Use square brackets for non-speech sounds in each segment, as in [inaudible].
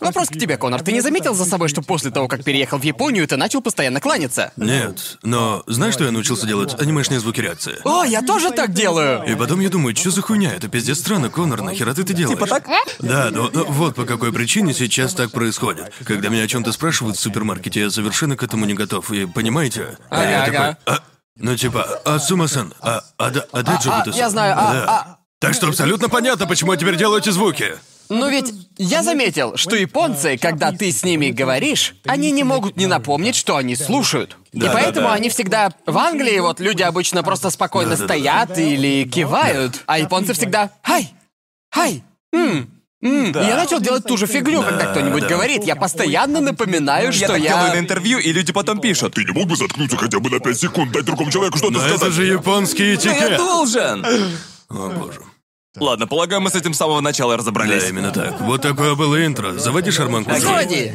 Вопрос к тебе, Конор. Ты не заметил за собой, что после того, как переехал в Японию, ты начал постоянно кланяться? Нет, но знаешь, что я научился делать? Анимешные звуки реакции. О, я тоже так делаю! И потом я думаю, что за хуйня? Это пиздец странно, Конор, нахера ты это делаешь? Типа так? Да, но, но вот по какой причине сейчас так происходит. Когда меня о чем-то спрашивают в супермаркете, я совершенно к этому не готов. И понимаете? А я Ага, такой, «А, ну типа, а Сумасан, а, а, да, а, да, а, я знаю, а, Да. а. Так что абсолютно понятно, почему я теперь делаю эти звуки. Но ведь я заметил, что японцы, когда ты с ними говоришь, они не могут не напомнить, что они слушают. И Да, поэтому да, да. они всегда... В Англии вот люди обычно просто спокойно Да, да, да. стоят или кивают, а японцы всегда «Хай! Хай! М, м». И я начал делать ту же фигню, когда Да, кто-нибудь да. говорит. Я постоянно напоминаю, Я что так я... делаю на интервью, и люди потом пишут. Ты не мог бы заткнуться хотя бы на 5 секунд, дать другому человеку что-то Но сказать? это же японский «Да я этикет. должен! О боже. Ладно, полагаю, мы с этим с самого начала разобрались. Да, именно так. Вот такое было интро. Заводи шарманку. Заводи!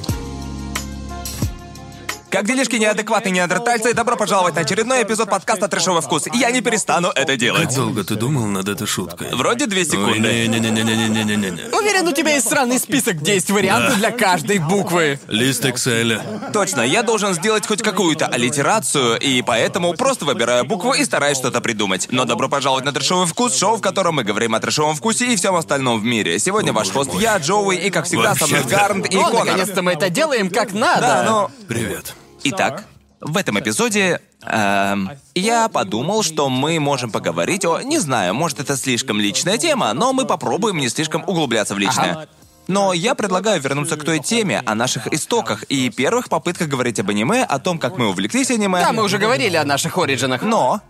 Как делишки неадекватные неандертальцы, добро пожаловать на очередной эпизод подкаста «Трэшовый вкус». Я не перестану это Как делать. долго ты думал над этой шуткой? Вроде две Ой, секунды. не-не-не-не-не-не-не-не. Уверен, у тебя есть сраный список, где есть варианты для каждой буквы. Лист Excel. Точно, я должен сделать хоть какую-то аллитерацию, и поэтому просто выбираю букву и стараюсь что-то придумать. Но добро пожаловать на «Трэшовый вкус», шоу, в котором мы говорим о трэшовом вкусе и всем остальном в мире. Сегодня ваш хост я, Джоуи, и, как всегда, со мной. Гарнт и Конор. наконец-то мы это делаем как надо. Да, ну... Привет. Итак, в этом эпизоде эм, я подумал, что мы можем поговорить о... Не знаю, может, это слишком личная тема, но мы попробуем не слишком углубляться в личное. Ага. Но я предлагаю вернуться к той теме, о наших истоках и первых попытках говорить об аниме, о том, как мы увлеклись аниме. Да, мы уже говорили о наших оригинах. Но...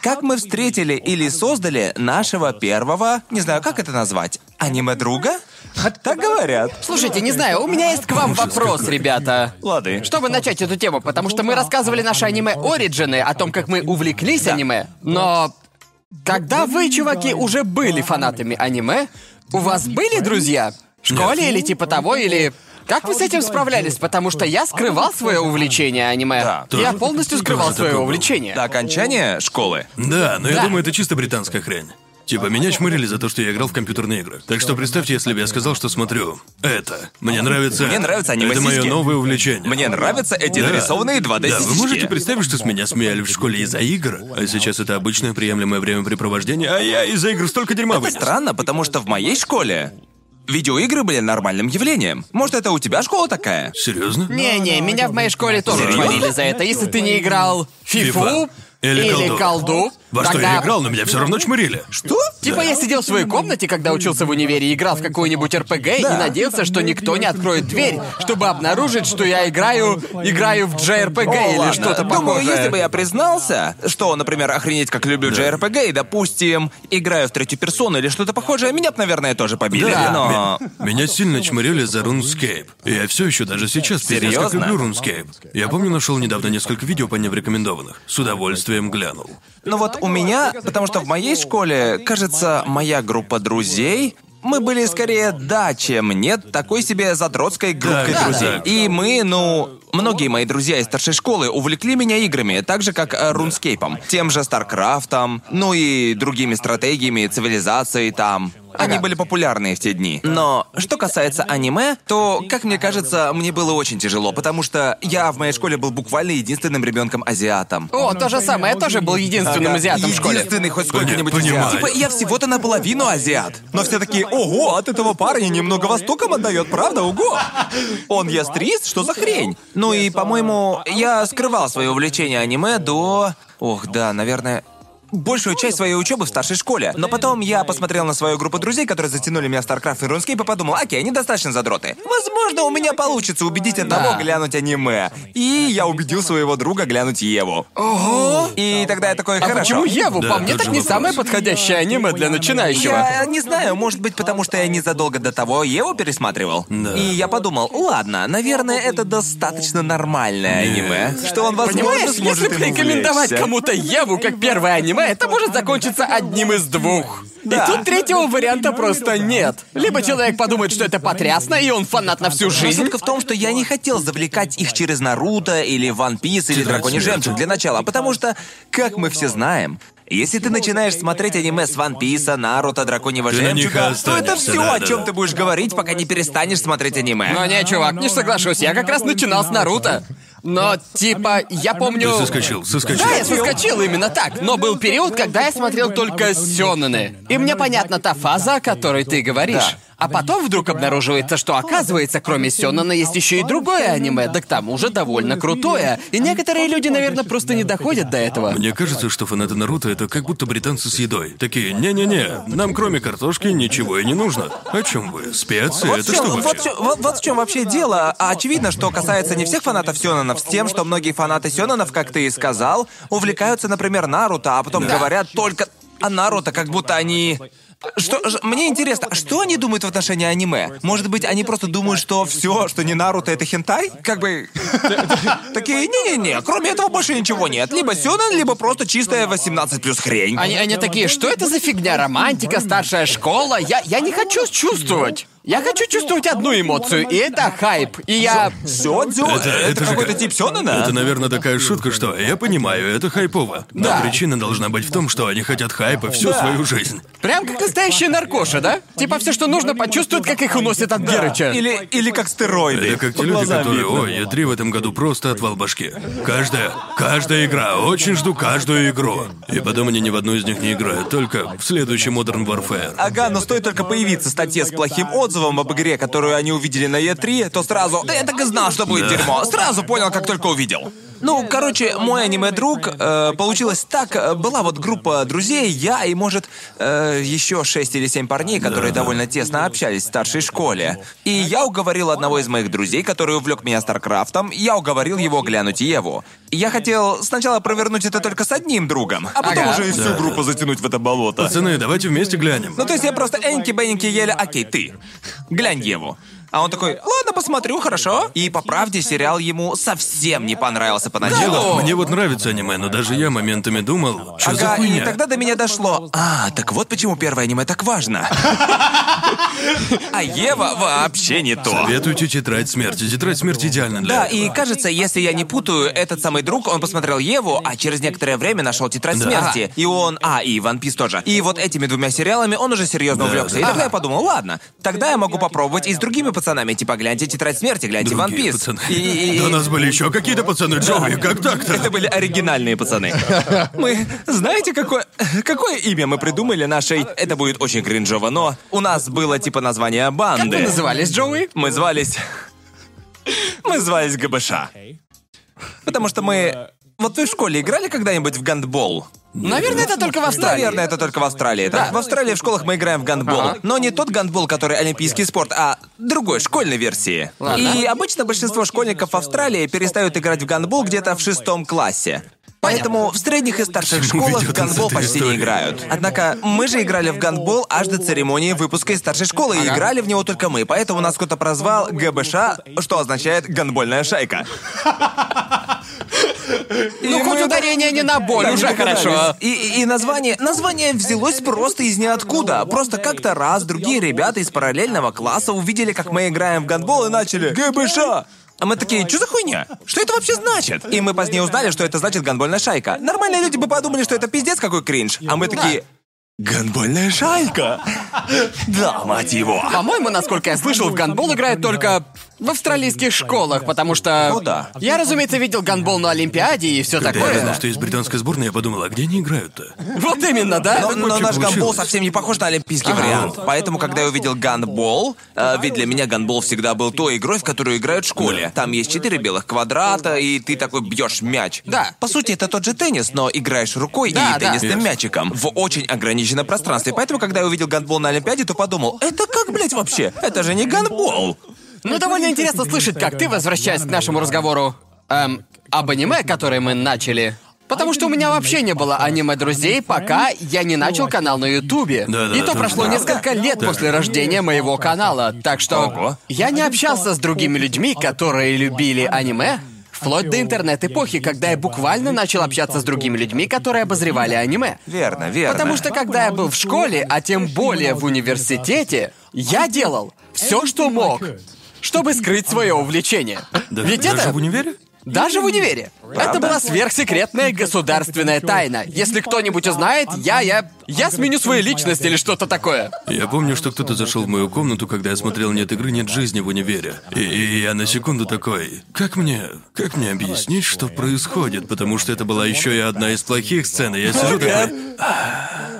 Как мы встретили или создали нашего первого, не знаю, как это назвать, аниме-друга? Так говорят. Слушайте, не знаю, у меня есть к вам вопрос, ребята. Лады. Чтобы начать эту тему, потому что мы рассказывали наши аниме-ориджины о том, как мы увлеклись аниме, но... Когда вы, чуваки, уже были фанатами аниме, у вас были друзья? В школе или типа того, или... Как вы с этим справлялись? Потому что я скрывал свое увлечение аниме. Да. Я полностью скрывал свое увлечение. До окончания школы. Да, но я Да. думаю, это чисто британская хрень. Типа, меня чмырили за то, что я играл в компьютерные игры. Так что представьте, если бы я сказал, что смотрю это. Мне нравится... Мне нравятся Это мое новое увлечение. Мне нравятся эти Да. нарисованные 2D Да, вы сиськи. можете представить, что с меня смеяли в школе из-за игр? А сейчас это обычное приемлемое времяпрепровождение, а я из-за игр столько дерьма Это вынес. странно, потому что в моей школе видеоигры были нормальным явлением. Может, это у тебя школа такая? Серьезно? Не-не, меня в моей школе тоже Серьёзно? чморили за это. Если ты не играл в фифу FIFA. Или колду. колду, Во что тогда... я играл, но меня все равно чмырили. Что? Типа я сидел в своей комнате, когда учился в универе, и играл в какой-нибудь РПГ и надеялся, что никто не откроет дверь, чтобы обнаружить, что я играю, играю в JRPG О, или ладно. что-то Думаю, похожее. если бы я признался, что, например, охренеть как люблю JRPG, и, допустим, играю в третью персону или что-то похожее, меня бы, наверное, тоже побили. Да. Но... Меня сильно чмырили за RuneScape. И я все еще даже сейчас пиздец как Серьезно? люблю RuneScape. Я помню, нашел недавно несколько видео по ним рекомендованных. С удовольствием глянул. Ну вот у меня, потому что в моей школе, кажется, моя группа друзей, мы были скорее да, чем нет, такой себе задротской группой Да, друзей. да. И мы, ну, многие мои друзья из старшей школы увлекли меня играми, так же как э, RuneScape'ом, тем же StarCraft'ом, ну и другими стратегиями, цивилизацией там. Они были популярны в те дни. Но что касается аниме, то, как мне кажется, мне было очень тяжело, потому что я в моей школе был буквально единственным ребенком-азиатом. О, то же самое, я тоже был единственным азиатом в школе. Единственный хоть сколько-нибудь азиат. понимаю. Типа, я всего-то наполовину азиат. Но все такие, ого, от этого парня немного востоком отдает, правда? Ого! Он ястрист? Что за хрень? Ну и, по-моему, я скрывал свое увлечение аниме до... Ох, да, наверное... Большую часть своей учебы в старшей школе. Но потом я посмотрел на свою группу друзей, которые затянули меня в StarCraft и RuneScape, и подумал, окей, они достаточно задроты. Возможно, у меня получится убедить одного Да. глянуть аниме. И я убедил своего друга глянуть Еву. Ого! И тогда я такой, А хорошо. почему Еву? Да, По мне так не вопрос. самое подходящее аниме для начинающего. Я не знаю, может быть, потому что я незадолго до того Еву пересматривал. Да. И я подумал, ладно, наверное, это достаточно нормальное аниме, что он, возможно, Понимаешь, сможет если порекомендовать кому-то Еву как первое аниме, это может закончиться одним из двух. Да. И тут третьего варианта просто нет. Либо человек подумает, что это потрясно, и он фанат на всю жизнь. Шутка в том, что я не хотел завлекать их через Наруто или One Piece или Драконий жемчуг для начала, потому что, как мы все знаем, Если ты начинаешь смотреть аниме с Ван Писа, Наруто, Драконьего Ты Жемчуга, то это все, да, о да, чем да. ты будешь говорить, пока не перестанешь смотреть аниме. Но не, чувак, не соглашусь, я как раз начинал с Наруто. Но, типа, я помню... Ты соскочил, соскочил. Да, я соскочил именно так, но был период, когда я смотрел только сёнэны. И мне понятна та фаза, о которой ты говоришь. А потом вдруг обнаруживается, что оказывается, кроме Сёнэна есть еще и другое аниме, да к тому же довольно крутое. И некоторые люди, наверное, просто не доходят до этого. Мне кажется, что фанаты Наруто это как будто британцы с едой. Такие, не-не-не, нам кроме картошки ничего и не нужно. О чем вы? Специи? Вот, это в чем, что вот, вообще? в чём- вот- вот в чем вообще дело. А очевидно, что касается не всех фанатов Сёнонов, с тем, что многие фанаты Сёнонов, как ты и сказал, увлекаются, например, Наруто, а потом говорят только о Наруто, как будто они... Что, мне интересно, а что они думают в отношении аниме? Может быть, они просто думают, что все, что не Наруто, это хентай? Как бы... [laughs] Такие, не-не-не, кроме этого больше ничего нет. Либо Сёнэн, либо просто чистая 18 плюс хрень. Они, они такие, что это за фигня? Романтика, старшая школа? Я, я не хочу чувствовать. Я хочу чувствовать одну эмоцию, и это хайп. И я... Сёдзю? Это, это же какой-то как- тип Сёнэна? Это, наверное, такая шутка, что я понимаю, это хайпово. Но Да. причина должна быть в том, что они хотят хайпа всю свою жизнь. Прям как настоящие наркоша, да? Типа все, что нужно, почувствуют, как их уносят от Герыча. Или, или как стероиды. Это как те люди, которые, ой, E3 в этом году просто отвал башки. Каждая, каждая игра, очень жду каждую игру. И потом они ни в одну из них не играют, только в следующий Modern Warfare. Ага, но стоит только появиться статье с плохим отзывом об игре, которую они увидели на E3, то сразу «Да я так и знал, что будет дерьмо». Сразу понял, как только увидел. Ну, короче, мой аниме-друг, э, получилось так, э, была вот группа друзей, я и, может, э, еще шесть или семь парней, которые довольно тесно общались в старшей школе. И я уговорил одного из моих друзей, который увлек меня Старкрафтом, я уговорил его глянуть Еву. Я хотел сначала провернуть это только с одним другом, а потом Ага. уже и всю группу затянуть в это болото. Пацаны, давайте вместе глянем. Ну, то есть я просто эньки-беньки еле, окей, ты, глянь Еву. А он такой, ладно, посмотрю, хорошо. И по правде сериал ему совсем не понравился поначалу. Мне вот нравится аниме, но даже я моментами думал, что за Ага, и хуйня? тогда до меня дошло. А, так вот почему первое аниме так важно. [laughs] А Ева вообще не то. Советуйте тетрадь смерти. Тетрадь смерти идеальна для Да, этого. и кажется, если я не путаю, этот самый друг, он посмотрел Еву, а через некоторое время нашел тетрадь Да. смерти. И он. А, и Ван Пис тоже. И вот этими двумя сериалами он уже серьезно Да, увлекся. да. И тогда я подумал, ладно, тогда я могу попробовать и с другими пацанами. Типа, гляньте тетрадь смерти, гляньте Ван Другие Пис. пацаны. И, и- у нас были еще какие-то пацаны, Джоуи, как так-то? Это были оригинальные пацаны. Мы... Знаете, какое... Какое имя мы придумали нашей... Это будет очень кринжово, но у нас было типа название Как банды. вы назывались, Джоуи? Мы звались... Мы звались ГБШ. Потому что мы... Вот вы в школе играли когда-нибудь в гандбол? Наверное, это только в Австралии. Наверное, это только в Австралии. Да. В Австралии в школах мы играем в гандбол. Ага. Но не тот гандбол, который олимпийский спорт, а другой, школьной версии. Ладно. И обычно большинство школьников в Австралии перестают играть в гандбол где-то в шестом классе. Поэтому в средних и старших Почему школах в гандбол почти не историей? играют. Однако мы же играли в гандбол аж до церемонии выпуска из старшей школы, и Ага. играли в него только мы, поэтому нас кто-то прозвал ГБШ, что означает «гандбольная шайка». [laughs] Ну, хоть ударение не на боль, уже догадались. хорошо. И, и- название, название взялось просто из ниоткуда. Просто как-то раз другие ребята из параллельного класса увидели, как мы играем в гандбол и начали ГБШ. А мы такие, что за хуйня? Что это вообще значит? И мы позднее узнали, что это значит гандбольная шайка. Нормальные люди бы подумали, что это пиздец какой кринж. А мы такие, гандбольная шайка? [laughs] Да, мать его. По-моему, насколько я слышал, в гандбол играют только в австралийских школах, потому что... Ну да. Я, разумеется, видел гандбол на Олимпиаде и все Когда я такое. узнал, что есть британская сборная, я подумал, а где они играют-то? Вот именно, да? Но, но наш гандбол совсем не похож на олимпийский Ага. вариант. Поэтому, когда я увидел гандбол, э, ведь для меня гандбол всегда был той игрой, в которую играют в школе. Там есть четыре белых квадрата, и ты такой бьешь мяч. Да. По сути, это тот же теннис, но играешь рукой Да, и да. теннисным Yes. мячиком в очень ограниченном пространстве. Поэтому, когда я увидел гандбол на Олимпиаде, то подумал, это как, блядь, вообще? Это же не гандбол. Ну, довольно интересно слышать, как ты, возвращаясь к нашему разговору эм, об аниме, которое мы начали. Потому что у меня вообще не было аниме-друзей, пока я не начал канал на Ютубе. Да-да, И то прошло несколько лет после рождения моего канала. Так что Ого. я не общался с другими людьми, которые любили аниме, вплоть до интернет-эпохи, когда я буквально начал общаться с другими людьми, которые обозревали аниме. Верно, верно. Потому что когда я был в школе, а тем более в университете, я делал все, что мог, чтобы скрыть свое увлечение. Да, Ведь даже это в универе? Даже в универе. Это была сверхсекретная государственная тайна. Если кто-нибудь узнает, я, я, я сменю свою личность или что-то такое. Я помню, что кто-то зашел в мою комнату, когда я смотрел «Нет игры, нет жизни» в универе. И, и я на секунду такой, как мне, как мне объяснить, что происходит? Потому что это была еще и одна из плохих сцен, и я сижу такой,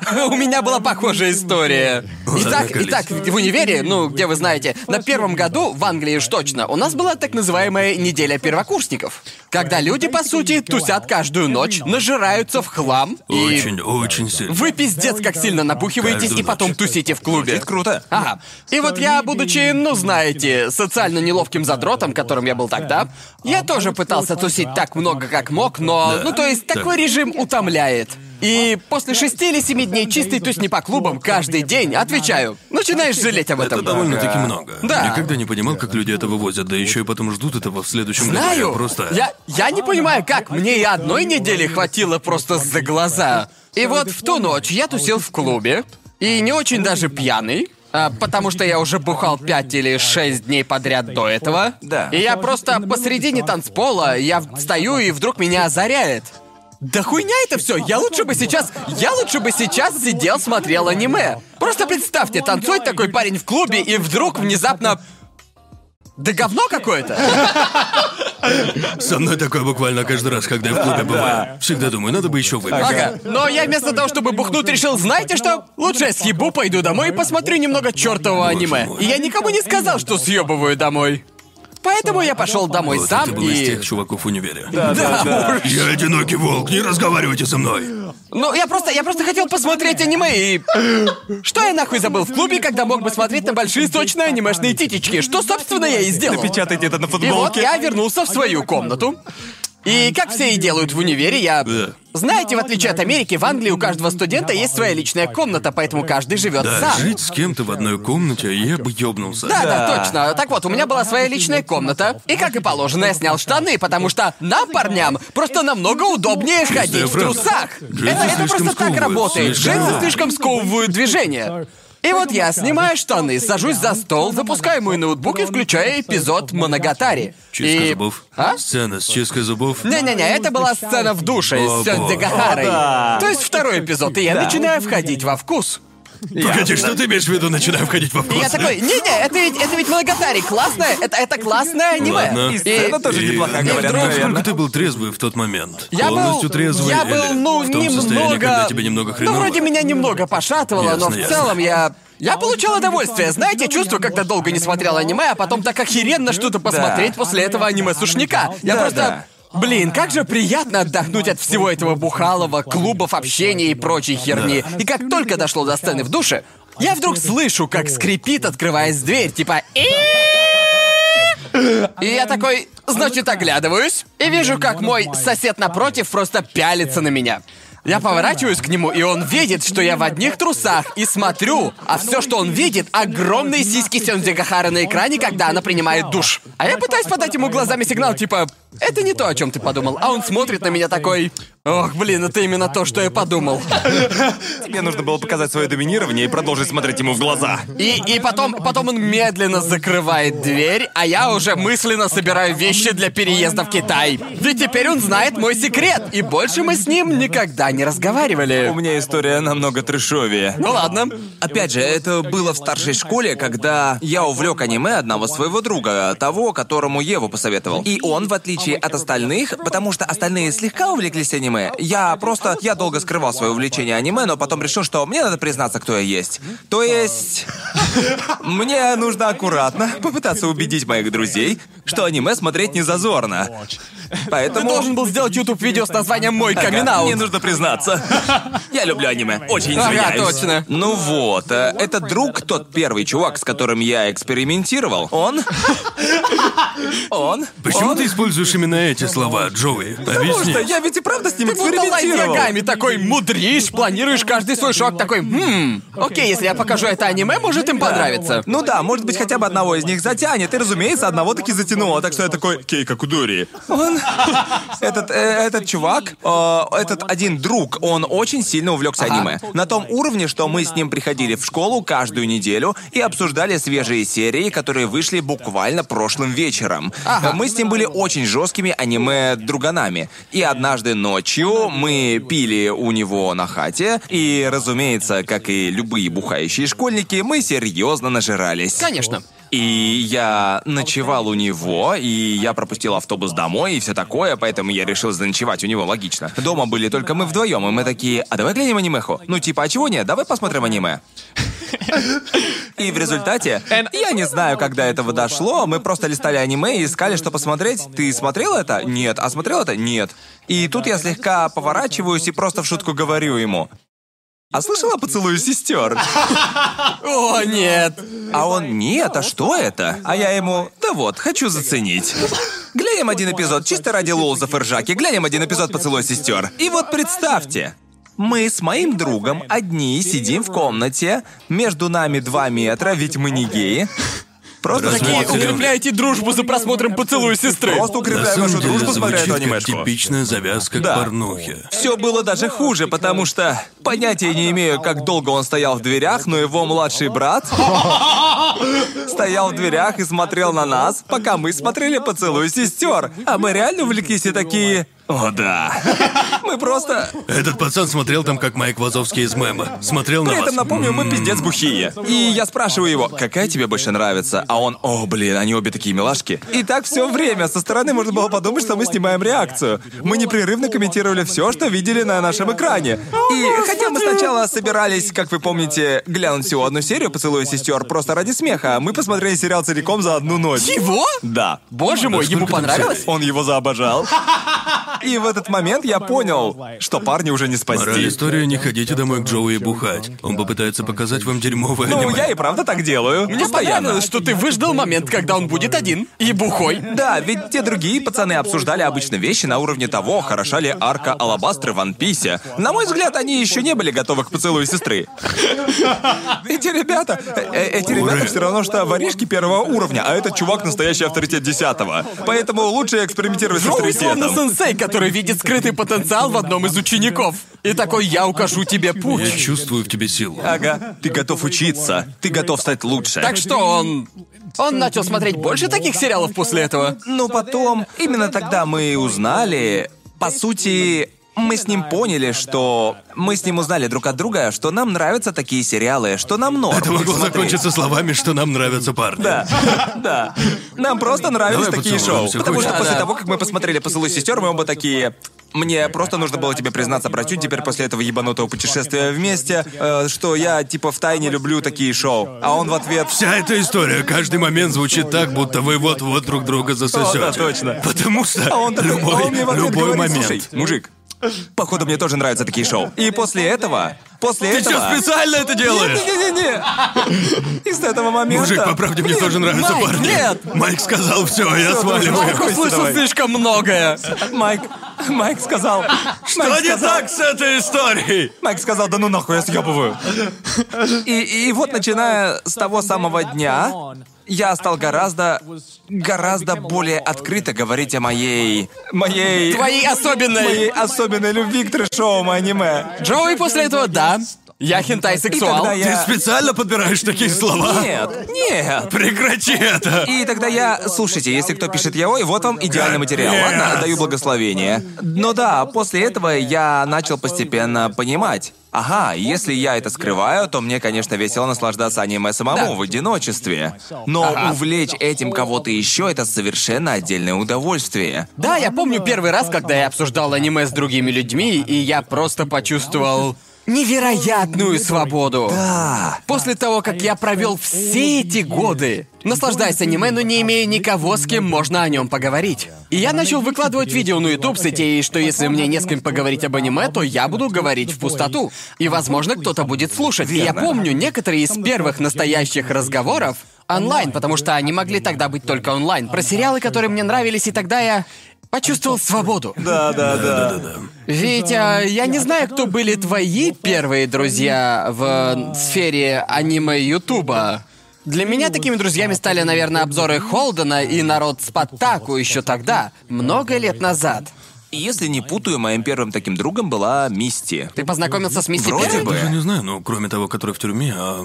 [laughs] У меня была похожая история. Итак, итак, в универе, ну, где вы знаете, на первом году, в Англии уж точно, у нас была так называемая неделя первокурсников. Когда люди, по сути, тусят каждую ночь, нажираются в хлам и... очень, очень сильно. Вы пиздец как сильно напухиваетесь Каждую и потом ночь. тусите в клубе. Это круто. Ага. И вот я, будучи, ну знаете, социально неловким задротом, которым я был тогда, я тоже пытался тусить так много, как мог, но, Да. ну то есть такой режим утомляет. И после шести или семи дней чистой тусни по клубам каждый день, отвечаю, начинаешь жалеть об этом. Это довольно-таки много. Да. Никогда не понимал, как люди это вывозят, да еще и потом ждут этого в следующем году. Знаю. Я просто... Я, я не понимаю, как мне и одной недели хватило просто за глаза. И вот в ту ночь я тусил в клубе, и не очень даже пьяный. а, потому что я уже бухал пять или шесть дней подряд до этого. Да. И я просто посередине танцпола, я стою, и вдруг меня озаряет. Да хуйня это все. Я лучше бы сейчас, я лучше бы сейчас сидел, смотрел аниме. Просто представьте, танцует такой парень в клубе, и вдруг внезапно да говно какое-то. Со мной такое буквально каждый раз, когда я в клубе бываю. Всегда думаю, надо бы еще выпить. Ага. Но я вместо того, чтобы бухнуть, решил, знаете что? Лучше я съебу, пойду домой и посмотрю немного чертового аниме. И я никому не сказал, что съебываю домой. Поэтому я пошел домой Вот сам это был из и... тех чуваков в универе. Да, уж. Я одинокий волк, не разговаривайте со мной. Ну, я просто, я просто хотел посмотреть аниме и... Что я нахуй забыл в клубе, когда мог бы смотреть на большие сочные анимешные титечки? Что, собственно, я и сделал. Напечатайте это на И вот футболке. я вернулся в свою комнату. И как все и делают в универе, я... Да. Знаете, в отличие от Америки, в Англии у каждого студента есть своя личная комната, поэтому каждый живет Да, сам. жить с кем-то в одной комнате, я бы ёбнулся. Да, да, точно. Так вот, у меня была своя личная комната. И как и положено, я снял штаны, потому что нам, парням, просто намного удобнее ходить в правда. трусах. Джинсы Это, это слишком просто так сковывают, работает. слишком. Джинсы слишком сковывают движение. И вот я снимаю штаны, сажусь за стол, запускаю мой ноутбук и включаю эпизод Моногатари. Чистка И... зубов. А? Сцена с чисткой зубов. Не-не-не, это была сцена в душе О, с Сёндзи боже. Гахарой. То есть второй эпизод, и я начинаю входить во вкус. Погоди, что ты имеешь в виду, начинаю входить во вкус? я такой, не-не, это ведь, это ведь Моногатари, классное, это, это классное аниме. Ладно. И сцена тоже неплохая, и говорят, вдруг- наверное. Сколько ты был трезвый в тот момент? Я Полностью был, трезвый я был, или ну, в том состоянии, немного... когда тебе немного Ну, хреново? вроде меня немного пошатывало, но Ясно, в ясно. целом я... Я получал удовольствие. Знаете, чувство, когда долго не смотрел аниме, а потом так охеренно что-то посмотреть после этого аниме-сушняка. Я Да, просто... Блин, как же приятно отдохнуть от всего этого бухалого, клубов, общения и прочей херни. И как только дошло до сцены в душе, я вдруг слышу, как скрипит, открываясь дверь, типа... И я такой, значит, оглядываюсь и вижу, как мой сосед напротив просто пялится на меня. Я поворачиваюсь к нему, и он видит, что я в одних трусах, и смотрю, а все, что он видит, огромные сиськи Сёнзи Гахары на экране, когда она принимает душ. А я пытаюсь подать ему глазами сигнал, типа, это не то, о чем ты подумал. А он смотрит на меня такой, ох, блин, это именно то, что я подумал. Тебе нужно было показать свое доминирование и продолжить смотреть ему в глаза. И, и потом, потом он медленно закрывает дверь, а я уже мысленно собираю вещи для переезда в Китай. Ведь теперь он знает мой секрет, и больше мы с ним никогда не разговаривали. У меня история намного трешовее. Ну ладно. Опять же, это было в старшей школе, когда я увлек аниме одного своего друга, того, которому Еву посоветовал. И он, в отличие от остальных, потому что остальные слегка увлеклись аниме, я просто... Я долго скрывал свое увлечение аниме, но потом решил, что мне надо признаться, кто я есть. То есть... [laughs] Мне нужно аккуратно попытаться убедить моих друзей, что аниме смотреть не зазорно. Ты Поэтому... должен был сделать YouTube-видео с названием «Мой Ага, камин Мне нужно признаться. [laughs] Я люблю аниме. Очень Ага, извиняюсь. точно. Ну вот, э, этот друг, тот первый чувак, с которым я экспериментировал, он... [laughs] Он... Почему он- ты используешь именно эти слова, Джоуи? Потому что Объясни. я ведь и правда с ним экспериментировал. Ягами такой мудришь, планируешь каждый свой шаг, такой, хм, окей, если я покажу это аниме, может им понравится. Ну да, может быть, хотя бы одного из них затянет. И, разумеется, одного таки затянуло. Так что я такой, Кейка Кудури. Он... [laughs] Этот, э, этот чувак, э, этот один друг, он очень сильно увлекся Ага. аниме. На том уровне, что мы с ним приходили в школу каждую неделю и обсуждали свежие серии, которые вышли буквально прошлым вечером. Ага. Мы с ним были очень жесткими аниме-друганами. И однажды ночью мы пили у него на хате, и, разумеется, как и любые бухающие школьники, мы серьезно нажирались. Конечно. И я ночевал у него, и я пропустил автобус домой и все такое, поэтому я решил заночевать у него, логично. Дома были только мы вдвоем, и мы такие, а давай глянем анимеху. Ну типа, а чего нет, давай посмотрим аниме. И в результате, я не знаю, когда этого дошло, мы просто листали аниме и искали, что посмотреть. Ты смотрел это? Нет. А смотрел это? Нет. И тут я слегка поворачиваюсь и просто в шутку говорю ему. А слышала поцелуй сестер? О, нет. А он, нет, а что это? А я ему, да вот, хочу заценить. Глянем один эпизод, чисто ради лолзов и ржаки, глянем один эпизод «Поцелуй сестер». И вот представьте, мы с моим другом одни сидим в комнате, между нами два метра, ведь мы не геи. Просто такие? Укрепляете дружбу за просмотром поцелуя сестры. Просто нашу деле дружбу, смотря звучит эту как анимешку. типичная завязка Да. к порнухе. Все было даже хуже, потому что понятия не имею, как долго он стоял в дверях, но его младший брат [laughs] стоял в дверях и смотрел на нас, пока мы смотрели поцелуй сестер. А мы реально увлеклись и такие. О, да. [laughs] Мы просто... Этот пацан смотрел там, как Майк Вазовский из мема. Смотрел на При вас. этом, напомню, мы пиздец бухие. И я спрашиваю его, какая тебе больше нравится? А он, о, блин, они обе такие милашки. И так все время. Со стороны можно было подумать, что мы снимаем реакцию. Мы непрерывно комментировали все, что видели на нашем экране. И хотя мы сначала собирались, как вы помните, глянуть всего одну серию «Поцелуя сестер» просто ради смеха, мы посмотрели сериал целиком за одну ночь. Его? Да. Боже мой, ему понравилось? Он его заобожал. И в этот момент я понял, что парни уже не Мораль спасти. истории не ходите домой к Джоуи бухать. Он попытается показать вам дерьмовое Ну, аниме. я и правда так делаю. Мне Постоянно. понравилось, что ты выждал момент, когда он будет один и бухой. Да, ведь те другие пацаны обсуждали обычно вещи на уровне того, хороша ли арка Алабастры в Ван Писе. На мой взгляд, они еще не были готовы к поцелую сестры. Эти ребята, э, эти ребята все равно, что воришки первого уровня, а этот чувак настоящий авторитет десятого. Поэтому лучше экспериментировать с Джоуи словно авторитетом. сенсей, который видит скрытый потенциал в одном из учеников. И такой, я укажу тебе Я путь. чувствую в тебе силу. Ага, ты готов учиться, ты готов стать лучше. Так что он... Он начал смотреть больше таких сериалов после этого. Но потом, именно тогда мы узнали, по сути, мы с ним поняли, что... Мы с ним узнали друг от друга, что нам нравятся такие сериалы, что нам норм Это могло смотреть. закончиться словами, что нам нравятся парни. Да, [laughs] да. Нам просто нравились Давай такие шоу. Потому что после Да. того, как мы посмотрели «Поцелуй сестер», мы оба такие... Мне просто нужно было тебе признаться, братюнь, теперь после этого ебанутого путешествия вместе, э, что я типа в тайне люблю такие шоу. А он в ответ... Вся эта история, каждый момент звучит так, будто вы вот-вот друг друга засосете. О, да, точно. Потому что А он такой, любой, а он мне в ответ любой говорит, момент. «Слушай, мужик, походу мне тоже нравятся такие шоу. И после этого... После Ты этого... что, специально это делаешь? Не-не-не! И с этого момента... Мужик, по правде, мне тоже нравятся Майк, парни. нет! Майк сказал все, я сваливаю. Марк услышал слишком многое. Майк... Майк сказал... Что Майк не так с этой историей? Майк сказал, да ну нахуй, я съебываю. И, и вот начиная с того самого дня, я стал гораздо, гораздо более открыто говорить о моей... моей... Твоей особенной. моей особенной любви к трэшовому аниме. Джоуи после этого, да. Я хентай-сексуал. я- Ты специально подбираешь такие слова? Нет, нет. Прекрати это! И тогда я... Слушайте, если кто пишет яой, вот вам идеальный материал. Ладно, даю благословение. Но да, после этого я начал постепенно понимать. Ага, если я это скрываю, то мне, конечно, весело наслаждаться аниме самому Да. в одиночестве. Но Ага. увлечь этим кого-то еще это совершенно отдельное удовольствие. Да, я помню первый раз, когда я обсуждал аниме с другими людьми, и я просто почувствовал невероятную свободу. Да. После того, как я провел все эти годы, наслаждаясь аниме, но не имея никого, с кем можно о нем поговорить. И я начал выкладывать видео на YouTube с идеей, что если мне не с кем поговорить об аниме, то я буду говорить в пустоту. И, возможно, кто-то будет слушать. И я помню некоторые из первых настоящих разговоров онлайн, потому что они могли тогда быть только онлайн. Про сериалы, которые мне нравились, и тогда я... почувствовал свободу. Да, да, да. Ведь а, я не знаю, кто были твои первые друзья в сфере аниме Ютуба. Для меня такими друзьями стали, наверное, обзоры Холдена и народ Спаттаку еще тогда, много лет назад. Если не путаю, моим первым таким другом была Мисти. Ты познакомился с Мисси Вроде первой? бы. Даже не знаю, ну, кроме того, который в тюрьме, а...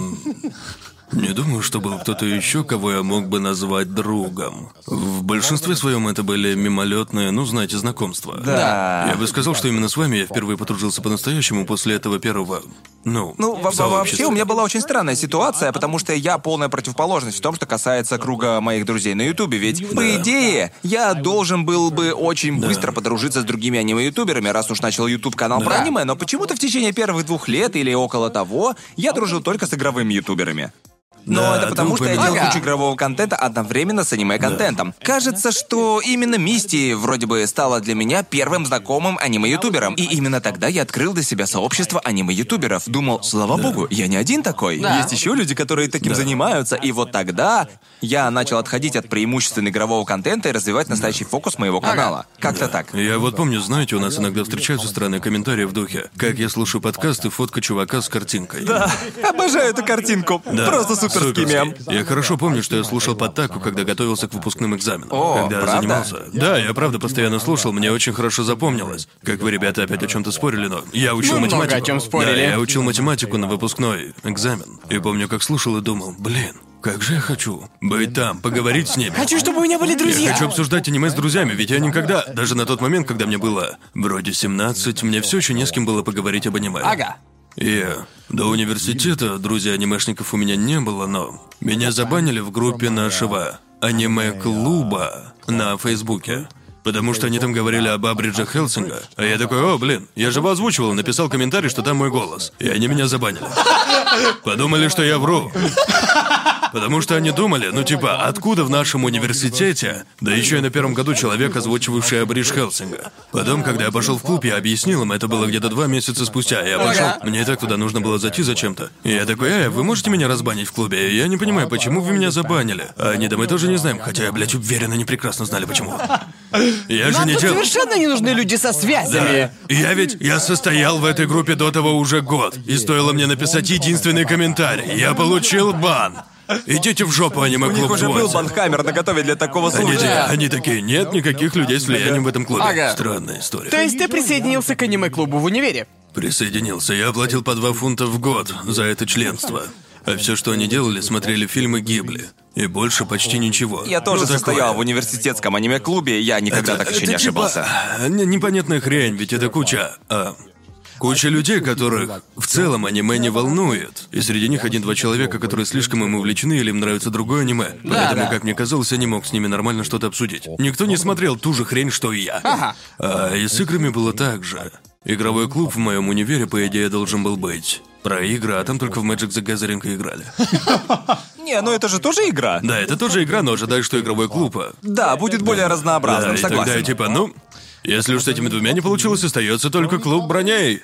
Не думаю, что был кто-то еще, кого я мог бы назвать другом. В большинстве своем это были мимолетные, ну, знаете, знакомства. Да. Я бы сказал, что именно с вами я впервые подружился по-настоящему после этого первого, ну, Ну, во- во- вообще у меня была очень странная ситуация, потому что я полная противоположность в том, что касается круга моих друзей на Ютубе. Ведь, по идее, я должен был бы очень быстро подружиться с другими аниме-ютуберами, раз уж начал ютуб-канал про Да. аниме, но почему-то в течение первых двух лет или около того я дружил только с игровыми ютуберами. Но Да, это потому, что я делал. Ага. кучу игрового контента одновременно с аниме-контентом. Кажется, что именно Мисти вроде бы стала для меня первым знакомым аниме-ютубером. И именно тогда я открыл для себя сообщество аниме-ютуберов. Думал, слава богу, я не один такой. Да. Есть еще люди, которые таким занимаются. И вот тогда я начал отходить от преимущественно игрового контента и развивать настоящий фокус моего канала. Как-то так. Я вот помню, знаете, у нас иногда встречаются странные комментарии в духе. Как я слушаю подкасты, фотка чувака с картинкой. Да, обожаю эту картинку. Да, Просто суперский мем. Я хорошо помню, что я слушал Подтаку, когда готовился к выпускным экзаменам. О, когда правда? занимался. Да, я правда постоянно слушал, мне очень хорошо запомнилось. Как вы, ребята, опять о чем-то спорили, но я учил Мы много математику. о чём спорили. Да, я учил математику на выпускной экзамен. И помню, как слушал и думал, блин, как же я хочу быть там, поговорить с ними. Хочу, чтобы у меня были друзья. Я хочу обсуждать аниме с друзьями, ведь я никогда, даже на тот момент, когда мне было вроде 17, мне все еще не с кем было поговорить об аниме. Ага. И до университета друзей анимешников у меня не было, но меня забанили в группе нашего аниме-клуба на Фейсбуке. Потому что они там говорили об Абридже Хелсинга. А я такой, о, блин, я же его озвучивал, написал комментарий, что там мой голос. И они меня забанили. Подумали, что я вру. Потому что они думали, ну типа, откуда в нашем университете, да еще и на первом году человек, озвучивавший Абридж Хелсинга. Потом, когда я пошел в клуб, я объяснил им, это было где-то два месяца спустя. Я пошел, мне и так туда нужно было зайти зачем-то. И я такой, э, вы можете меня разбанить в клубе? Я не понимаю, почему вы меня забанили. А они, да мы тоже не знаем, хотя я, блядь, уверен, они прекрасно знали, почему. Я же Нам не тут делал... совершенно не нужны люди со связями. Да. Я ведь, я состоял в этой группе до того уже год, и стоило мне написать единственный комментарий. Я получил бан. Идите в жопу, аниме У них уже был банхаммер наготове для такого Они, случая. такие- они такие, нет никаких людей с влиянием в этом клубе. Ага. Странная история. То есть ты присоединился к аниме-клубу в универе? Присоединился. Я оплатил по два фунта в год за это членство. А все, что они делали, смотрели фильмы Гибли. И больше почти ничего. Я тоже Ну, такое. состоял в университетском аниме-клубе, я никогда так еще это не типа, ошибался. не- непонятная хрень, ведь это куча. а, Куча людей, которых в целом аниме не волнует. И среди них один-два человека, которые слишком им увлечены или им нравится другое аниме. Поэтому, да. как мне казалось, я не мог с ними нормально что-то обсудить. Никто не смотрел ту же хрень, что и я. Ага. А, и с играми было так же. Игровой клуб в моем универе, по идее, должен был быть. Про игры, а там только в Magic the Gathering и играли. [laughs] Не, ну это же тоже игра. Да, это тоже игра, но ожидай, что игровой клуб. а, Да, будет более разнообразным, тогда согласен. я типа, ну, если уж с этими двумя не получилось, остается только клуб броней.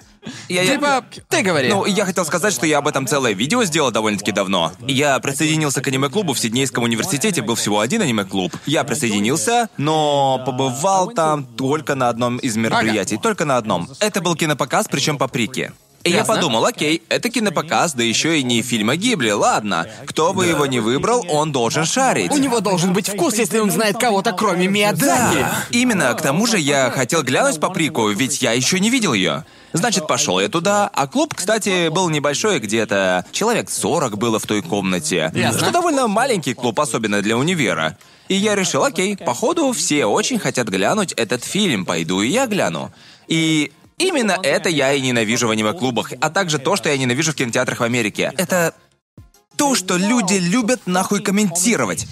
Я- я- Типа, ты говори. Ну, я хотел сказать, что я об этом целое видео сделал довольно-таки давно. Я присоединился к аниме-клубу в Сиднейском университете, был всего один аниме-клуб. Я присоединился, но побывал там только на одном из мероприятий, только на одном. Это был кинопоказ, причем по прике. И я подумал, окей, это кинопоказ, да еще и не фильма Гибли, ладно. Кто бы его ни выбрал, он должен шарить. У него должен быть вкус, если он знает кого-то, кроме Миядзаки. Да, именно. К тому же я хотел глянуть по прику, ведь я еще не видел ее. Значит, пошел я туда, а клуб, кстати, был небольшой, где-то человек 40 было в той комнате. Ясно. Что довольно маленький клуб, особенно для универа. И я решил, окей, походу все очень хотят глянуть этот фильм, пойду и я гляну. И именно это я и ненавижу в аниме-клубах, а также то, что я ненавижу в кинотеатрах в Америке. Это то, что люди любят нахуй комментировать.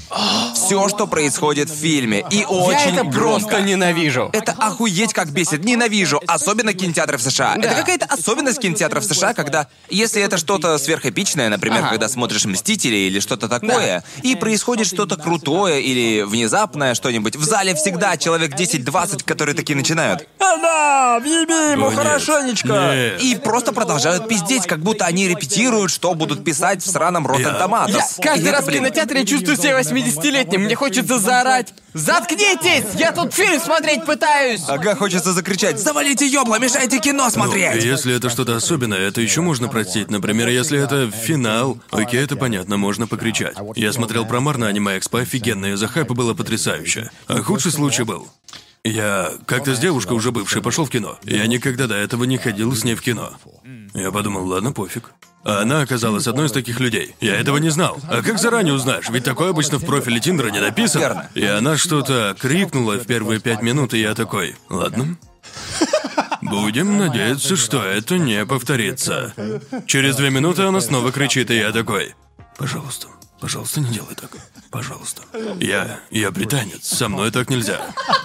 Все, что происходит в фильме. И очень Я это громко. просто ненавижу. Это охуеть как бесит. Ненавижу. Особенно кинотеатры в США. Да. Это какая-то особенность кинотеатров в США, когда... Если это что-то сверхэпичное, например, Ага. когда смотришь «Мстители» или что-то такое, и происходит что-то крутое или внезапное что-нибудь, в зале всегда человек 10-20, которые такие начинают. А да, въеби ему О, хорошенечко. Нет. И просто продолжают пиздеть, как будто они репетируют, что будут писать в сраном Rotten Tomatoes. Я И каждый это, раз в кинотеатре чувствую себя 80-летним. Мне хочется заорать «Заткнитесь! Я тут фильм смотреть пытаюсь!» Ага, хочется закричать «Завалите ёбла, мешайте кино Ну, смотреть!» если это что-то особенное, это еще можно простить. Например, если это финал, окей, это понятно, можно покричать. Я смотрел промар на аниме Экспо, офигенно, из-за хайпа было потрясающе. А худший случай был. Я как-то с девушкой уже бывшей пошел в кино. Я никогда до этого не ходил с ней в кино. Я подумал, ладно, пофиг. А она оказалась одной из таких людей. Я этого не знал. А как заранее узнаешь? Ведь такое обычно в профиле Тиндера не написано. Верно. И она что-то крикнула в первые пять минут, и я такой, ладно. Будем надеяться, что это не повторится. Через две минуты она снова кричит, и я такой, пожалуйста, пожалуйста, не делай так. Пожалуйста. Я... я британец. Со мной так нельзя.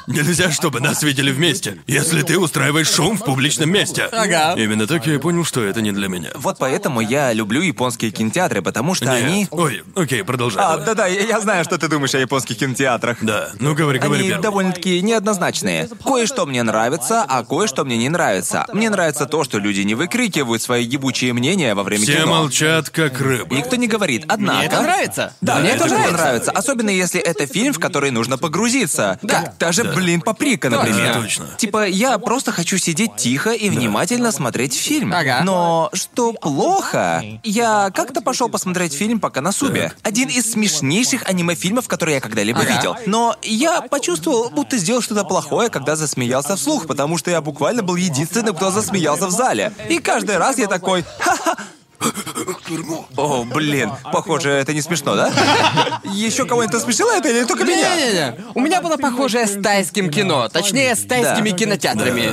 Нельзя, чтобы нас видели вместе, если ты устраиваешь шум в публичном месте. Ага. Именно так я и понял, что это не для меня. Вот поэтому я люблю японские кинотеатры, потому что они... Не. Ой, окей, продолжай. А, давай. да-да, я, я знаю, что ты думаешь о японских кинотеатрах. Да, ну говори, говори Они первым. довольно-таки неоднозначные. Кое-что мне нравится, а кое-что мне не нравится. Мне нравится то, что люди не выкрикивают свои ебучие мнения во время Все кино. молчат, как рыбы. Никто не говорит, однако... Мне это нравится. Да, мне это тоже это нравится. Особенно если это фильм, в который нужно погрузиться. Да. Как та же, блин, паприка, например. Да, точно. Типа, я просто хочу сидеть тихо и внимательно смотреть фильм. Ага. Но что плохо, я как-то пошел посмотреть фильм по Канасубе. Один из смешнейших аниме-фильмов, которые я когда-либо Ага. видел. Но я почувствовал, будто сделал что-то плохое, когда засмеялся вслух, потому что я буквально был единственным, кто засмеялся в зале. И каждый раз я такой, ха-ха, о, блин, похоже, это не смешно, да? Еще кого-нибудь насмешило это или только меня? Не-не-не. У меня было похожее с тайским кино, точнее, с тайскими Да. кинотеатрами.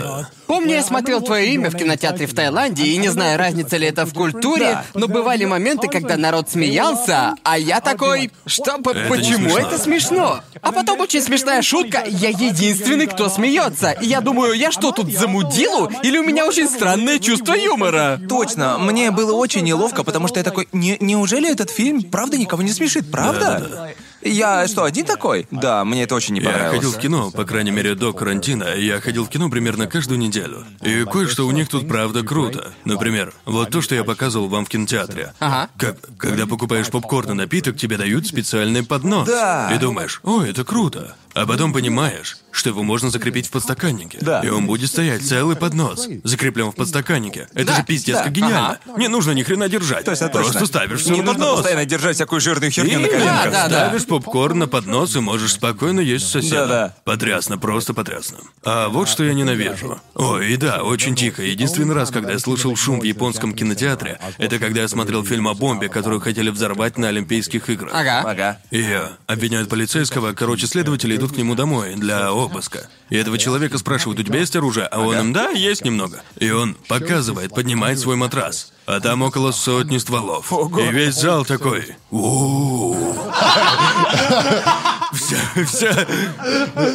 Помню, я смотрел твое имя в кинотеатре в Таиланде, и не знаю, разница ли это в культуре, Да. но бывали моменты, когда народ смеялся, а я такой, что, п- Это не почему смешно. это смешно? А потом очень смешная шутка, я единственный, кто смеется. И я думаю, я что, тут замудилу? Или у меня очень странное чувство юмора? Точно, мне было очень неловко, потому что я такой, не, неужели этот фильм правда никого не смешит, правда? Я что, один такой? Да, мне это очень не Я понравилось. ходил в кино, по крайней мере, до карантина. Я ходил в кино примерно каждую неделю. И кое-что у них тут правда круто. Например, вот то, что я показывал вам в кинотеатре. Ага. Как, когда покупаешь попкорн и напиток, тебе дают специальный поднос. Да. И думаешь, о, это круто. А потом понимаешь, что его можно закрепить в подстаканнике. Да. И он будет стоять целый поднос, закреплен в подстаканнике. Это Да, же пиздец да, как гениально. Не нужно ни хрена держать. Точно, Просто точно. ставишь все Не на нужно поднос. постоянно держать всякую жирную херню на И коленках. Да, да, ставишь попкорн на поднос и можешь спокойно есть с соседом. Да-да. Потрясно, просто потрясно. А вот что я ненавижу. Ой, и да, очень тихо. Единственный раз, когда я слышал шум в японском кинотеатре, это когда я смотрел фильм о бомбе, которую хотели взорвать на Олимпийских играх. Ага. Ага. И обвиняют полицейского, короче, следователи идут к нему домой для обыска. И этого человека спрашивают, у тебя есть оружие? А он им, да, есть немного. И он показывает, поднимает свой матрас. А там около сотни стволов. И весь зал такой. «У-у-у». [laughs] Все, все,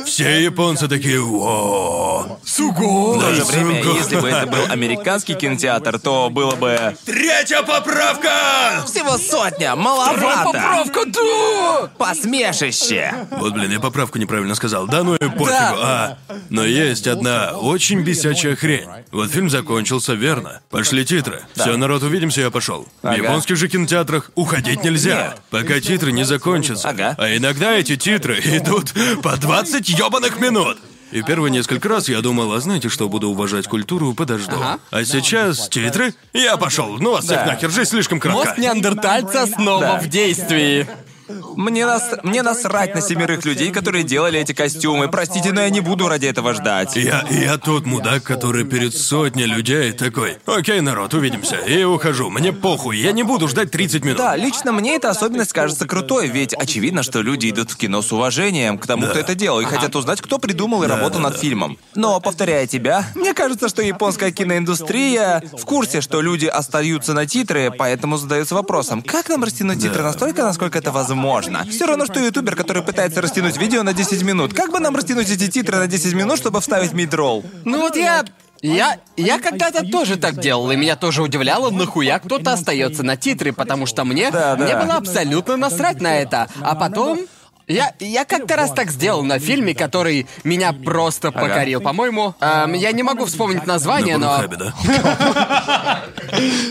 все японцы такие, о, Суго! В то же время, если бы это был американский кинотеатр, то было бы... Третья поправка! Всего сотня, маловато! Поправка, да! Посмешище! Вот, блин, я поправку неправильно сказал. Да ну и пофигу. А, но есть одна очень бесячая хрень. Вот фильм закончился, верно? Пошли титры. Все, народ, увидимся, я пошел. В японских же кинотеатрах уходить нельзя, пока титры не закончатся. Ага. А иногда эти титры идут по 20 ёбаных минут. И первые несколько раз я думал, а знаете что, буду уважать культуру, подожду. Ага. А сейчас титры, я пошел. Ну вас всех нахер, жизнь слишком кратка. Мост неандертальца снова Да. в действии. Мне, нас... Мне насрать на семерых людей, которые делали эти костюмы. Простите, но я не буду ради этого ждать. Я, я тот мудак, который перед сотней людей такой, окей, народ, увидимся, и ухожу, мне похуй, я не буду ждать 30 минут. Да, лично мне эта особенность кажется крутой, ведь очевидно, что люди идут в кино с уважением к тому, кто это делал, и хотят узнать, кто придумал и работал над фильмом. Но, повторяя тебя, мне кажется, что японская киноиндустрия в курсе, что люди остаются на титры, поэтому задаются вопросом, как нам растянуть титры настолько, насколько это возможно? Все равно, что ютубер, который пытается растянуть видео на 10 минут. Как бы нам растянуть эти титры на 10 минут, чтобы вставить мид-ролл? Ну вот я... Я, я когда-то тоже так делал, и меня тоже удивляло, нахуя кто-то остается на титры, потому что мне, Да, да. мне было абсолютно насрать на это. А потом, Я, я как-то раз так сделал на фильме, который меня просто покорил. По-моему, эм, я не могу вспомнить название, На но... Да? [laughs]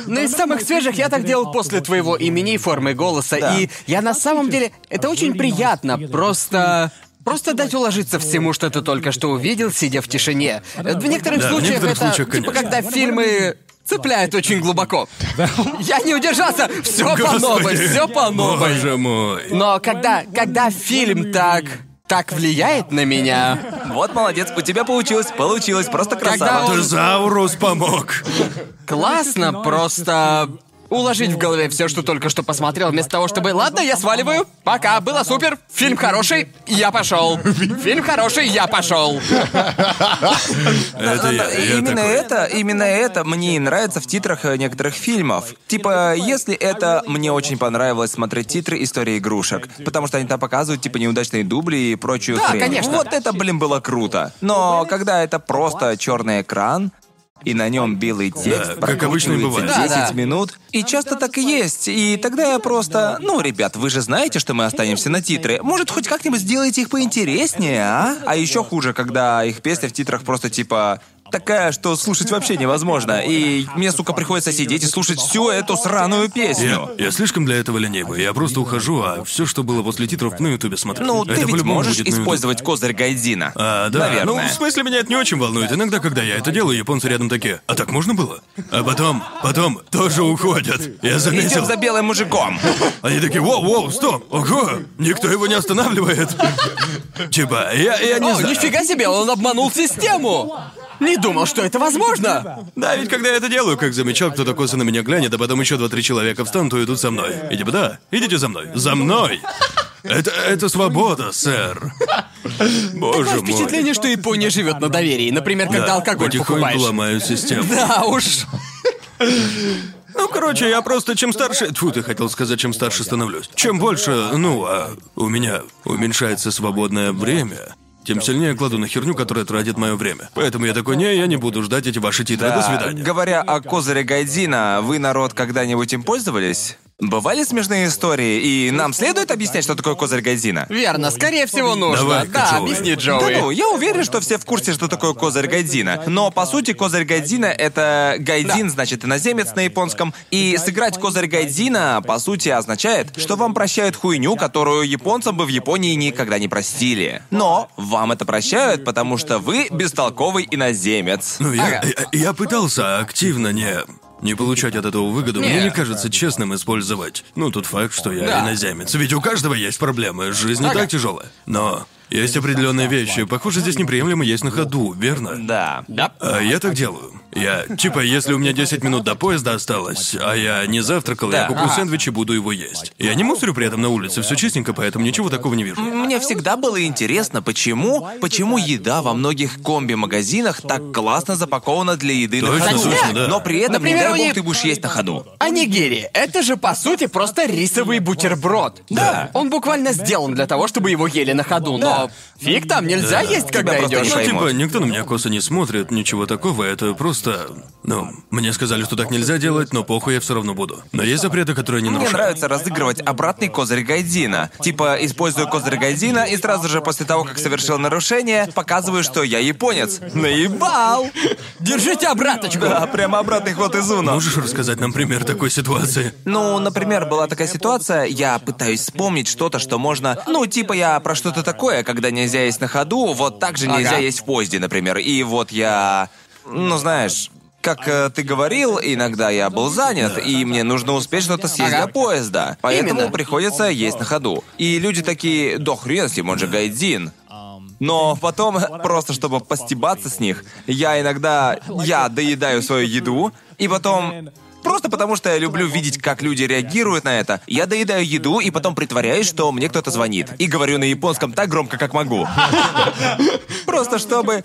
Но из самых свежих я так делал после твоего имени и формы голоса. Да. И я на самом деле... Это очень приятно. Просто... Просто дать уложиться всему, что ты только что увидел, сидя в тишине. В некоторых Да, в случаях некоторых это случаях, типа когда фильмы цепляют очень глубоко. Я не удержался. Все по новой, все по новой. Боже мой. Но когда, когда фильм так так влияет на меня, Вот молодец, у тебя получилось, получилось, просто красава. он- Тезаурус помог. классно просто уложить в голове все, что только что посмотрел, вместо того, чтобы «Ладно, я сваливаю. Пока, было супер. Фильм хороший, я пошел. Фильм хороший, я пошел». Именно это, именно это мне и нравится в титрах э, некоторых фильмов. Типа, если это мне очень понравилось смотреть титры истории игрушек, потому что они там показывают типа неудачные дубли и прочую Да, хрень. конечно. Вот это, блин, было круто. Но когда это просто черный экран, и на нем белый текст, Да, как обычно и бывает. 10 Да, да. минут. И часто так и есть. И тогда я просто... Ну, ребят, вы же знаете, что мы останемся на титры. Может, хоть как-нибудь сделайте их поинтереснее, а? А еще хуже, когда их песня в титрах просто типа такая, что слушать вообще невозможно. И мне, сука, приходится сидеть и слушать всю эту сраную песню. Я, я слишком для этого ленивый. Я просто ухожу, а все, что было после титров, на Ютубе смотрю. Ну, это ты ведь по-любому можешь использовать козырь Гайдзина. А, да. Наверное. Ну, в смысле, меня это не очень волнует. Иногда, когда я это делаю, японцы рядом такие. А так можно было? А потом, потом тоже уходят. Я заметил. Идем за белым мужиком. Они такие, воу, воу, стоп, ого, никто его не останавливает. Типа, я, я не О, знаю. нифига себе, он обманул систему! Не думал, что это возможно! Да, ведь когда я это делаю, как замечал, кто-то косо на меня глянет, а потом еще два-три человека встанут и идут со мной. И типа, да, идите за мной. За мной! Это, это свобода, сэр. Боже Такое мой. впечатление, что Япония живет на доверии. Например, когда Да, алкоголь потихоньку покупаешь. ломаю систему. Да уж. Ну, короче, я просто чем старше... Тьфу, ты хотел сказать, чем старше становлюсь. Чем больше, ну, а у меня уменьшается свободное время, тем сильнее кладу на херню, которая тратит мое время. Поэтому я такой, не, я не буду ждать эти ваши титры. До Да, свидания. Говоря о козыре Гайдзина, вы, народ, когда-нибудь им пользовались? Бывали смешные истории, и нам следует объяснять, что такое козырь Гайдзина? Верно, скорее всего нужно. Давай-ка, да, Джоуи. объясни, Да Джоуи. ну, я уверен, что все в курсе, что такое козырь Гайдзина. Но по сути козырь Гайдзина это Гайдзин, значит иноземец на японском. И сыграть козырь Гайдзина по сути означает, что вам прощают хуйню, которую японцам бы в Японии никогда не простили. Но вам это прощают, потому что вы бестолковый иноземец. Ну, я, Ага. я, я пытался активно не... Не получать от этого выгоду, мне Не. кажется честным использовать. Ну, тот факт, что я Да. иноземец. Ведь у каждого есть проблемы, жизнь не Ага. так тяжелая. Но есть определенные вещи, похоже, здесь неприемлемо есть на ходу, верно? Да. Да. А я так делаю. Я, типа, если у меня 10 минут до поезда осталось, а я не завтракал, я Да. куплю Ага. сэндвич и буду его есть. Я не мусорю при этом на улице, все чистенько, поэтому ничего такого не вижу. Мне всегда было интересно, почему, почему еда во многих комби-магазинах так классно запакована для еды на Точно, ходу. точно, да. Но при этом, Например, не дай бог, них- ты будешь есть на ходу. Анигири — это же, по сути, просто рисовый бутерброд. Да. Он буквально сделан для того, чтобы его ели на ходу, но фиг там, нельзя есть, когда просто идешь. Ну, типа, никто на меня косо не смотрит, ничего такого, это просто... Ну, мне сказали, что так нельзя делать, но похуй я все равно буду. Но есть запреты, которые не Мне нарушаю. нравится разыгрывать обратный козырь Гайдзина. Типа, использую козырь Гайдзина и сразу же после того, как совершил нарушение, показываю, что я японец. Наебал! Держите обраточку! Да, прямо обратный ход из Уно. Можешь рассказать нам пример такой ситуации? Ну, например, была такая ситуация, я пытаюсь вспомнить что-то, что можно... Ну, типа я про что-то такое, когда нельзя есть на ходу, вот так же нельзя Ага. есть в поезде, например. И вот я... Ну, знаешь... Как э, ты говорил, иногда я был занят, и мне нужно успеть что-то съесть Ага. до поезда. Поэтому Именно. приходится есть на ходу. И люди такие, да хрен с ним, он же гайдзин. Но потом, просто чтобы постебаться с них, я иногда... Я доедаю свою еду, и потом... Просто потому, что я люблю видеть, как люди реагируют на это. Я доедаю еду и потом притворяюсь, что мне кто-то звонит. И говорю на японском так громко, как могу. [laughs] Просто чтобы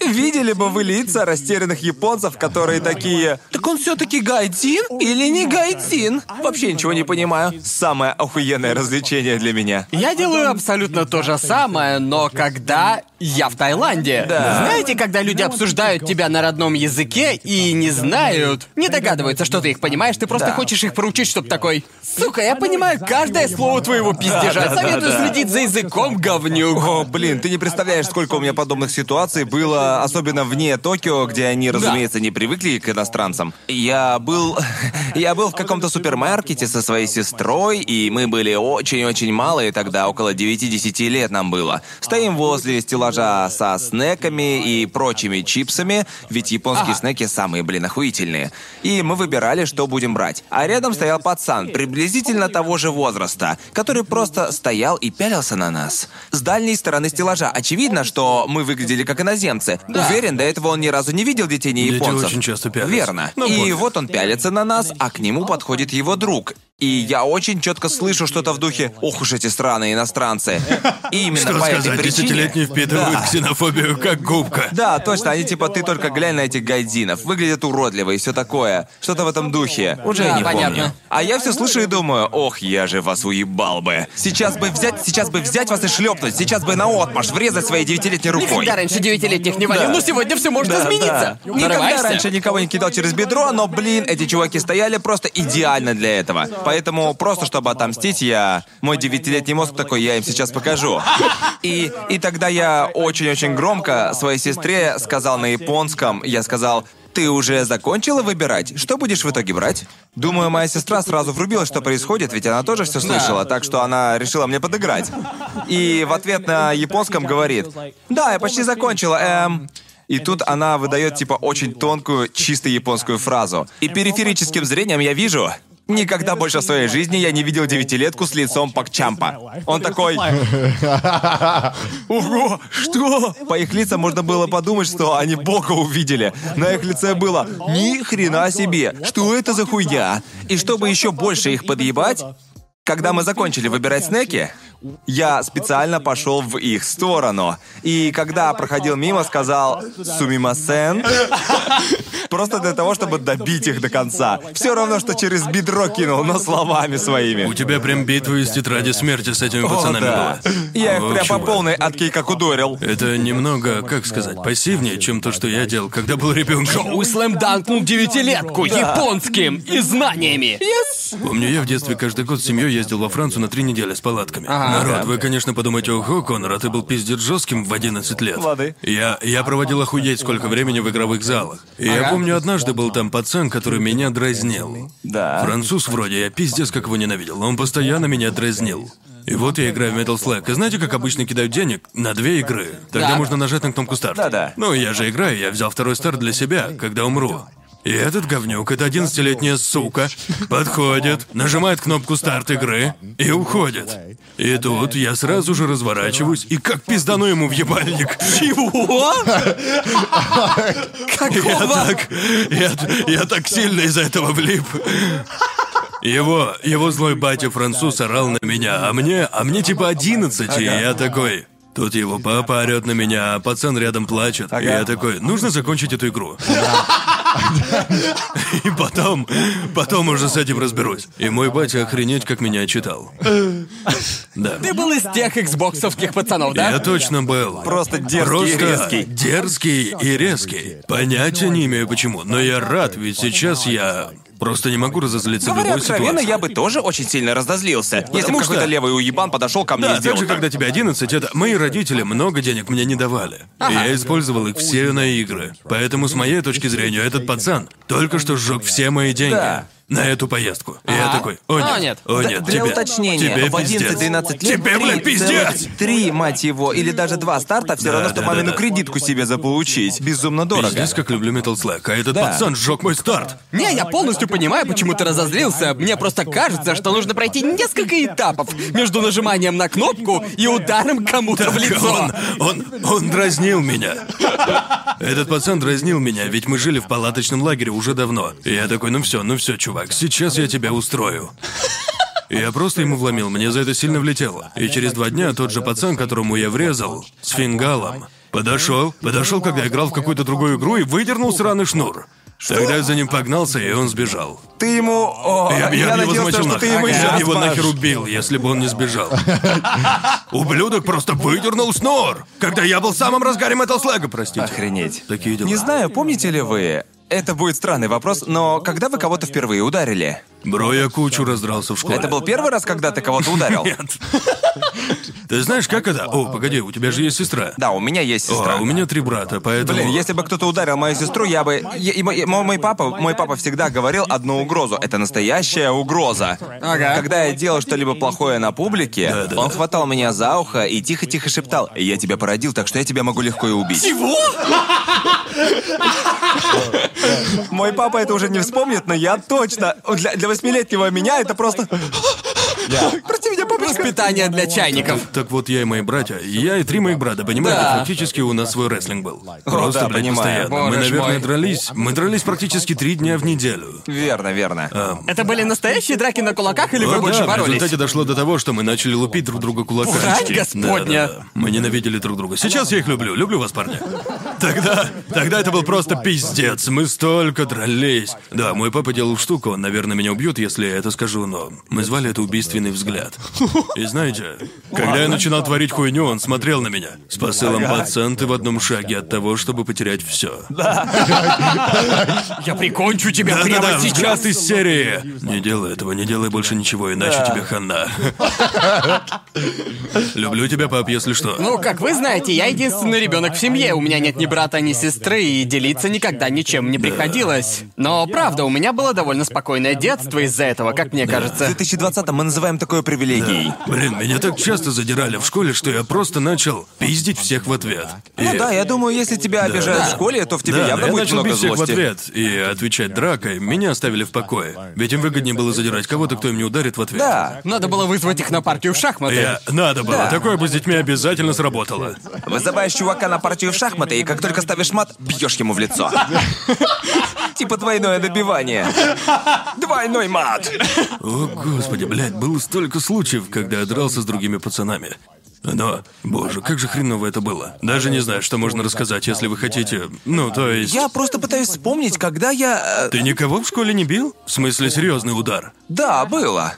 Видели бы вы лица растерянных японцев, которые такие... Так он все-таки гайдин или не гайдин? Вообще ничего не понимаю. Самое охуенное развлечение для меня. Я делаю абсолютно то же самое, но когда я в Таиланде. Да. Знаете, когда люди обсуждают тебя на родном языке и не знают, не догадываются, что ты их понимаешь, ты просто Да. хочешь их проучить, чтобы такой... Сука, я понимаю каждое слово твоего пиздежа. да, да, Советую да. следить за языком, говнюк. О, блин, ты не представляешь, сколько у меня подобных ситуаций было, особенно вне Токио, где они, разумеется, не привыкли к иностранцам. Я был... [laughs] Я был в каком-то супермаркете со своей сестрой, и мы были очень-очень малые тогда, около 9-10 лет нам было. Стоим возле стеллажа со снеками и прочими чипсами, ведь японские Ага. снеки самые, блин, охуительные. И мы выбирали, что будем брать. А рядом стоял пацан, приблизительно того же возраста, который просто стоял и пялился на нас. С дальней стороны стеллажа очевидно, что мы выглядели как иноземцы. Уверен, до этого он ни разу не видел детей не Дети японцев. очень часто пялятся. Верно. Ну, и пофиг. вот он пялится на нас, а к нему подходит его друг. И я очень четко слышу что-то в духе «Ох уж эти сраные иностранцы». И именно Что по этой сказать, причине... десятилетние впитывают Да. ксенофобию как губка. Да, точно, они типа ты только глянь на этих гайдинов, выглядят уродливо и все такое. Что-то в этом духе. Уже Да, не понятно. помню. А я все слышу и думаю, ох, я же вас уебал бы. Сейчас бы взять, сейчас бы взять вас и шлепнуть, сейчас бы на отмаш врезать своей девятилетней рукой. Никогда раньше девятилетних не валил, Да. но сегодня все может Да, измениться. да. Никогда Нарываешься? раньше никого не кидал через бедро, но, блин, эти чуваки стояли просто идеально для этого. Поэтому просто, чтобы отомстить, я... Мой девятилетний мозг такой, я им сейчас покажу. И, и тогда я очень-очень громко своей сестре сказал на японском, я сказал, ты уже закончила выбирать? Что будешь в итоге брать? Думаю, моя сестра сразу врубилась, что происходит, ведь она тоже все слышала, так что она решила мне подыграть. И в ответ на японском говорит, да, я почти закончила, эм... И тут она выдает типа очень тонкую, чисто японскую фразу. И периферическим зрением я вижу. Никогда больше в своей жизни я не видел девятилетку с лицом Пакчампа. Он такой... Ого, что? По их лицам можно было подумать, что они бога увидели. На их лице было ни хрена себе. Что это за хуйня? И чтобы еще больше их подъебать, когда мы закончили выбирать снеки, я специально пошел в их сторону. И когда проходил мимо, сказал «Сумимасен», просто для того, чтобы добить их до конца. Все равно, что через бедро кинул, но словами своими. У тебя прям битва из тетради смерти с этими О, пацанами да. была. Я их О, прям по полной от как ударил. Это немного, как сказать, пассивнее, чем то, что я делал, когда был ребенком. Шоу слэм данкнул девятилетку японским и знаниями. Помню, я в детстве каждый год с семьей ездил во Францию на три недели с палатками. Народ, вы, конечно, подумаете, ого, Конор, а ты был пиздец жестким в 11 лет. Лады. Я, я проводил охуеть сколько времени в игровых залах. И я Ага. помню, однажды был там пацан, который меня дразнил. Да. Француз вроде, я пиздец как его ненавидел. Он постоянно меня дразнил. И вот я играю в Metal Slug. И знаете, как обычно кидают денег? На две игры. Тогда Да. можно нажать на кнопку старт. Да-да. Ну, я же играю, я взял второй старт для себя, когда умру. И этот говнюк, эта 11-летняя сука, подходит, нажимает кнопку старт игры и уходит. И тут я сразу же разворачиваюсь и как пиздану ему в ебальник. Чего? Я так, я, я так сильно из-за этого влип. Его, его злой батя француз орал на меня, а мне, а мне типа 11, и я такой... Тут его папа орет на меня, а пацан рядом плачет. И я такой, нужно закончить эту игру. И потом, потом уже с этим разберусь. И мой батя охренеть, как меня читал. Да. Ты был из тех эксбоксовских пацанов, да? Я точно был. Просто дерзкий и Просто резкий. дерзкий и резкий. Понятия не имею почему, но я рад, ведь сейчас я просто не могу разозлиться в Говоря любой откровенно, ситуации. я бы тоже очень сильно разозлился, если бы Потому какой-то что- левый уебан подошел ко мне и Да, сделал также, так. когда тебе 11, это мои родители много денег мне не давали. И я использовал их все на игры. Поэтому, с моей точки зрения, этот пацан только что сжег все мои деньги. Да. На эту поездку. И я такой, о нет, О, нет. о Да, нет, для тебе, уточнения, тебе в 11-12 лет Тебе, три, блядь, пиздец! Три, мать его, или даже два старта, все Да, равно, что да, мамину да, да. кредитку себе заполучить. Безумно дорого. Пиздец, как люблю Metal Slug, а этот Да. пацан сжег мой старт. Не, я полностью понимаю, почему ты разозлился. Мне просто кажется, что нужно пройти несколько этапов между нажиманием на кнопку и ударом кому-то в лицо. Он, он, он дразнил меня. Этот пацан дразнил меня, ведь мы жили в палаточном лагере уже давно. И я такой, ну все, ну все, чувак, сейчас я тебя устрою. Я просто ему вломил, мне за это сильно влетело. И через два дня тот же пацан, которому я врезал, с фингалом, Подошел, подошел, когда играл в какую-то другую игру и выдернул сраный шнур. Тогда я за ним погнался, и он сбежал. Ты ему... О, Я, я, его надеялся, замочил что ты нахер. ему Я его нахер убил, если бы он не сбежал. Ублюдок просто выдернул шнур, когда я был в самом разгаре Metal Slug, простите. Охренеть. Такие дела. Не знаю, помните ли вы... Это будет странный вопрос, но когда вы кого-то впервые ударили? Бро, я кучу раздрался в школе. Это был первый раз, когда ты кого-то ударил? Нет. Ты знаешь, как это? О, погоди, у тебя же есть сестра. Да, у меня есть сестра. О, у меня три брата, поэтому... Блин, если бы кто-то ударил мою сестру, я бы... я- и мой, и мой- мой папа, мой папа всегда говорил одну угрозу. Это настоящая угроза. Ага. Когда я делал что-либо плохое на публике, Да-да. он хватал меня за ухо и тихо-тихо шептал: "Я тебя породил, так что я тебя могу легко и убить". Чего? Мой папа это уже не вспомнит, но я точно для, для восьмилетнего меня это просто. [laughs] Прости меня, папочка. Воспитание для чайников. Так вот, я и мои братья, я и три моих брата, понимаете, Да. фактически у нас свой рестлинг был. Просто, да, блядь, понимаю. постоянно. Мы, Боже наверное, мой. дрались. Мы дрались практически три дня в неделю. Верно, верно. Это были настоящие драки на кулаках или вы больше да, в боролись? результате дошло до того, что мы начали лупить друг друга кулаками. Брань Господня. Да, да, да. Мы ненавидели друг друга. Сейчас я их люблю. Люблю вас, парни. Тогда, тогда это был просто пиздец. Мы столько дрались. Да, мой папа делал штуку, он, наверное, меня убьет, если я это скажу, но мы звали это убийственный взгляд. И знаете, когда я начинал творить хуйню, он смотрел на меня с посылом пацан, ты в одном шаге от того, чтобы потерять все. Я прикончу тебя прямо Да-да-да, сейчас. взгляд из серии. Не делай этого, не делай больше ничего, иначе тебе хана. Люблю тебя, пап, если что. Ну, как вы знаете, я единственный ребенок в семье. У меня нет ни брата, ни сестры, и делиться никогда ничем не приходилось. Но правда, у меня было довольно спокойное детство из-за этого, как мне В кажется. 2020 мы называем такое привилегией. Блин, меня так часто задирали в школе, что я просто начал пиздить всех в ответ. И- Ну да, я думаю, если тебя обижают в школе, то в тебе Да, но явно я будет начал много бить всех в ответ и отвечать дракой. Меня оставили в покое. Ведь им выгоднее было задирать кого-то, кто им не ударит в ответ. Да. Надо было вызвать их на партию в шахматы. Я... Надо было. Да. Такое бы с детьми обязательно сработало. Вызываешь чувака на партию в шахматы, и как только ставишь мат, бьешь ему в лицо. Типа двойное добивание. Двойной мат. О, господи, блядь, было столько случаев, когда я дрался с другими пацанами. Но, боже, как же хреново это было. Даже не знаю, что можно рассказать, если вы хотите. Ну, то есть... Я просто пытаюсь вспомнить, когда я... э, Ты никого в школе не бил? В смысле, серьезный удар? Да, было.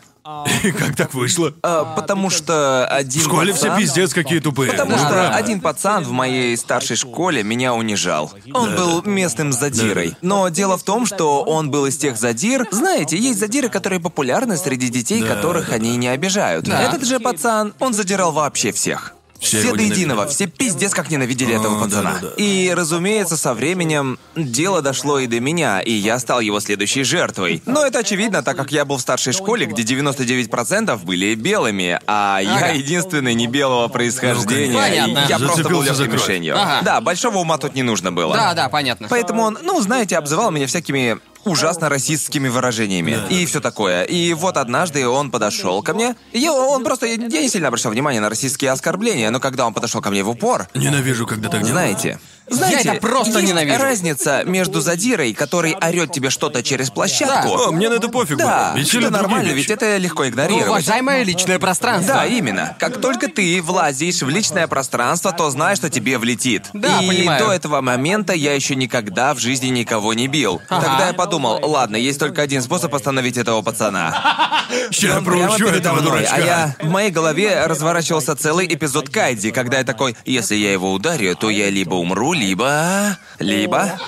И [laughs] как так вышло? Э, потому что один В школе все пиздец какие тупые. Потому Ну, что один пацан в моей старшей школе меня унижал. Он был местным задирой. Но дело в том, что он был из тех задир. Знаете, есть задиры, которые популярны среди детей, которых они не обижают. Этот же пацан, он задирал вообще всех. Все Все до единого, все пиздец как ненавидели О, этого пацана. да-да-да. И, разумеется, со временем дело дошло и до меня, и я стал его следующей жертвой. Но это очевидно, так как я был в старшей школе, где 99% были белыми, а я Ага. единственный не белого происхождения. Ну, Понятно. и я просто был Зацепился легкой мишенью. Ага. Да, большого ума тут не нужно было. Да, да, понятно. Поэтому он, ну, знаете, обзывал меня всякими ужасно расистскими выражениями и все такое. И вот однажды он подошел ко мне. И он просто, я не сильно обращал внимание на расистские оскорбления, но когда он подошел ко мне в упор, Ненавижу, когда так делают. знаете, знаете, это просто есть ненавижу. разница между задирой, который орет тебе что-то через площадку. О, мне на это пофиг Да, было. Ведь другие нормально, ведь это легко игнорировать. Уважаемое личное пространство. Да, именно. Как только ты влазишь в личное пространство, то знаешь, что тебе влетит. Да, И понимаю. до этого момента я еще никогда в жизни никого не бил. Тогда я подумал, ладно, есть только один способ остановить этого пацана. [laughs] Прямо проучу этого дурачка. а я... В моей голове разворачивался целый эпизод Кайдзи, когда я такой, если я его ударю, то я либо умру, либо... Либо...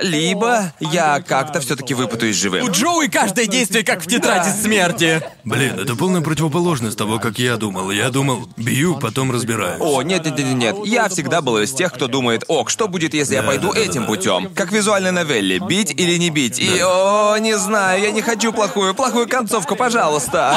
Либо я как-то все-таки выпутаюсь У живым. Джоуи каждое действие как в тетради смерти. Блин, это полная противоположность того, как я думал. Я думал, бью, потом разбираюсь. О, нет, нет, нет, нет. Я всегда был из тех, кто думает, ок, что будет, если я пойду этим путем? Как в визуальной новелле, бить или не бить? И, о, не знаю, я не хочу плохую, плохую концовку, пожалуйста.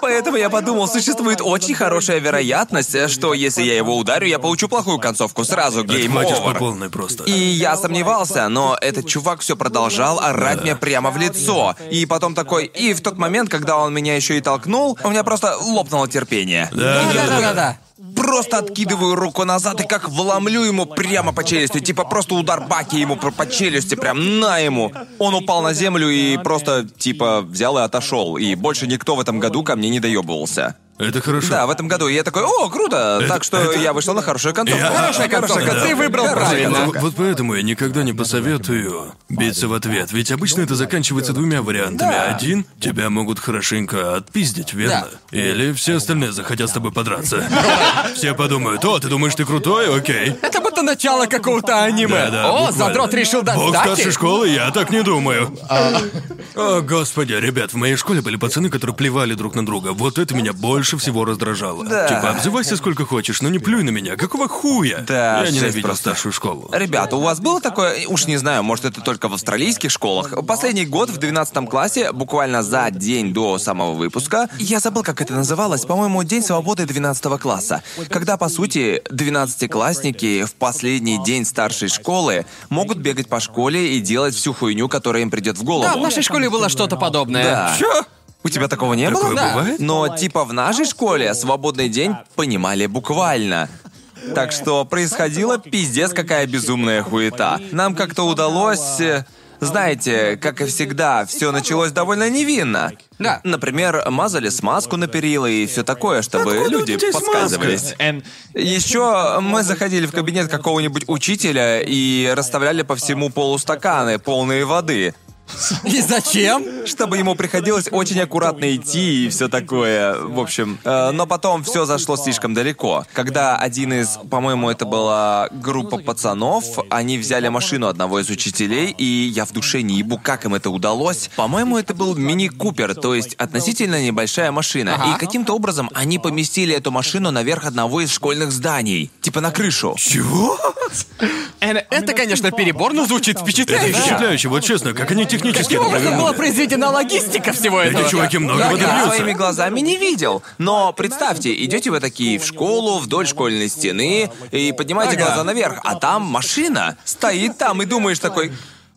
Поэтому я подумал, существует очень хорошая вероятность, что если я его ударю, я получу плохую концовку, сразу гейм Отхватишь по овер. полной просто. И я сомневался, но этот чувак все продолжал орать мне прямо в лицо. И потом такой, и в тот момент, когда он меня еще и толкнул, у меня просто лопнуло терпение. Да, да, да, да. Просто откидываю руку назад и как вломлю ему прямо по челюсти. Типа просто удар баки ему по, по челюсти, прям на ему. Он упал на землю и просто, типа, взял и отошел. И больше никто в этом году ко мне не доебывался. Это хорошо. Да, в этом году. И я такой, о, круто! так что я вышел на хорошую концовку. Я- Хорошая концовка, ты выбрал Хорошая правильно. концовка. Вот поэтому я никогда не посоветую биться в ответ. Ведь обычно это заканчивается двумя вариантами. Да. Один — тебя могут хорошенько отпиздить, верно? Или все остальные захотят с тобой подраться. Все подумают, о, ты думаешь, ты крутой? Окей. Это будто начало какого-то аниме. Да-да, О, буквально. задрот решил дать Бог старшей школы, я так не думаю. О, господи, ребят, в моей школе были пацаны, которые плевали друг на друга. Вот это меня больше всего раздражало. Да. Типа, обзывайся сколько хочешь, но не плюй на меня. Какого хуя? Да, я жесть ненавидел просто. старшую школу. Ребята, у вас было такое, уж не знаю, может это только в австралийских школах. Последний год в 12 классе, буквально за день до самого выпуска, я забыл, как это называлось, по-моему, День свободы 12 класса. Когда, по сути, 12-классники в последний день старшей школы могут бегать по школе и делать всю хуйню, которая им придет в голову. Да, в нашей школе было что-то подобное. Да. Чё? У тебя такого не Такое было? Да. бывает? Но типа в нашей школе свободный день понимали буквально. Так что происходила пиздец какая безумная хуета. Нам как-то удалось... э, Знаете, как и всегда, все началось довольно невинно. Да. Например, мазали смазку на перила и все такое, чтобы Откуда люди подсказывались. Еще мы заходили в кабинет какого-нибудь учителя и расставляли по всему полу стаканы, полные воды. И зачем? Чтобы ему приходилось очень аккуратно идти и все такое. В общем, э, но потом все зашло слишком далеко. Когда один из, по-моему, это была группа пацанов, они взяли машину одного из учителей, и я в душе не ебу, как им это удалось. По-моему, это был мини-купер, то есть относительно небольшая машина. Ага. И каким-то образом они поместили эту машину наверх одного из школьных зданий. Типа на крышу. Чего? Это, конечно, перебор, но звучит Это впечатляюще. впечатляюще. Вот честно, как они технически Каким это образом была произведена логистика всего этого? Эти чуваки много Я, в этом я бьются. своими глазами не видел. Но представьте, идете вы такие в школу вдоль школьной стены и поднимаете глаза наверх, а там машина стоит там и думаешь такой,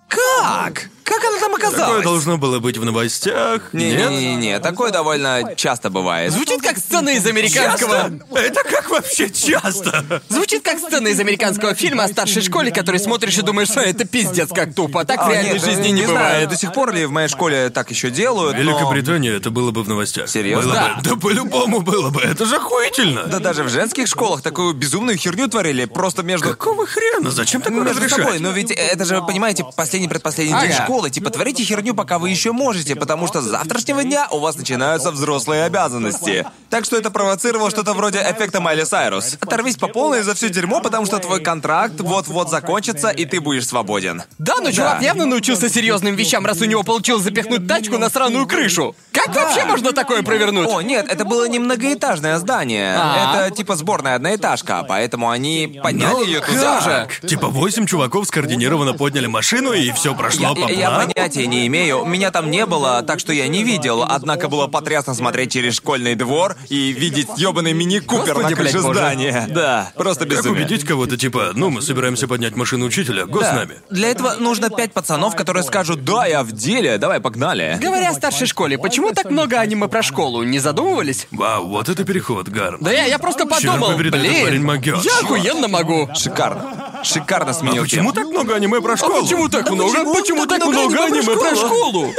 как? Как она там Такое оказалась? должно было быть в новостях. Нет? Не-не-не, такое довольно часто бывает. Звучит как сцена из американского... Это как вообще часто? Звучит как сцена из американского фильма о старшей школе, который смотришь и думаешь, что это пиздец как тупо. Так в А, реальной нет, жизни не, знаю, бывает. до сих пор ли в моей школе так еще делают, В но- Великобритании это было бы в новостях. Серьезно? Было Да. бы. Да по-любому было бы. Это же охуительно. Да даже в женских школах такую безумную херню творили, просто между... Какого хрена? Зачем такое Между разрешать? собой, но ведь это же, понимаете, последний предпоследний день Ага. школы. Типа, творите херню, пока вы еще можете, потому что с завтрашнего дня у вас начинаются взрослые обязанности. Так что это провоцировало что-то вроде эффекта Майли Сайрус. Оторвись по полной за все дерьмо, потому что твой контракт вот-вот закончится, и ты будешь свободен. Да, но чувак явно научился серьезным вещам, раз у него получилось запихнуть тачку на сраную крышу. Как вообще можно такое провернуть? О, нет, это было не многоэтажное здание. А. Это типа сборная одноэтажка, поэтому они подняли ее туда. как? Типа восемь чуваков скоординированно подняли машину, и все прошло по Я, я плану? понятия не имею. Меня там не было, так что я не видел. Однако было потрясно смотреть через школьный двор и видеть ёбаный мини-купер Господи, на крыше блядь, боже. здания. Да, просто Как безумие. убедить кого-то, типа, ну, мы собираемся поднять машину учителя, го с нами. Для этого нужно пять пацанов, которые скажут «Да, я в деле, давай, погнали». Говоря о старшей школе, почему так много аниме про школу? Не задумывались? Вау, вот это переход, Гарн. Да я, я просто подумал, побери, блин, я охуенно могу. Шикарно. Шикарно А сменил почему тему. так много аниме про школу? Почему так много? Почему, так много аниме про школу?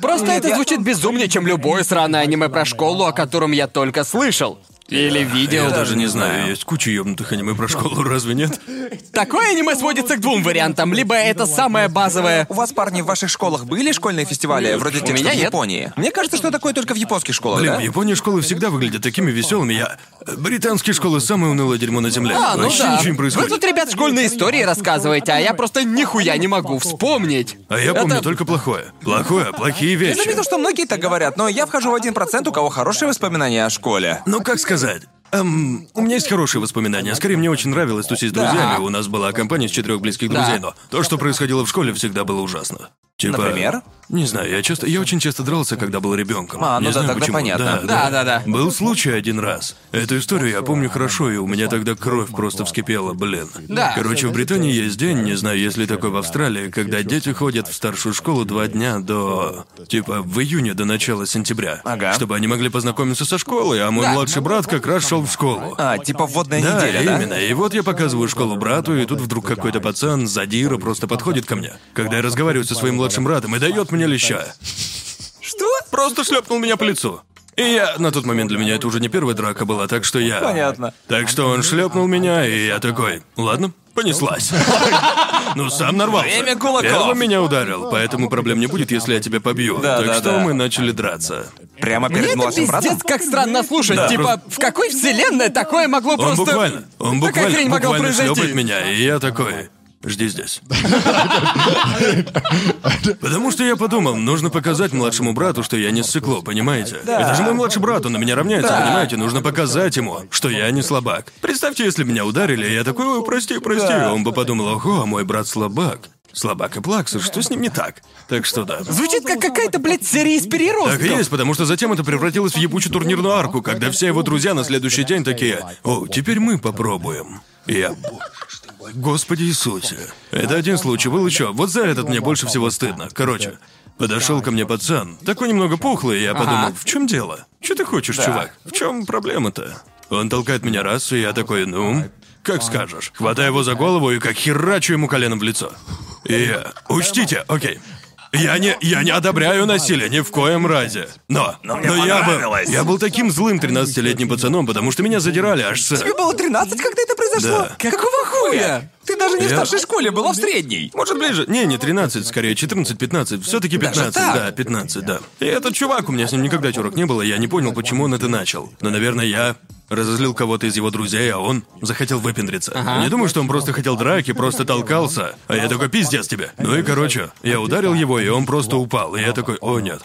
Просто это звучит безумнее, чем любое сраное аниме про школу, о котором я только слышал. Или видел. Я даже не знаю, есть куча ёбнутых аниме про школу, разве нет? Такое аниме сводится к двум вариантам. Либо это самое базовое... У вас, парни, в ваших школах были школьные фестивали, вроде тех, у меня что в нет. Японии? Мне кажется, что такое только в японских школах, Блин, да? в Японии школы всегда выглядят такими веселыми. Я... Британские школы самое унылое дерьмо на земле. А, ну Вообще да. ничего не Вы происходит. тут, ребят, школьные истории рассказываете, а я просто нихуя не могу вспомнить. А я помню Это- только плохое. Плохое, плохие Я вещи. заметил, что многие так говорят, но я вхожу в один процент, у кого хорошие воспоминания о школе. Ну, как сказать? is it? Uh, Эм, у меня есть хорошие воспоминания. Скорее, мне очень нравилось тусить с друзьями. У нас была компания из четырех близких Да. друзей, но то, что происходило в школе, всегда было ужасно. Типа. Например? Не знаю, я часто. Я очень часто дрался, когда был ребенком. А, ну не да, знаю тогда почему. понятно. Да, да, да. Был случай один раз. Эту историю я помню хорошо, и у меня тогда кровь просто вскипела, блин. Да. Короче, в Британии есть день, не знаю, есть ли такой в Австралии, когда дети ходят в старшую школу два дня до... Типа, в июне до начала сентября. Ага. Чтобы они могли познакомиться со школой, а мой Да. младший брат как раз шел в школу. А, типа вводная Да, неделя, да? именно. И вот я показываю школу брату, и тут вдруг какой-то пацан, задира, просто подходит ко мне. Когда я разговариваю со своим младшим братом и дает мне леща. Что? Просто шлепнул меня по лицу. И я, на тот момент для меня это уже не первая драка была, так что я... Понятно. Так что он шлепнул меня, и я такой, ладно, понеслась. Ну, сам нарвался. Время кулаков. Первым меня ударил, поэтому проблем не будет, если я тебя побью. Да, так да, что да. мы начали драться. Прямо Мне перед это младшим братом? пиздец как странно слушать. Да, типа, в какой вселенной такое могло Он просто... буквально, он Такая буквально, хрень могла буквально произойти. шлепает меня, и я такой, жди здесь. Потому что я подумал, нужно показать младшему брату, что я не ссыкло, понимаете? Это же мой младший брат, он на меня равняется, понимаете? Нужно показать ему, что я не слабак. Представьте, если меня ударили, и я такой, ой, прости, прости. Он бы подумал, ого, мой брат слабак. Слабак и плакса, что с ним не так? Так что да. Звучит как какая-то, блядь, серия из переростков. Так и есть, потому что затем это превратилось в ебучую турнирную арку, когда все его друзья на следующий день такие «О, теперь мы попробуем». Я... «Боже ты мой, Господи Иисусе. Это один случай, был еще. Вот за этот мне больше всего стыдно. Короче, подошел ко мне пацан, такой немного пухлый, и я подумал, в чем дело? Что ты хочешь, чувак? В чем проблема-то? Он толкает меня раз, и я такой, ну, как скажешь. Хватаю его за голову и как херачу ему коленом в лицо. И я... Учтите, окей. Я не, я не одобряю насилие ни в коем разе. Но, но, мне я был, я был таким злым 13-летним пацаном, потому что меня задирали аж с... Тебе было 13, когда это произошло? Да. Какого хуя? Ты даже не в Я- старшей школе, была в средней. Может, ближе? Не, не 13, скорее 14-15. Все-таки 15, так? да, 15, да. И этот чувак, у меня с ним никогда терок не было, я не понял, почему он это начал. Но, наверное, я разозлил кого-то из его друзей, а он захотел выпендриться. Не думаю, что он просто хотел драки, просто толкался. А я такой, пиздец тебе. Ну и короче, я ударил его, и он просто упал. И я такой, о нет.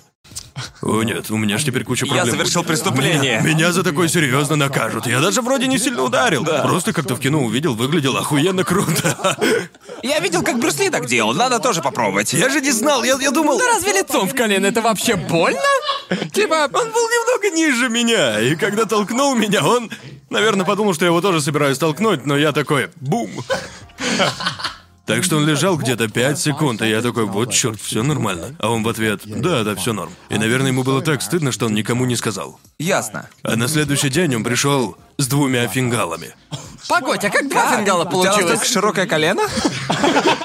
О нет, у меня ж теперь куча Я проблем. совершил будет. преступление. Меня, меня за такое серьезно накажут. Я даже вроде не сильно ударил. Просто как-то в кино увидел, выглядел охуенно круто. Я видел, как Брюс Ли так делал, надо тоже попробовать. Я же не знал, я, я думал... Да разве лицом в колено это вообще больно? Типа, Он был немного ниже меня, и когда толкнул меня, он, наверное, подумал, что я его тоже собираюсь толкнуть, но я такой, бум. Так что он лежал где-то 5 секунд, и я такой, вот черт, все нормально. А он в ответ, да, да, все норм. И, наверное, ему было так стыдно, что он никому не сказал. Ясно. А на следующий день он пришел с двумя фингалами. погодь, а как два фингала У тебя настолько получилось? широкое колено?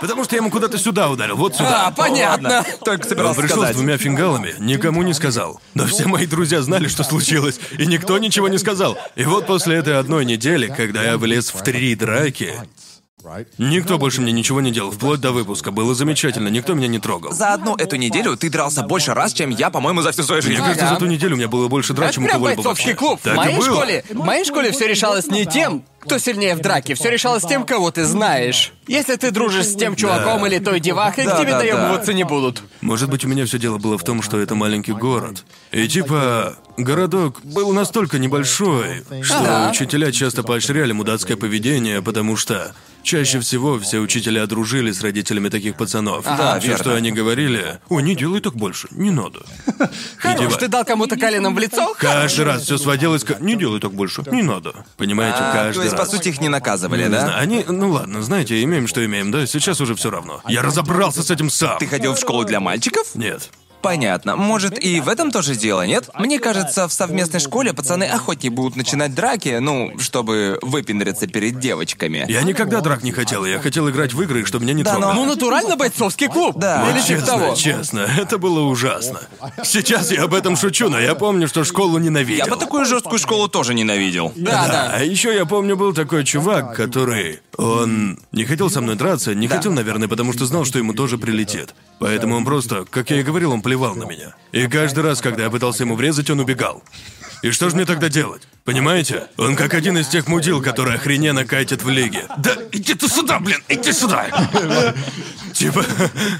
Потому что я ему куда-то сюда ударил, вот сюда. А, понятно. Только Он собирался пришел с сказать. двумя фингалами, никому не сказал. Но все мои друзья знали, что случилось, и никто ничего не сказал. И вот после этой одной недели, когда я влез в три драки, никто больше мне ничего не делал, вплоть до выпуска. Было замечательно, никто меня не трогал. За одну эту неделю ты дрался больше раз, чем я, по-моему, за всю свою Мне жизнь. кажется, Ага. за ту неделю у меня было больше драк, чем у прям кого-либо бойцовский вообще. клуб. Так в и моей было. школе, в моей школе все решалось не тем, кто сильнее в драке, все решалось тем, кого ты знаешь. Если ты дружишь с тем чуваком или той девахой, Да, к тебе да, да. доебываться не будут. Может быть, у меня все дело было в том, что это маленький город. И типа, городок был настолько небольшой, что Ага. учителя часто поощряли мудацкое поведение, потому что чаще всего все учителя дружили с родителями таких пацанов. Да, Все, верно. что они говорили, ой, не делай так больше, не надо. Хорош, ты дал кому-то коленом в лицо? Каждый раз все сводилось к не делай так больше, не надо. Понимаете, А, каждый то есть, по раз. сути, их не наказывали, Не да? Они, ну ладно, знаете, имеем, что имеем, да? Сейчас уже все равно. Я разобрался с этим сам. Ты ходил в школу для мальчиков? Нет. Понятно. Может, и в этом тоже дело, нет? Мне кажется, в совместной школе пацаны охотнее будут начинать драки, ну, чтобы выпендриться перед девочками. Я никогда драк не хотел, я хотел играть в игры, чтобы меня не Да, трогали. Ну, натурально бойцовский клуб. Да. Или типа честно, того. честно, это было ужасно. Сейчас я об этом шучу, но я помню, что школу ненавидел. Я бы такую жесткую школу тоже ненавидел. Да, да. А еще я помню, был такой чувак, который... Он не хотел со мной драться, не хотел, наверное, потому что знал, что ему тоже прилетит. Поэтому он просто, как я и говорил, он плевал на меня. И каждый раз, когда я пытался ему врезать, он убегал. И что же мне тогда делать? Понимаете? Он как один из тех мудил, которые охрененно катят в лиге. Да иди ты сюда, блин, иди сюда! [laughs] Типа...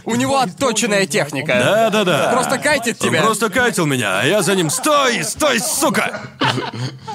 У него отточенная техника. Да-да-да. Просто кайтит тебя. Он просто катил меня, а я за ним «Стой! Стой, сука!»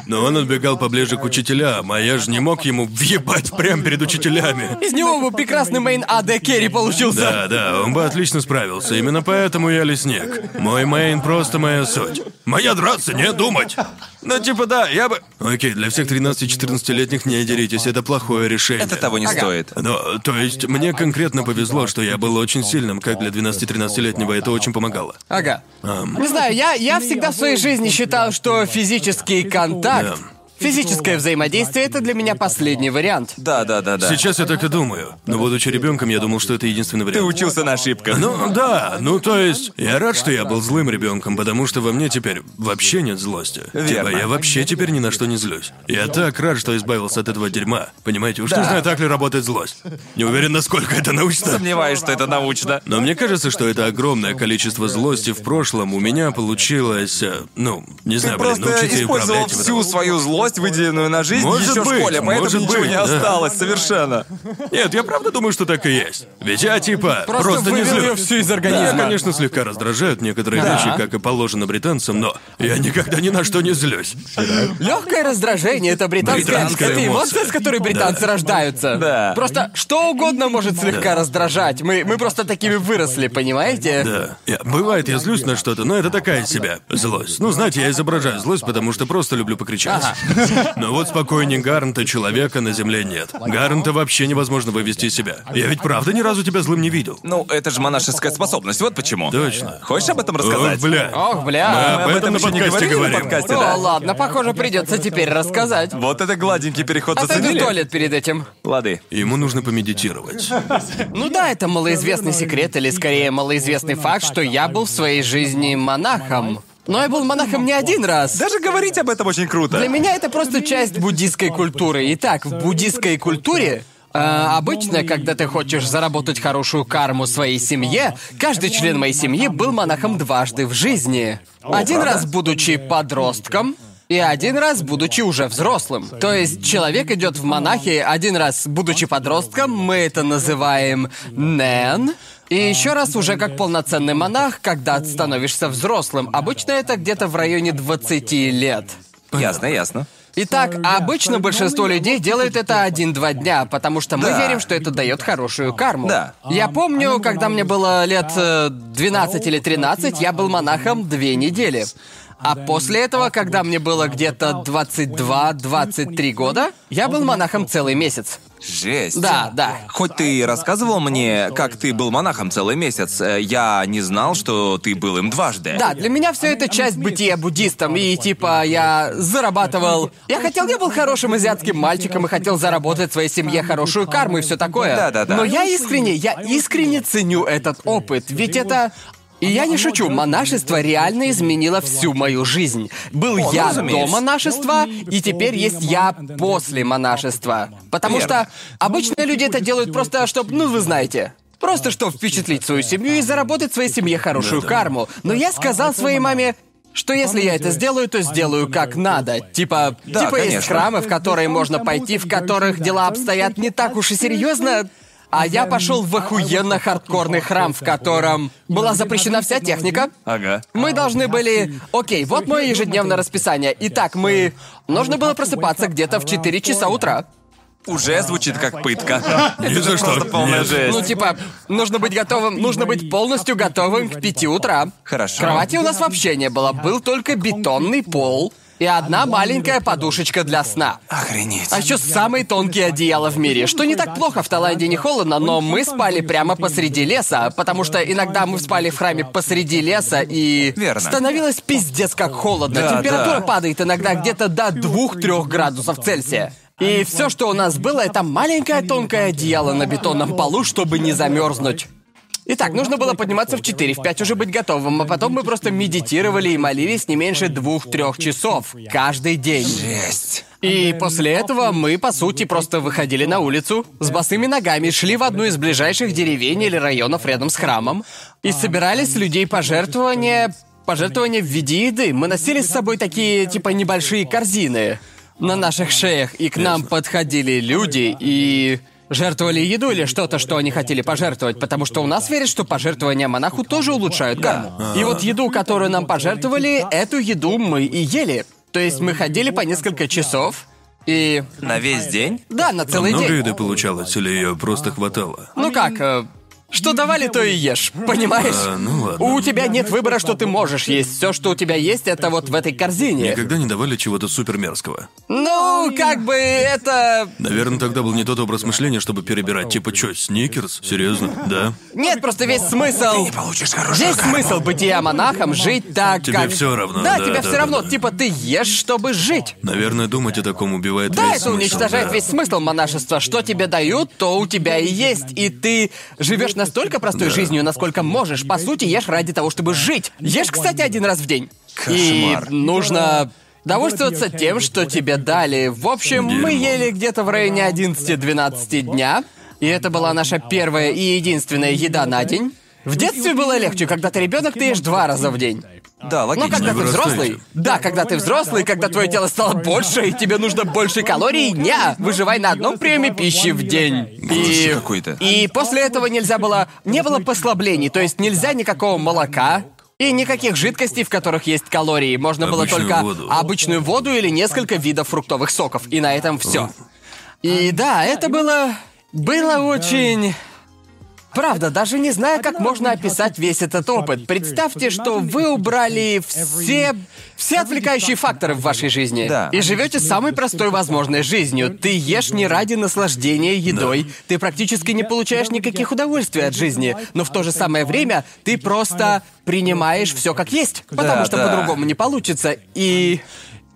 Но он отбегал поближе к учителям, а я же не мог ему въебать прямо перед учителями. Из него бы прекрасный мейн AD Carry получился. Да, да, он бы отлично справился. Именно поэтому я лесник. Мой мейн просто моя суть. Моя драться, не думать. Ну, типа, да, я бы... Окей, для всех 13-14-летних не деритесь, это плохое решение. Это того не Ага. стоит. Но, то есть, мне конкретно повезло, что я был очень сильным, как для 12-13-летнего, это очень помогало. Ага. Не знаю, я, я всегда в своей жизни считал, что физический контакт Да. Физическое взаимодействие это для меня последний вариант. Да, да, да, да. Сейчас я так и думаю. Но будучи ребенком, я думал, что это единственный Ты вариант. учился на ошибках. Ну да, ну то есть, я рад, что я был злым ребенком, потому что во мне теперь вообще нет злости. Верно. Типа, я вообще теперь ни на что не злюсь. Я так рад, что избавился от этого дерьма. Понимаете, уж Да. не знаю, так ли работает злость. Не уверен, насколько это научно. Сомневаюсь, что это научно. Но мне кажется, что это огромное количество злости в прошлом у меня получилось, э, ну, не Ты знаю, блин, научиться использовал управлять. всю свою злость, выделенную на жизнь, Может еще в быть, школе, поэтому может ничего быть, не да. осталось совершенно. Нет, я правда думаю, что так и есть. Ведь я типа Просто просто, не её всю из организма. Меня, конечно, слегка раздражают некоторые Да. вещи, как и положено британцам, но я никогда ни на что не злюсь. Легкое раздражение это британская, Британская это эмоция, эмоция. с которой британцы рождаются. Да. Просто что угодно может слегка раздражать. Мы, мы просто такими выросли, понимаете? Да. Я- бывает, я злюсь на что-то, но это такая себя злость. Ну, знаете, я изображаю злость, потому что просто люблю покричать. [laughs] Но вот спокойнее Гарнта человека на земле нет. Гарнта вообще невозможно вывести из себя. Я ведь правда ни разу тебя злым не видел. Ну, это же монашеская способность, вот почему. Точно. Хочешь об этом Ох, рассказать? бля. Ох, Мы бля. об этом на еще не подкасте говорили на говорим. подкасте, О, да? ладно, похоже, придется теперь рассказать. Вот это гладенький переход в заценили? туалет перед этим. Лады. Ему нужно помедитировать. [laughs] Ну да, это малоизвестный секрет, или скорее малоизвестный факт, что я был в своей жизни монахом. Но я был монахом не один раз. Даже говорить об этом очень круто. Для меня это просто часть буддийской культуры. Итак, в буддийской культуре э, обычно, когда ты хочешь заработать хорошую карму своей семье, каждый член моей семьи был монахом дважды в жизни. Один раз будучи подростком, и один раз, будучи уже взрослым. То есть человек идет в монахи один раз, будучи подростком, мы это называем нэн. И еще раз уже как полноценный монах, когда становишься взрослым. Обычно это где-то в районе 20 лет. Ясно, ясно. Итак, обычно большинство людей делают это один-два дня, потому что мы Да. верим, что это дает хорошую карму. Да. Я помню, когда мне было лет э, 12 или 13, я был монахом две недели. А после этого, когда мне было где-то 22-23 года, я был монахом целый месяц. Жесть. Да, да. Хоть ты и рассказывал мне, как ты был монахом целый месяц, я не знал, что ты был им дважды. Да, для меня все это часть бытия буддистом, и типа я зарабатывал. Я хотел, я был хорошим азиатским мальчиком и хотел заработать своей семье хорошую карму и все такое. Да-да-да. Но я искренне, я искренне ценю этот опыт, ведь это. И я не шучу, монашество реально изменило всю мою жизнь. Был О, ну, я разумеется. до монашества, и теперь есть я после монашества. Потому Верно. что обычно люди это делают просто, чтобы, ну вы знаете, Просто чтобы впечатлить свою семью и заработать своей семье хорошую карму. Но я сказал своей маме, что если я это сделаю, то сделаю как надо. Типа, Да, типа есть конечно. храмы, в которые можно пойти, в которых дела обстоят не так уж и серьезно. А я пошел в охуенно хардкорный храм, в котором была запрещена вся техника. Ага. Мы должны были... Окей, вот мое ежедневное расписание. Итак, мы... Нужно было просыпаться где-то в 4 часа утра. Уже звучит как пытка. [laughs] Ни Это за же что. просто полная Нет. жесть. Ну, типа, нужно быть готовым, нужно быть полностью готовым к пяти утра. Хорошо. Кровати у нас вообще не было, был только бетонный пол и одна маленькая подушечка для сна. Охренеть. А еще самые тонкие одеяла в мире, что не так плохо, в Таиланде не холодно, но мы спали прямо посреди леса, потому что иногда мы спали в храме посреди леса, и Верно. становилось пиздец как холодно. Да, Температура да. падает иногда где-то до 2-3 градусов Цельсия. И все, что у нас было, это маленькое тонкое одеяло на бетонном полу, чтобы не замерзнуть. Итак, нужно было подниматься в 4, в 5 уже быть готовым, а потом мы просто медитировали и молились не меньше двух-трех часов каждый день. Жесть. И после этого мы, по сути, просто выходили на улицу, с босыми ногами шли в одну из ближайших деревень или районов рядом с храмом и собирали с людей пожертвования... Пожертвования в виде еды. Мы носили с собой такие, типа, небольшие корзины на наших шеях, и к нам подходили люди и жертвовали еду или что-то, что они хотели пожертвовать, потому что у нас верят, что пожертвования монаху тоже улучшают карму. И вот еду, которую нам пожертвовали, эту еду мы и ели. То есть мы ходили по несколько часов, и... На весь день? Да, на целый Много день. еды получалось, или ее просто хватало? Ну как, э, Что давали, то и ешь, понимаешь? А, ну ладно. У тебя нет выбора, что ты можешь есть. Все, что у тебя есть, это вот в этой корзине. Никогда не давали чего-то супер мерзкого. Ну, как бы это... Наверное, тогда был не тот образ мышления, чтобы перебирать. Типа, что, сникерс? Серьезно? Да? Нет, просто весь смысл... Получишь хорошую Весь смысл бытия монахом жить так, Тебе как... всё равно, Да, да, тебе да, все да, равно. да. Типа ты ешь, чтобы жить. Наверное, думать о таком убивает Да, весь это смысл, уничтожает да. весь смысл монашества. Что тебе дают, то у тебя и есть. И ты живешь настолько простой жизнью, насколько можешь. По сути, ешь ради того, чтобы жить. Ешь, кстати, один раз в день. И Кошмар. нужно довольствоваться тем, что тебе дали. В общем, мы Дерьмо. ели где-то в районе 11-12 дня. И это была наша первая и единственная еда на день. В детстве было легче, когда ты ребенок, ты ешь два раза в день. Да, Но логично. когда ты взрослый, да, когда ты взрослый, когда твое тело стало больше, и тебе нужно больше калорий, не, выживай на одном приеме пищи в день. И, какой-то. и после этого нельзя было, не было послаблений, то есть нельзя никакого молока, и никаких жидкостей, в которых есть калории. Можно было Обычную только воду. обычную воду или несколько видов фруктовых соков. И на этом все. И да, это было. было очень. Правда, даже не знаю, как можно описать весь этот опыт. Представьте, что вы убрали все все отвлекающие факторы в вашей жизни. Да. И живете самой простой возможной жизнью. Ты ешь не ради наслаждения едой. Ты практически не получаешь никаких удовольствий от жизни. Но в то же самое время ты просто принимаешь все как есть. Потому что да. по-другому не получится. И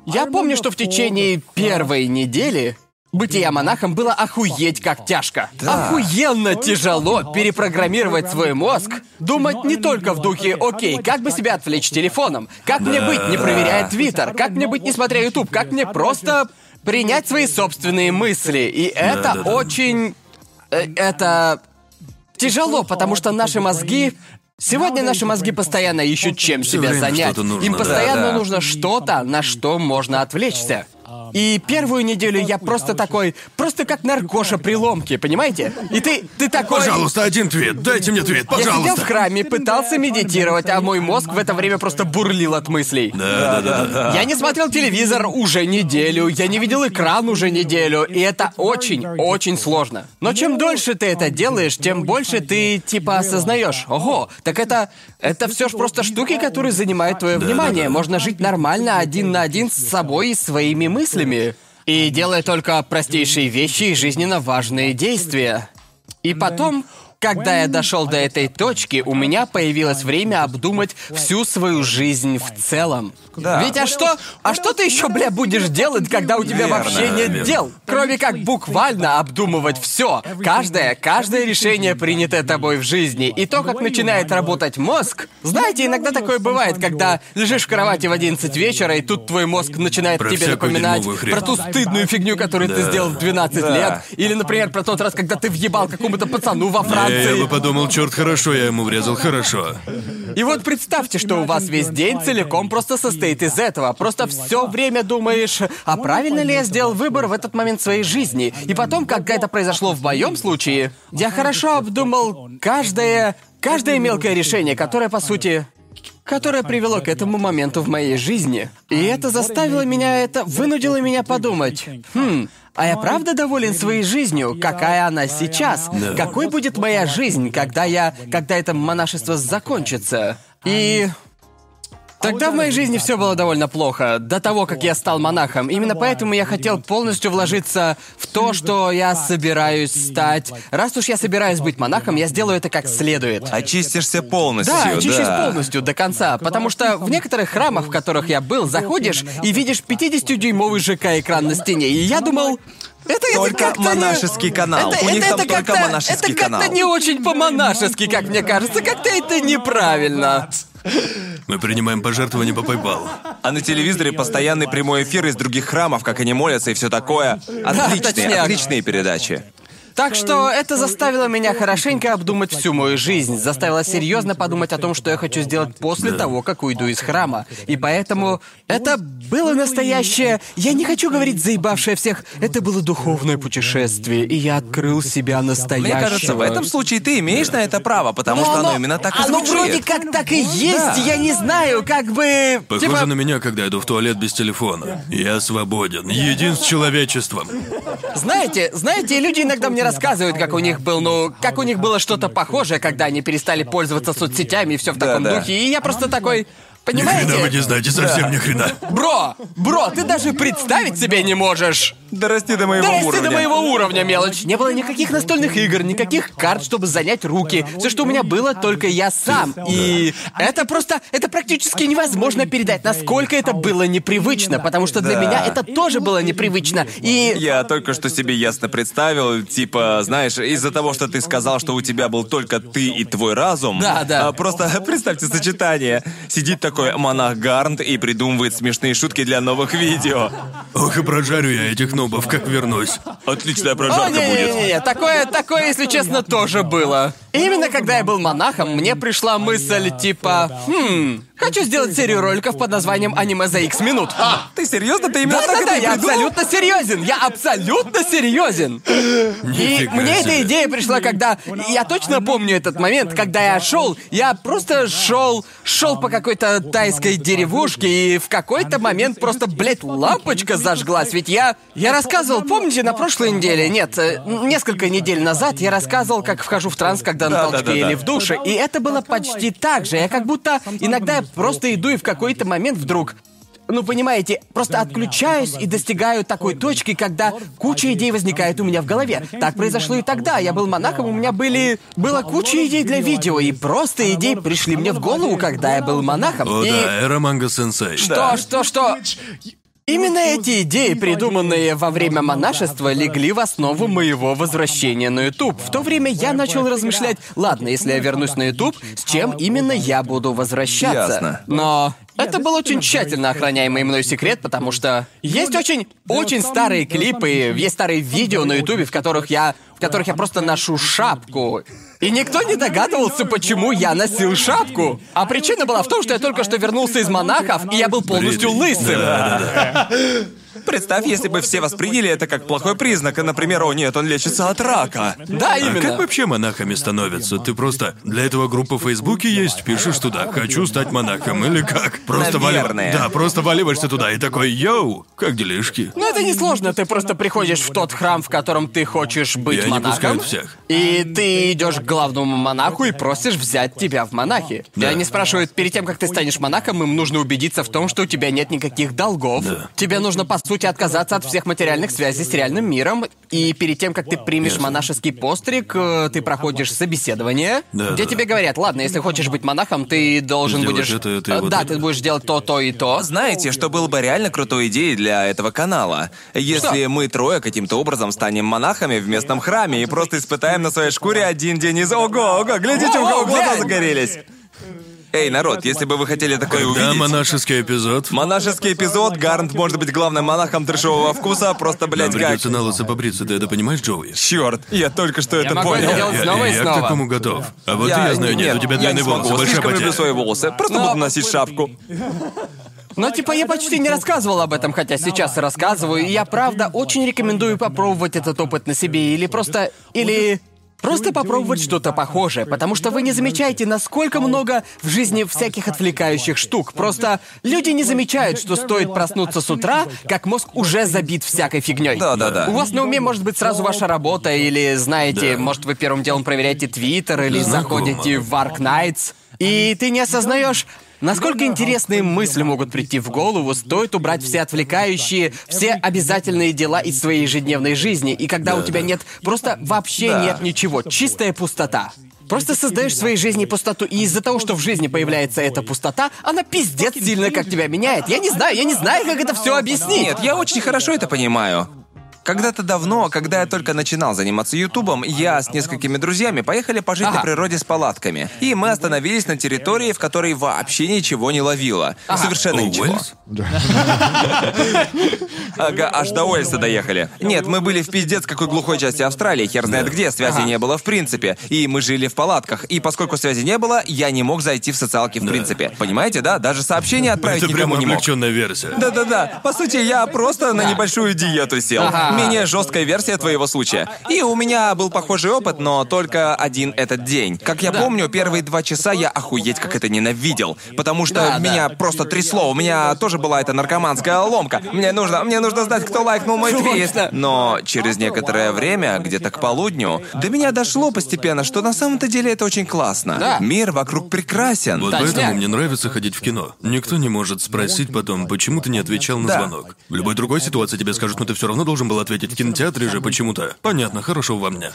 я помню, что в течение первой недели бытия монахом было охуеть как тяжко. Охуенно тяжело перепрограммировать свой мозг, думать не только в духе «Окей, как бы себя отвлечь телефоном? Как мне быть, не проверяя Твиттер? Как мне быть, не смотря Ютуб? Как мне просто принять свои собственные мысли?» И это Да-да-да. очень... э, Это тяжело, потому что наши мозги... Сегодня наши мозги постоянно ищут чем себя занять. Им да. постоянно Да, да. нужно что-то, на что можно отвлечься. И первую неделю я просто такой, просто как наркоша при ломке, понимаете? И ты, ты такой... Пожалуйста, один твит. Дайте мне твит, Я сидел в пожалуйста. храме, пытался медитировать, а мой мозг в это время просто бурлил от мыслей. Да, да, да, да. Я не смотрел телевизор уже неделю, я не видел экран уже неделю, и это очень-очень сложно. Но чем дольше ты это делаешь, тем больше ты типа осознаешь. Ого, так это это все ж просто штуки, которые занимают твое внимание. Можно жить нормально один на один с собой и своими мыслями. И делая только простейшие вещи и жизненно важные действия. И потом, когда я дошел до этой точки, у меня появилось время обдумать всю свою жизнь в целом. Да. Ведь а что, а что ты еще, бля, будешь делать, когда у тебя Верно, вообще нет верно. дел? Кроме как буквально обдумывать все. Каждое, каждое решение, принятое тобой в жизни, и то, как начинает работать мозг. Знаете, иногда такое бывает, когда лежишь в кровати в 11 вечера, и тут твой мозг начинает Про тебе напоминать про ту стыдную фигню, которую ты Да. сделал в 12 Да. лет. Или, например, про тот раз, когда ты въебал какому-то пацану во Франции. Я бы подумал, черт, хорошо, я ему врезал, хорошо. И вот представьте, что у вас весь день целиком просто состоит из этого. Просто все время думаешь, а правильно ли я сделал выбор в этот момент своей жизни? И потом, как это произошло в моем случае, я хорошо обдумал каждое, каждое мелкое решение, которое, по сути, которое привело к этому моменту в моей жизни. И это заставило меня, это вынудило меня подумать. Хм, а я правда доволен своей жизнью? Какая она сейчас? Да. Какой будет моя жизнь, когда я, когда это монашество закончится? И Тогда в моей жизни все было довольно плохо, до того, как я стал монахом. Именно поэтому я хотел полностью вложиться в то, что я собираюсь стать. Раз уж я собираюсь быть монахом, я сделаю это как следует. Очистишься полностью, Да, да. очищусь полностью до конца, потому что в некоторых храмах, в которых я был, заходишь и видишь 50-дюймовый ЖК-экран на стене, и я думал... Это, это Только как-то не- монашеский канал. Это, У них это- там это только как-то- монашеский это как-то канал. не очень по-монашески, как мне кажется. Как-то это неправильно. Мы принимаем пожертвования по PayPal. А на телевизоре постоянный прямой эфир из других храмов, как они молятся и все такое. Отличные, отличные передачи. Так что это заставило меня хорошенько обдумать всю мою жизнь, заставило серьезно подумать о том, что я хочу сделать после того, как уйду из храма. И поэтому это было настоящее, я не хочу говорить заебавшее всех, это было духовное путешествие, и я открыл себя настоящего. Мне кажется, в этом случае ты имеешь на это право, потому Ну, что оно, именно так и оно звучит. вроде как так и есть, Да. я не знаю, как бы... Похоже типа, на меня, когда иду в туалет без телефона. Я свободен, един с человечеством. Знаете, знаете, люди иногда мне рассказывают, как у них был, ну, как у них было что-то похожее, когда они перестали пользоваться соцсетями и все в таком Да-да. духе. И я просто такой. Ни хрена вы Понимаете? не знаете, совсем ни хрена. Бро, бро, ты даже представить себе не можешь. Дорасти до моего Дорасти уровня. до моего уровня, мелочь. Не было никаких настольных игр, никаких карт, чтобы занять руки. Все, что у меня было, только я сам. И это просто, это практически невозможно передать, насколько это было непривычно, потому что для Да. меня это тоже было непривычно. И Я только что себе ясно представил, типа, знаешь, из-за того, что ты сказал, что у тебя был только ты и твой разум. Да, да. а, просто [laughs] представьте сочетание. Сидит такой монах Гарнт и придумывает смешные шутки для новых видео. Ох, и прожарю я этих нубов, как вернусь. Отличная О, прожарка будет. не-не-не, такое, такое, если честно, тоже было. Именно когда я был монахом, мне пришла мысль типа, хм, хочу сделать серию роликов под названием «Аниме за X минут». Ты серьезно? Ты именно так Да-да-да, это и я придумал? абсолютно серьезен! Я абсолютно серьезен! И мне эта идея пришла, когда... Я точно помню этот момент, когда я шел, я просто шел, шел по какой-то тайской деревушке, и в какой-то момент просто, блядь, лампочка зажглась. Ведь я... Я рассказывал, помните, на прошлой неделе? Нет, несколько недель назад я рассказывал, как вхожу в транс, когда на толчке или в душе. И это было почти так же. Я как будто иногда просто иду и в какой-то момент вдруг ну, понимаете, просто отключаюсь и достигаю такой точки, когда куча идей возникает у меня в голове. Так произошло и тогда. Я был монахом, у меня были... Была куча идей для видео, и просто идеи пришли мне в голову, когда я был монахом. О и... да, Эра Манго Сенсей. Что, что, что? Именно эти идеи, придуманные во время монашества, легли в основу моего возвращения на YouTube. В то время я начал размышлять, ладно, если я вернусь на YouTube, с чем именно я буду возвращаться? Ясно. Но это был очень тщательно охраняемый мной секрет, потому что есть очень, очень старые клипы, есть старые видео на Ютубе, в которых я, которых я просто ношу шапку. И никто не догадывался, почему я носил шапку. А причина была в том, что я только что вернулся из монахов, и я был полностью лысым. Представь, если бы все восприняли это как плохой признак, и, например, о нет, он лечится от рака. Да, А именно. как вообще монахами становятся? Ты просто для этого группа в Фейсбуке есть, пишешь туда «хочу стать монахом» или как? Просто Наверное. вали- Да, просто валиваешься туда и такой «йоу, как делишки?» Ну, это несложно, ты просто приходишь в тот храм, в котором ты хочешь быть они монахом. пускают всех. И ты идешь к главному монаху и просишь взять тебя в монахи. Да. И они спрашивают, перед тем, как ты станешь монахом, им нужно убедиться в том, что у тебя нет никаких долгов. Да. Тебе нужно, по сути, отказаться от всех материальных связей с реальным миром. И перед тем, как ты примешь монашеский постриг, э, ты проходишь собеседование, Да, где да. тебе говорят, ладно, если хочешь быть монахом, ты должен Сделать будешь... это, это Э, вот да, это. ты будешь делать то, то и то. Знаете, что было бы реально крутой идеей для этого канала? Если Что? мы трое каким-то образом станем монахами в местном храме и просто испытаем на своей шкуре один день из... Ого, ого, глядите, у кого глаза загорелись. Эй, народ, если бы вы хотели такое Да, увидеть... монашеский эпизод. Монашеский эпизод, Гарнт может быть главным монахом трешового вкуса, просто, Нам блядь, как... придется на лысо побриться, ты это понимаешь, Джоуи? Черт, я только что это могу это понял. делать Я, снова и я снова. к такому готов. А вот ты, я знаю, нет, у тебя я длинные не смогу, волосы, большая слишком люблю потеря. свои волосы. Просто Но- буду носить шапку. Но типа я почти не рассказывал об этом, хотя сейчас и рассказываю, и я правда очень рекомендую попробовать этот опыт на себе, или просто... или... Просто попробовать что-то похожее, потому что вы не замечаете, насколько много в жизни всяких отвлекающих штук. Просто люди не замечают, что стоит проснуться с утра, как мозг уже забит всякой фигней. Да-да-да. У вас на уме может быть сразу ваша работа, или, знаете, Да. может, вы первым делом проверяете Твиттер, или заходите в Ark Nights, и ты не осознаешь, Насколько интересные мысли могут прийти в голову, стоит убрать все отвлекающие, все обязательные дела из своей ежедневной жизни, и когда у тебя нет, просто вообще Да. нет ничего, чистая пустота. Просто создаешь в своей жизни пустоту, и из-за того, что в жизни появляется эта пустота, она пиздец сильно как тебя меняет. Я не знаю, я не знаю, как это все объяснить. Нет, я очень хорошо это понимаю. Когда-то давно, когда я только начинал заниматься Ютубом, я с несколькими друзьями поехали пожить Ага. на природе с палатками. И мы остановились на территории, в которой вообще ничего не ловило. Совершенно О, ничего. Уэльс? [laughs] Ага, аж до Уэльса доехали. Нет, мы были в пиздец какой глухой части Австралии, хер знает где, связи Ага. не было в принципе. И мы жили в палатках. И поскольку связи не было, я не мог зайти в социалки в принципе. Понимаете, да? Даже сообщение отправить Это прям никому не мог. облегченная версия. Да-да-да. По сути, я просто на небольшую диету сел. Ага. Менее жесткая версия твоего случая. И у меня был похожий опыт, но только один этот день. Как я помню, первые два часа я охуеть как это ненавидел. Потому что Да, да. меня просто трясло. У меня тоже была эта наркоманская ломка. Мне нужно, мне нужно знать, кто лайкнул мой твит. Но через некоторое время, где-то к полудню, до меня дошло постепенно, что на самом-то деле это очень классно. Да. Мир вокруг прекрасен. Вот Точняк. поэтому мне нравится ходить в кино. Никто не может спросить потом, почему ты не отвечал на Да. звонок. В любой другой ситуации тебе скажут, но ты все равно должен был ответить в кинотеатре же почему-то. Понятно, хорошо во мне.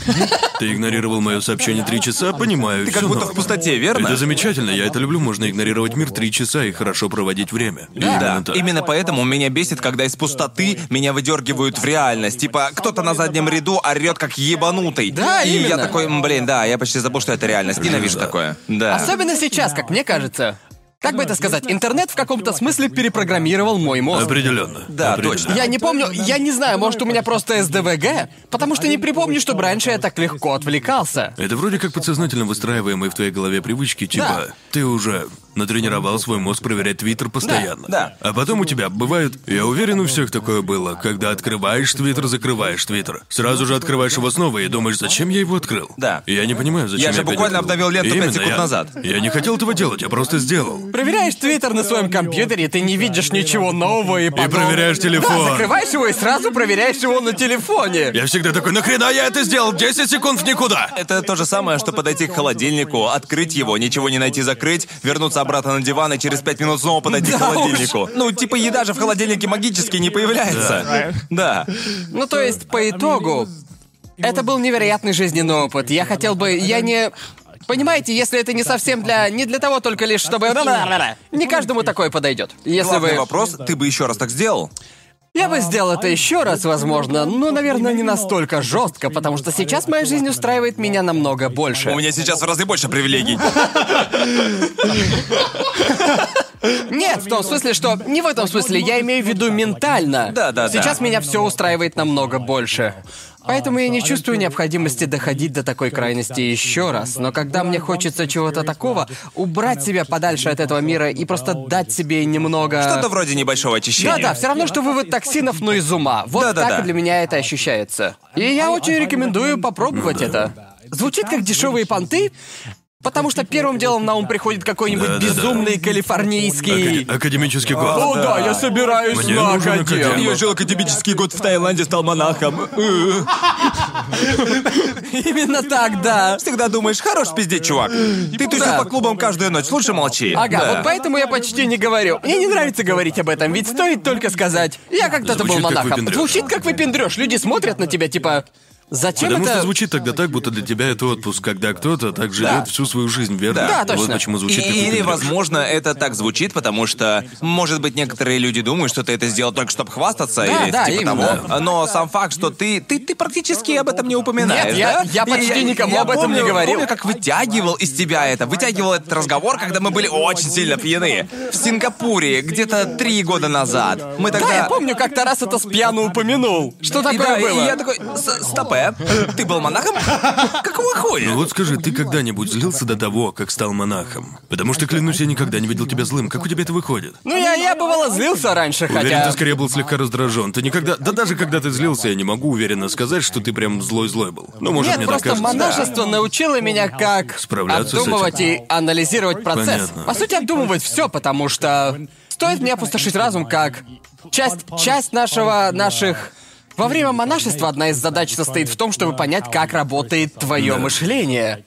Ты игнорировал мое сообщение три часа, понимаю, Ты как будто в пустоте, верно? Это замечательно, я это люблю, можно игнорировать мир три часа и хорошо проводить время. Да, именно так. именно поэтому меня бесит, когда из пустоты меня выдергивают в реальность. Типа, кто-то на заднем ряду орет как ебанутый. Да, И я именно. такой, «М, блин, да, я почти забыл, что это реальность. Ненавижу Да. такое. Да. Особенно сейчас, как мне кажется. Как бы это сказать, интернет в каком-то смысле перепрограммировал мой мозг. Определенно. Да, Определенно. точно. Я не помню, я не знаю, может у меня просто СДВГ, потому что не припомню, чтобы раньше я так легко отвлекался. Это вроде как подсознательно выстраиваемые в твоей голове привычки, типа Да. ты уже натренировал свой мозг проверять Твиттер постоянно. да. А потом у тебя бывает, я уверен, у всех такое было, когда открываешь Твиттер, закрываешь Твиттер. Сразу же открываешь его снова и думаешь, зачем я его открыл? Да. Я не понимаю, зачем Я я же опять буквально открыл. обновил ленту пять Именно, секунд я- назад. Я не хотел этого делать, я просто сделал. Проверяешь твиттер на своем компьютере, ты не видишь ничего нового и потом... проверяешь телефон. Да, закрываешь его и сразу проверяешь его на телефоне. Я всегда такой, нахрена я это сделал? 10 секунд в никуда! Это то же самое, что подойти к холодильнику, открыть его, ничего не найти, закрыть, вернуться обратно на диван и через пять минут снова подойти к холодильнику. Ну, типа еда же в холодильнике магически не появляется. Да. Ну, то есть, по итогу, это был невероятный жизненный опыт. Я хотел бы... Я не... Понимаете, если это не совсем для... Не для того только лишь, чтобы... Не каждому такое подойдет. Если Главный вы... вопрос, ты бы еще раз так сделал? Я бы сделал это еще раз, возможно, но, наверное, не настолько жестко, потому что сейчас моя жизнь устраивает меня намного больше. У меня сейчас в разы больше привилегий. Нет, в том смысле, что... Не в этом смысле, я имею в виду ментально. Да, да, да. Сейчас меня все устраивает намного больше. Поэтому я не чувствую необходимости доходить до такой крайности еще раз. Но когда мне хочется чего-то такого, убрать себя подальше от этого мира и просто дать себе немного... Что-то вроде небольшого очищения. Да-да, все равно, что вывод токсинов, но из ума. Вот Да-да-да. так для меня это ощущается. И я очень рекомендую попробовать это. Звучит как дешевые понты, потому что первым делом на ум приходит какой-нибудь Да-да-да. безумный калифорнийский... Акаде- Академический год. О, да, я собираюсь Мне на нужен академ. академ. Я жил академический год в Таиланде, стал монахом. Именно так, да. Всегда думаешь, хорош пиздеть, чувак. Ты тусил Да. по клубам каждую ночь, лучше молчи. Ага, Да. вот поэтому я почти не говорю. Мне не нравится говорить об этом, ведь стоит только сказать. Я когда-то был Звучит как монахом. выпендрёж. Звучит как выпендрёж. Люди смотрят на тебя, типа. Зачем Потому это? что звучит тогда так, будто для тебя это отпуск, когда кто-то так живет всю свою жизнь, верно? Да, точно. Вот почему звучит И- или, возможно, это так звучит, потому что, может быть, некоторые люди думают, что ты это сделал только чтобы хвастаться Да, или да, типа именно. того. Но сам факт, что ты, ты, ты практически об этом не упоминаешь, Нет, я- да? я И почти никому я об этом не помню- говорил. Помню, как вытягивал из тебя это, вытягивал этот разговор, когда мы были очень сильно пьяны. В Сингапуре, где-то три года назад. Мы тогда... Да, я помню, как-то раз это с пьяну упомянул. Что И такое да, и было? я такой, «С- стопе, ты был монахом? Какого хуя? Ну вот скажи, ты когда-нибудь злился до того, как стал монахом? Потому что, клянусь, я никогда не видел тебя злым. Как у тебя это выходит? Ну, я, я бывало злился раньше, Уверен, хотя... ты скорее был слегка раздражен. Ты никогда... Да даже когда ты злился, я не могу уверенно сказать, что ты прям злой-злой был. Ну, может, Нет, мне так просто кажется. монашество научило меня, как Справляться с обдумывать и анализировать процесс. Понятно. По сути, обдумывать все, потому что стоит мне опустошить разум как часть, часть нашего, наших... Во время монашества одна из задач состоит в том, чтобы понять, как работает твое мышление.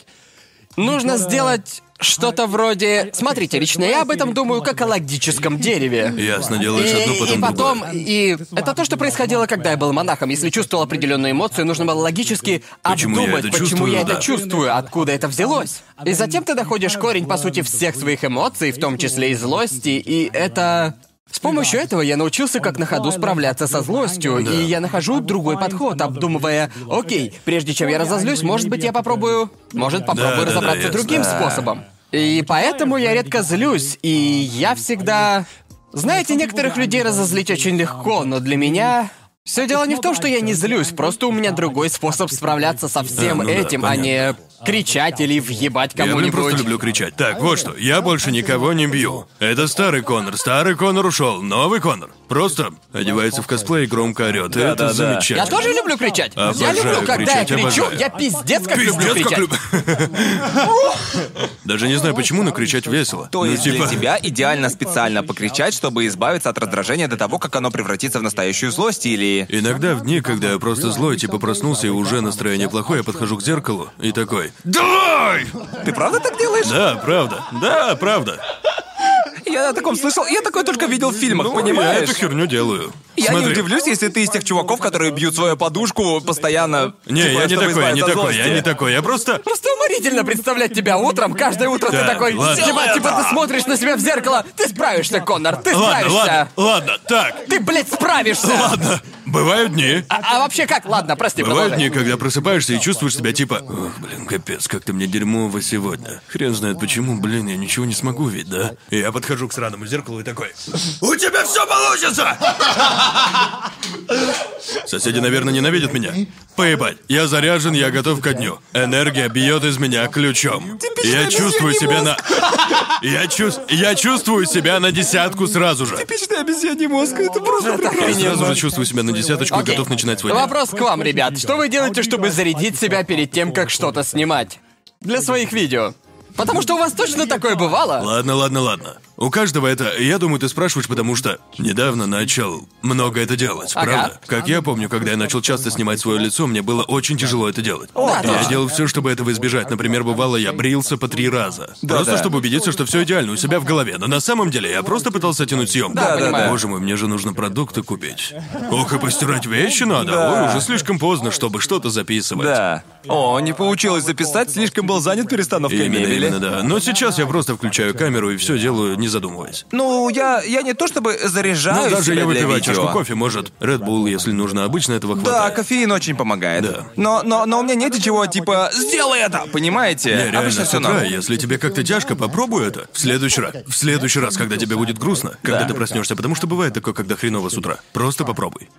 Нужно сделать что-то вроде... Смотрите, лично я об этом думаю как о логическом дереве. Ясно, делаешь И, одно, потом и потом, другое. и это то, что происходило, когда я был монахом. Если чувствовал определенную эмоцию, нужно было логически Почему я обдумать, это почему чувствую, я это да. чувствую, откуда это взялось. И затем ты находишь корень, по сути, всех своих эмоций, в том числе и злости, и это... С помощью этого я научился как на ходу справляться со злостью, и я нахожу другой подход, обдумывая, окей, прежде чем я разозлюсь, может быть, я попробую... Может, попробую Да, да, да, разобраться ясно. другим способом. И поэтому я редко злюсь, и я всегда... Знаете, некоторых людей разозлить очень легко, но для меня... Все дело не в том, что я не злюсь, просто у меня другой способ справляться со всем А, ну да, этим, а не кричать или въебать Я, кому-нибудь. просто люблю кричать. Так, вот что, я больше никого не бью. Это старый Конор. Старый Конор ушел, новый Конор. Просто одевается в косплей и громко орет. это да, да. замечательно. Я тоже люблю кричать. я Обожаю люблю, когда кричать, я кричу, обожаю. я пиздец как люблю Пиздец, как кричать. люб- Даже не знаю почему, но кричать весело. То ну, есть типа... для тебя идеально специально покричать, чтобы избавиться от раздражения до того, как оно превратится в настоящую злость или... Иногда в дни, когда я просто злой, типа проснулся и уже настроение плохое, я подхожу к зеркалу и такой «Давай!» Ты правда так делаешь? Да, правда. Да, правда. Я о таком слышал, я такое только видел в фильмах, Ну, Я понимаешь? эту херню делаю. Я Смотри. не удивлюсь, если ты из тех чуваков, которые бьют свою подушку постоянно. Не, типа, я не такой, я не такой, я злости. не такой. Я просто... Просто уморительно представлять тебя утром, каждое утро ты Да, такой, ладно. типа, типа ты смотришь на себя в зеркало, ты справишься, Коннор, ты Ладно, справишься. ладно, ладно, так. Ты, блядь, справишься. Ладно. Бывают дни. А, а вообще как? Ладно, прости, Бывают продолжай. дни, когда просыпаешься и чувствуешь себя типа Ох, блин, капец, как ты мне дерьмово сегодня. Хрен знает почему, блин, я ничего не смогу ведь, да? И я подхожу к сраному зеркалу и такой У тебя все получится! Соседи, наверное, ненавидят меня. Поебать, я заряжен, я готов ко дню. Энергия бьет из меня ключом. Я чувствую себя на... Я, чувс... я чувствую себя на десятку сразу же. Типичный обезьяний мозг, это просто Я сразу же чувствую себя на десяточку и Окей. готов начинать свой день. Вопрос к вам, ребят. Что вы делаете, чтобы зарядить себя перед тем, как что-то снимать? Для своих видео. Потому что у вас точно такое бывало? Ладно, ладно, ладно. У каждого это, я думаю, ты спрашиваешь, потому что недавно начал много это делать, Ага. правда? Как я помню, когда я начал часто снимать свое лицо, мне было очень тяжело это делать. Да, я точно. делал все, чтобы этого избежать. Например, бывало, я брился по три раза. просто да. чтобы убедиться, что все идеально у себя в голове. Но на самом деле я просто пытался тянуть съемку. Да, понимаю. Боже мой, мне же нужно продукты купить. Ох, и постирать вещи надо. Ой, уже слишком поздно, чтобы что-то записывать. Да. О, не получилось записать, слишком был занят перестановкой Именно, мебели. именно, да. Но сейчас я просто включаю камеру и все делаю, не задумываясь. Ну, я, я не то чтобы заряжаю Ну, даже я выпиваю чашку кофе, может, Red Bull, если нужно, обычно этого Да, хватает. кофеин очень помогает. Да. Но, но, но у меня нет ничего типа «сделай это», понимаете? Не, реально, Обычно с все утра, норм. если тебе как-то тяжко, попробуй это. В следующий раз. В следующий раз, когда тебе будет грустно, когда Да. ты проснешься, потому что бывает такое, когда хреново с утра. Просто попробуй.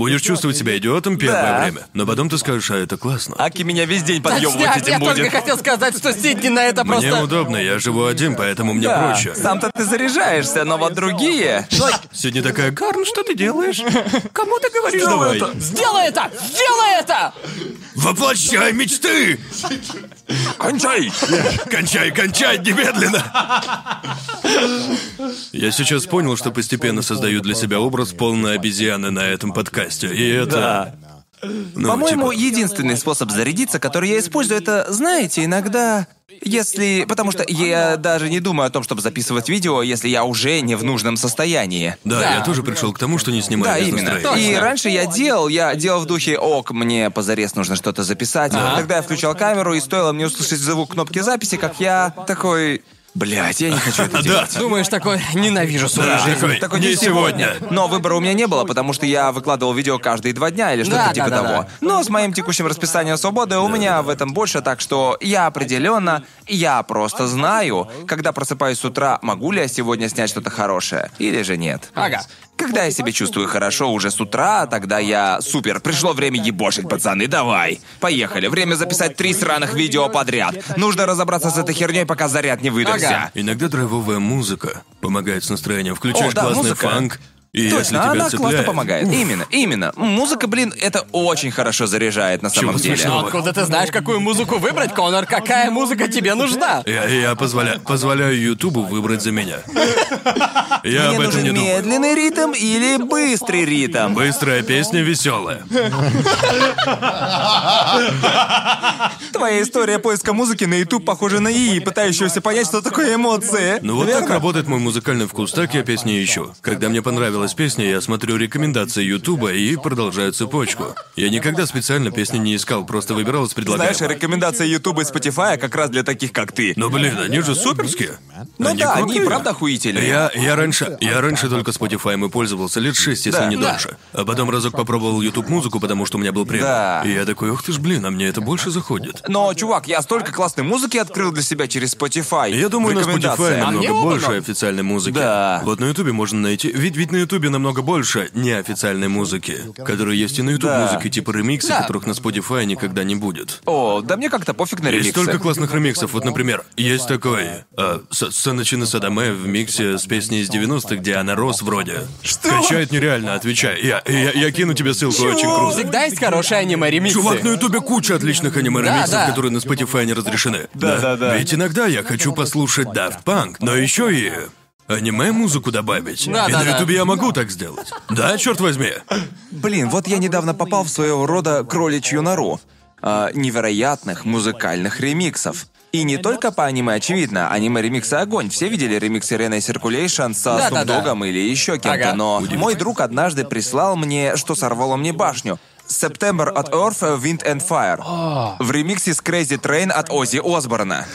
Будешь чувствовать себя идиотом первое Да. время, но потом ты скажешь, а это классно. Аки меня весь день подъебывать Точняк, этим я будет. только хотел сказать, что Сидни на это Мне просто... удобно, я живу один, поэтому мне Да, проще. Сам-то ты заряжаешься, но вот другие... Сегодня такая, Карн, что ты делаешь? Кому ты говоришь Сделай давай? это. Сделай это! Сделай это! Воплощай мечты! Кончай! Кончай, кончай немедленно! Я сейчас понял, что постепенно создаю для себя образ полной обезьяны на этом подкасте. И это... Ну, По-моему, типа, единственный способ зарядиться, который я использую, это, знаете, иногда... Если... Потому что я даже не думаю о том, чтобы записывать видео, если я уже не в нужном состоянии. Да, Да. я тоже пришел к тому, что не снимаю Да, без именно. настроения. И Точно. раньше я делал, я делал в духе, ок, мне позарез нужно что-то записать. Тогда я включал камеру, и стоило мне услышать звук кнопки записи, как я такой... Блять, я не хочу это [laughs] делать. Думаешь такой, ненавижу свою Да, жизнь. такой, Такой не сегодня. Но выбора у меня не было, потому что я выкладывал видео каждые два дня или что-то Да, типа да, да, того. да. Но с моим текущим расписанием свободы у меня в этом больше, так что я определенно, я просто знаю, когда просыпаюсь с утра, могу ли я сегодня снять что-то хорошее или же нет. Ага. Когда я себя чувствую хорошо уже с утра, тогда я супер. Пришло время ебошить, пацаны, давай. Поехали. Время записать три сраных видео подряд. Нужно разобраться с этой херней, пока заряд не выдохся. Ага. Иногда драйвовая музыка помогает с настроением. Включаешь О, да, классный музыка. фанк, и если Точно, тебя она цепляет... классно помогает. Именно, именно. Музыка, блин, это очень хорошо заряжает на самом Чего деле. смешного? Но откуда ты знаешь, какую музыку выбрать, Конор? Какая музыка тебе нужна? Я, я позволя- позволяю Ютубу выбрать за меня. Я об Мне этом нужен не думаю. медленный ритм или быстрый ритм. Быстрая песня веселая. Твоя история поиска музыки на YouTube похожа на ИИ, пытающегося понять, что такое эмоции. Ну вот Верно? так работает мой музыкальный вкус, так я песни ищу. Когда мне понравилась песня, я смотрю рекомендации Ютуба и продолжаю цепочку. Я никогда специально песни не искал, просто выбирал из предлагаемых. Знаешь, рекомендация YouTube и Spotify как раз для таких, как ты. Но блин, они же суперские. Ну да, они и крутые. правда охуительные. Я, я раньше, я раньше только Spotify и пользовался лет шесть, если Да. не Да. дольше. А потом разок попробовал YouTube музыку, потому что у меня был премиум. Да. И я такой, ух ты ж, блин, а мне это больше заходит. Но, чувак, я столько классной музыки открыл для себя через Spotify. Я думаю, на Spotify. А намного оба больше официальной музыки. Да. Вот на Ютубе можно найти. Ведь, ведь на Ютубе намного больше неофициальной музыки, которая есть и на Ютуб Да. музыке, типа ремиксы, Да. которых на Spotify никогда не будет. О, да мне как-то пофиг на Есть ремиксы. столько классных ремиксов. Вот, например, есть такой а, С- Садаме в миксе с песней из 90-х, где она рос вроде. Что? Качает нереально, отвечай. Я, я, я кину тебе ссылку, очень круто. Всегда есть хорошие аниме-ремиксы. Чувак, на Ютубе куча отличных аниме-ремиксов, Да, да. которые на Spotify не разрешены. Да, да, да. Ведь иногда я хочу послушать Daft Punk, но еще и аниме-музыку добавить. Да, и да, на да. Ютубе я могу так сделать. Да, черт возьми. Блин, вот я недавно попал в своего рода кроличью нору. а, невероятных музыкальных ремиксов. И не только по аниме, очевидно. Аниме-ремиксы огонь. Все видели ремиксы Рена Circulation со Да-да-да. Snoop Dogg'ом или еще кем-то, Ага. но мой друг однажды прислал мне, что сорвало мне башню. September от Earth, Wind and Fire. В ремиксе с Crazy Train от Оззи Осборна.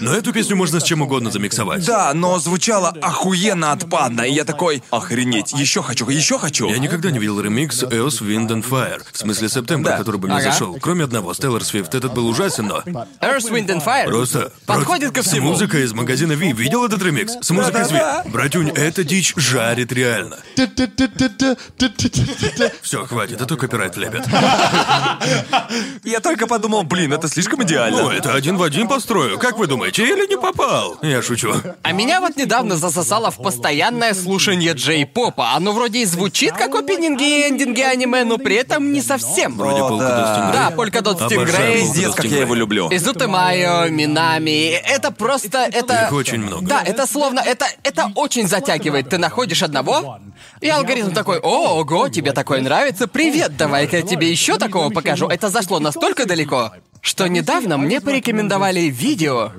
Но эту песню можно с чем угодно замиксовать. Да, но звучало охуенно отпадно, и я такой, охренеть, еще хочу, еще хочу. Я никогда не видел ремикс Earth, Wind and Fire. В смысле Септембр, Да. который бы мне Ага. зашел. Кроме одного, Stellar Swift. Этот был ужасен, но... Earth, Wind and Fire. Просто... Подходит ко всему. музыкой из магазина Ви. Видел этот ремикс? С музыкой из. Ви. Братюнь, эта дичь жарит реально. Все, хватит, а то копирайт лепит. [laughs] Я только подумал, блин, это слишком идеально. Ну, это один в один построю. Как вы думаете, или не попал? Я шучу. А меня вот недавно засосало в постоянное слушание джей-попа. Оно вроде и звучит как опенинги и эндинги аниме, но при этом не совсем. Вроде О, Полка да. Стингрей. Да, Обожаю Stingray. Polka Пиздец, как я его люблю. Изуты Майо, Минами. Это просто, это... Их очень много. Да, это словно, это, это очень затягивает. Ты находишь одного, и алгоритм такой, о, ого, тебе такое нравится, привет, давай-ка я тебе еще такого покажу. Это зашло настолько далеко, что недавно мне порекомендовали видео,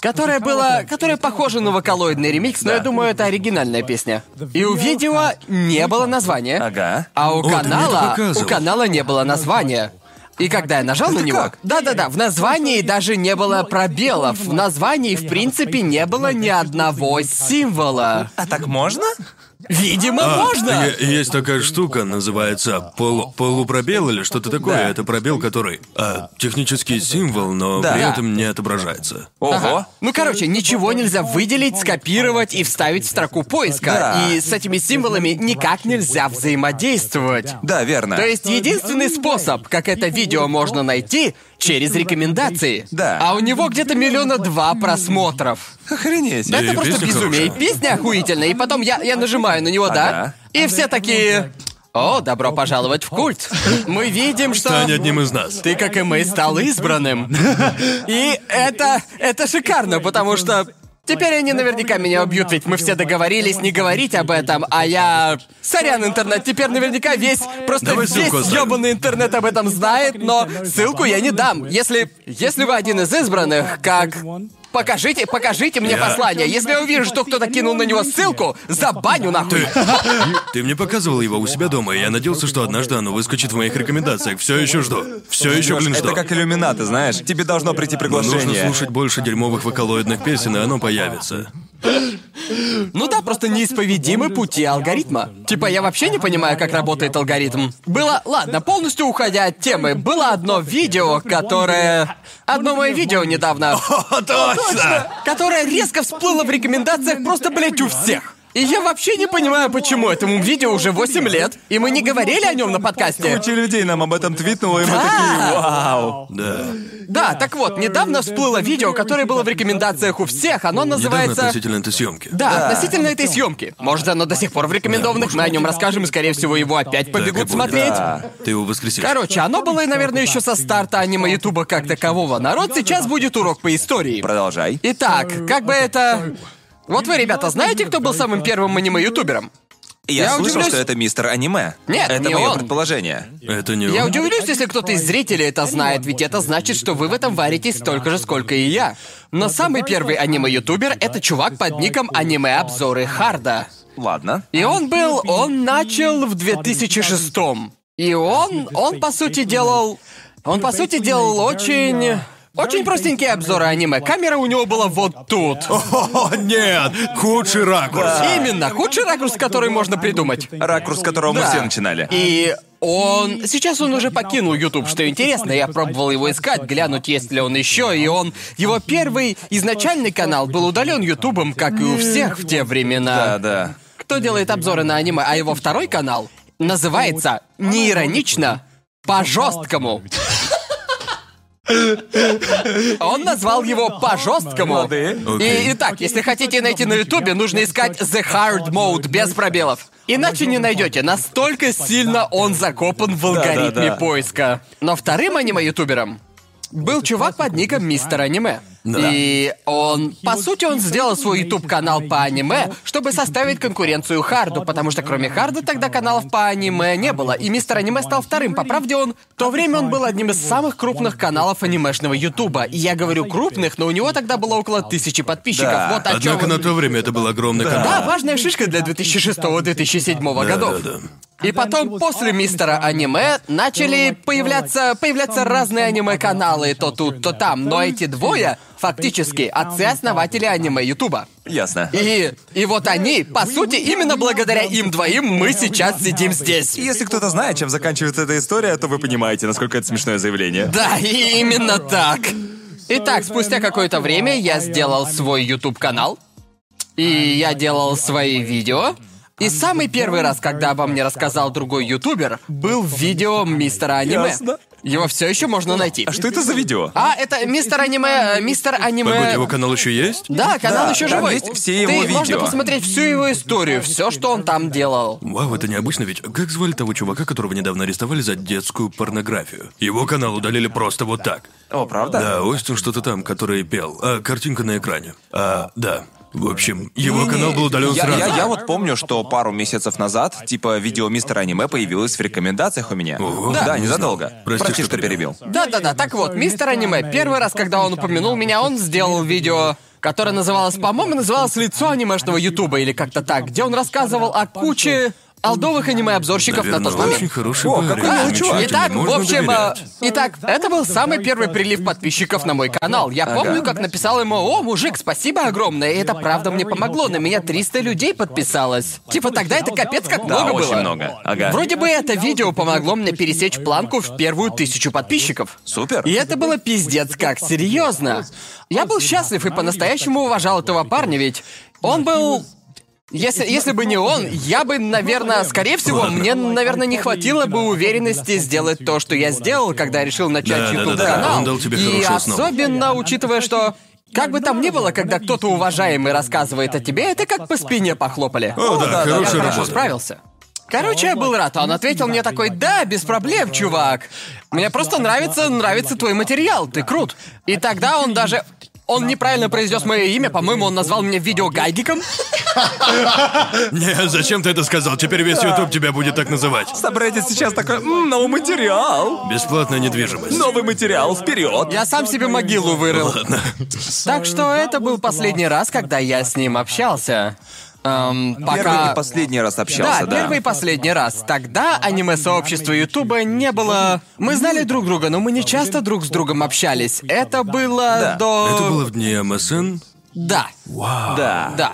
которое было, которое похоже на вокалоидный ремикс, но я думаю, это оригинальная песня. И у видео не было названия, Ага. а у О, ты мне это канала, показывал. у канала не было названия. И когда я нажал на него, как? да-да-да, в названии даже не было пробелов. В названии, в принципе, не было ни одного символа. А так можно? Видимо, А, можно. е- есть такая штука, называется полу- полупробел или что-то такое. Да. Это пробел, который а, технический символ, но Да. при этом не отображается. Ого. Ага. Ну, короче, ничего нельзя выделить, скопировать и вставить в строку поиска. Да. И с этими символами никак нельзя взаимодействовать. Да, верно. То есть единственный способ, как это видео можно найти, через рекомендации. Да. А у него где-то миллиона два просмотров. Охренеть. Да. Это И просто песня безумие. И хорошая. песня охуительная. И потом я, я нажимаю на него, да? Ага. И все такие... О, добро пожаловать в культ. Мы видим, что... Стань одним из нас. Ты, как и мы, стал избранным. И это... это шикарно, потому что... Теперь они наверняка меня убьют, ведь мы все договорились не говорить об этом, а я... Сорян, интернет, теперь наверняка весь... Просто Давай весь ёбаный интернет об этом знает, но ссылку я не дам. Если... Если вы один из избранных, как... Покажите, покажите мне Я- послание. Если я увижу, что кто-то кинул на него ссылку, забаню нахуй. Ты мне показывал его у себя дома, и я надеялся, что однажды оно выскочит в моих рекомендациях. Все еще жду. Все еще, блин, жду. Это как иллюминаты, знаешь. Тебе должно прийти Но нужно приглашение. слушать больше дерьмовых вокалоидных песен, и оно появится. Ну да, просто неисповедимы пути алгоритма. Типа, я вообще не понимаю, как работает алгоритм. Было, ладно, полностью уходя от темы, было одно видео, которое... Одно мое видео недавно, [laughs] О, точно! которое резко всплыло в рекомендациях просто, блядь, у всех. И я вообще не понимаю, почему этому видео уже 8 лет, и мы не говорили о нем на подкасте. Куча людей нам об этом твитнуло, и мы Да. такие, вау. Да. Да, так вот, недавно всплыло видео, которое было в рекомендациях у всех. Оно Недавно называется... относительно этой съемки. Да, относительно этой съемки. Может, оно до сих пор в рекомендованных, мы о нем расскажем, и, скорее всего, его опять побегут смотреть. Да. Ты его воскресишь. Короче, оно было, наверное, еще со старта аниме Ютуба как такового. Народ, сейчас будет урок по истории. Продолжай. Итак, как бы это... Вот вы, ребята, знаете, кто был самым первым аниме-ютубером? Я, Я слышал, удивлюсь- что это мистер аниме. Нет, это не мое он. предположение. Это не Я он. удивлюсь, если кто-то из зрителей это знает, ведь это значит, что вы в этом варитесь столько же, сколько и я. Но самый первый аниме-ютубер — это чувак под ником Аниме-обзоры Харда. Ладно. И он был... Он начал в 2006 И он... Он, по сути, делал... Он, по сути, делал очень... Очень простенькие обзоры аниме. Камера у него была вот тут. [laughs] О, нет! Худший ракурс! Именно, худший ракурс, который можно придумать. Ракурс, с которого мы Да. все начинали. И он... Сейчас он уже покинул YouTube, что интересно. Я пробовал его искать, глянуть, есть ли он еще, и он... Его первый изначальный канал был удален Ютубом, как и у всех в те времена. Да, да. кто делает обзоры на аниме, а его второй канал называется неиронично по-жесткому. Он назвал его по-жесткому. И, итак, если хотите найти на Ютубе, нужно искать The Hard Mode без пробелов. Иначе не найдете. Настолько сильно он закопан в алгоритме поиска. Но вторым аниме-ютубером был чувак под ником Мистер Аниме. И он, по сути, он сделал свой YouTube-канал по аниме, чтобы составить конкуренцию Харду, потому что кроме Харда тогда каналов по аниме не было, и Мистер Аниме стал вторым. По правде, он... В то время он был одним из самых крупных каналов анимешного Ютуба. И я говорю крупных, но у него тогда было около тысячи подписчиков. Да. Вот о чем Однако на то время это был огромный канал. да, важная шишка для 2006-2007 годов. да, да. И потом, после мистера аниме, начали появляться, появляться разные аниме-каналы то тут, то там. Но эти двое фактически отцы-основатели аниме Ютуба. Ясно. И, и вот они, по сути, именно благодаря им двоим мы сейчас сидим здесь. Если кто-то знает, чем заканчивается эта история, то вы понимаете, насколько это смешное заявление. Да, и именно так. Итак, спустя какое-то время я сделал свой YouTube-канал. И я делал свои видео. И самый первый раз, когда обо мне рассказал другой ютубер, был в видео мистера аниме. Ясно. Его все еще можно найти. А что это за видео? А, это мистер аниме, э, мистер аниме. Погодь, его канал еще есть? Да, канал Да, еще там живой. есть все его Ты можно видео. посмотреть всю его историю, все, что он там делал. Вау, это необычно ведь. Как звали того чувака, которого недавно арестовали за детскую порнографию? Его канал удалили просто вот так. О, правда? Да, Остин что-то там, который пел. А, картинка на экране. А, да. В общем, его канал был удален я, сразу. Я, я вот помню, что пару месяцев назад, типа, видео мистера аниме появилось в рекомендациях у меня. Ого, да, не незадолго. Прости, Прости, что что перебил. Да-да-да, так вот, мистер аниме, первый раз, когда он упомянул меня, он сделал видео, которое называлось, по-моему, называлось «Лицо анимешного ютуба» или как-то так, где он рассказывал о куче алдовых аниме-обзорщиков на тот момент. очень хороший О, парень. какой милый чувак. Замечательный, Итак, в можно общем, доверять. э, итак, это был самый первый прилив подписчиков на мой канал. Я помню, как написал ему, о, мужик, спасибо огромное, и это правда мне помогло, на меня 300 людей подписалось. Типа тогда это капец как Да, много очень было. много. Ага. Вроде бы это видео помогло мне пересечь планку в первую тысячу подписчиков. Супер. И это было пиздец как серьезно. Я был счастлив и по-настоящему уважал этого парня, ведь он был... Если, если бы не он, я бы, наверное, скорее всего, мне, наверное, не хватило бы уверенности сделать то, что я сделал, когда решил начать Да-да-да, YouTube да, канал. он дал тебе И особенно учитывая, что как бы там ни было, когда кто-то уважаемый рассказывает о тебе, это как по спине похлопали. О, да, Я хорошая хорошо работа. справился. Короче, я был рад. Он ответил мне такой, да, без проблем, чувак. Мне просто нравится, нравится твой материал, ты крут. И тогда он даже... Он неправильно произнес мое имя, по-моему, он назвал меня видеогайгиком. Не, зачем ты это сказал? Теперь весь YouTube тебя будет так называть. Собрать сейчас такой, «М, новый материал. Бесплатная недвижимость. Новый материал, вперед. Я сам себе могилу вырыл. Ладно. Так что это был последний раз, когда я с ним общался. Эм, пока... Первый и последний раз общался, Да, да. первый и последний раз. Тогда аниме-сообщество Ютуба не было... Мы знали друг друга, но мы не часто друг с другом общались. Это было Да. до... Это было в дни МСН? Да, Да. да.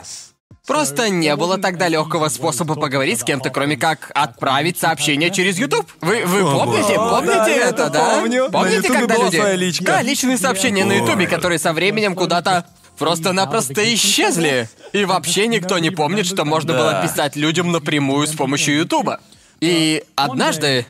Просто не было тогда легкого способа поговорить с кем-то, кроме как отправить сообщение через YouTube. Вы, вы помните? боже. Помните Да, я это, да? помню. Помните, Ютубе когда была люди... своя личка. Да, личные сообщения на Ютубе, которые со временем куда-то просто-напросто исчезли. И вообще никто не помнит, что можно было писать людям напрямую с помощью Ютуба. И однажды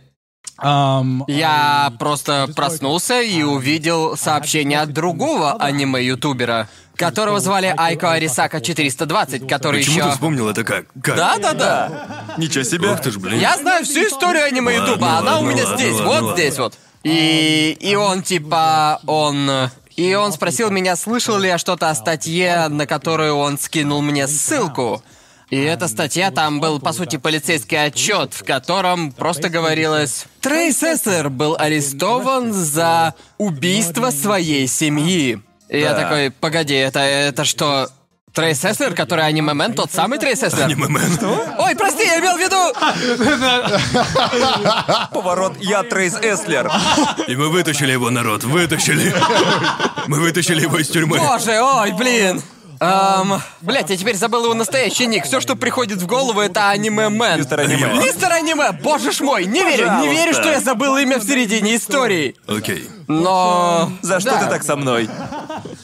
я просто проснулся и увидел сообщение от другого аниме-ютубера, которого звали Айко Арисака 420, который Почему еще... ты вспомнил это как? Как? Да, да, да. Ничего себе. Ох ты ж, блин. Я знаю всю историю аниме Ютуба, Ладно, она у меня ладно, здесь, ладно, вот ладно. здесь вот. И, и он типа, он... И он спросил меня, слышал ли я что-то о статье, на которую он скинул мне ссылку. И эта статья, там был, по сути, полицейский отчет, в котором просто говорилось... Трейс Эссер был арестован за убийство своей семьи. И я Да. такой, погоди, это, это что... Трейс Эйслер, который аниме-мен, тот самый Трейс Эйслер? Аниме-мен. Ой, прости, я имел в виду... Поворот, я Трейс Эйслер. И мы вытащили его, народ, вытащили. Мы вытащили его из тюрьмы. Боже, ой, блин. Эм, блять, я теперь забыл его настоящий ник. Все, что приходит в голову, это аниме-мен. Мистер аниме. Мистер аниме, боже ж мой, не верю, не верю, что я забыл имя в середине истории. Окей. Но... За что да. ты так со мной?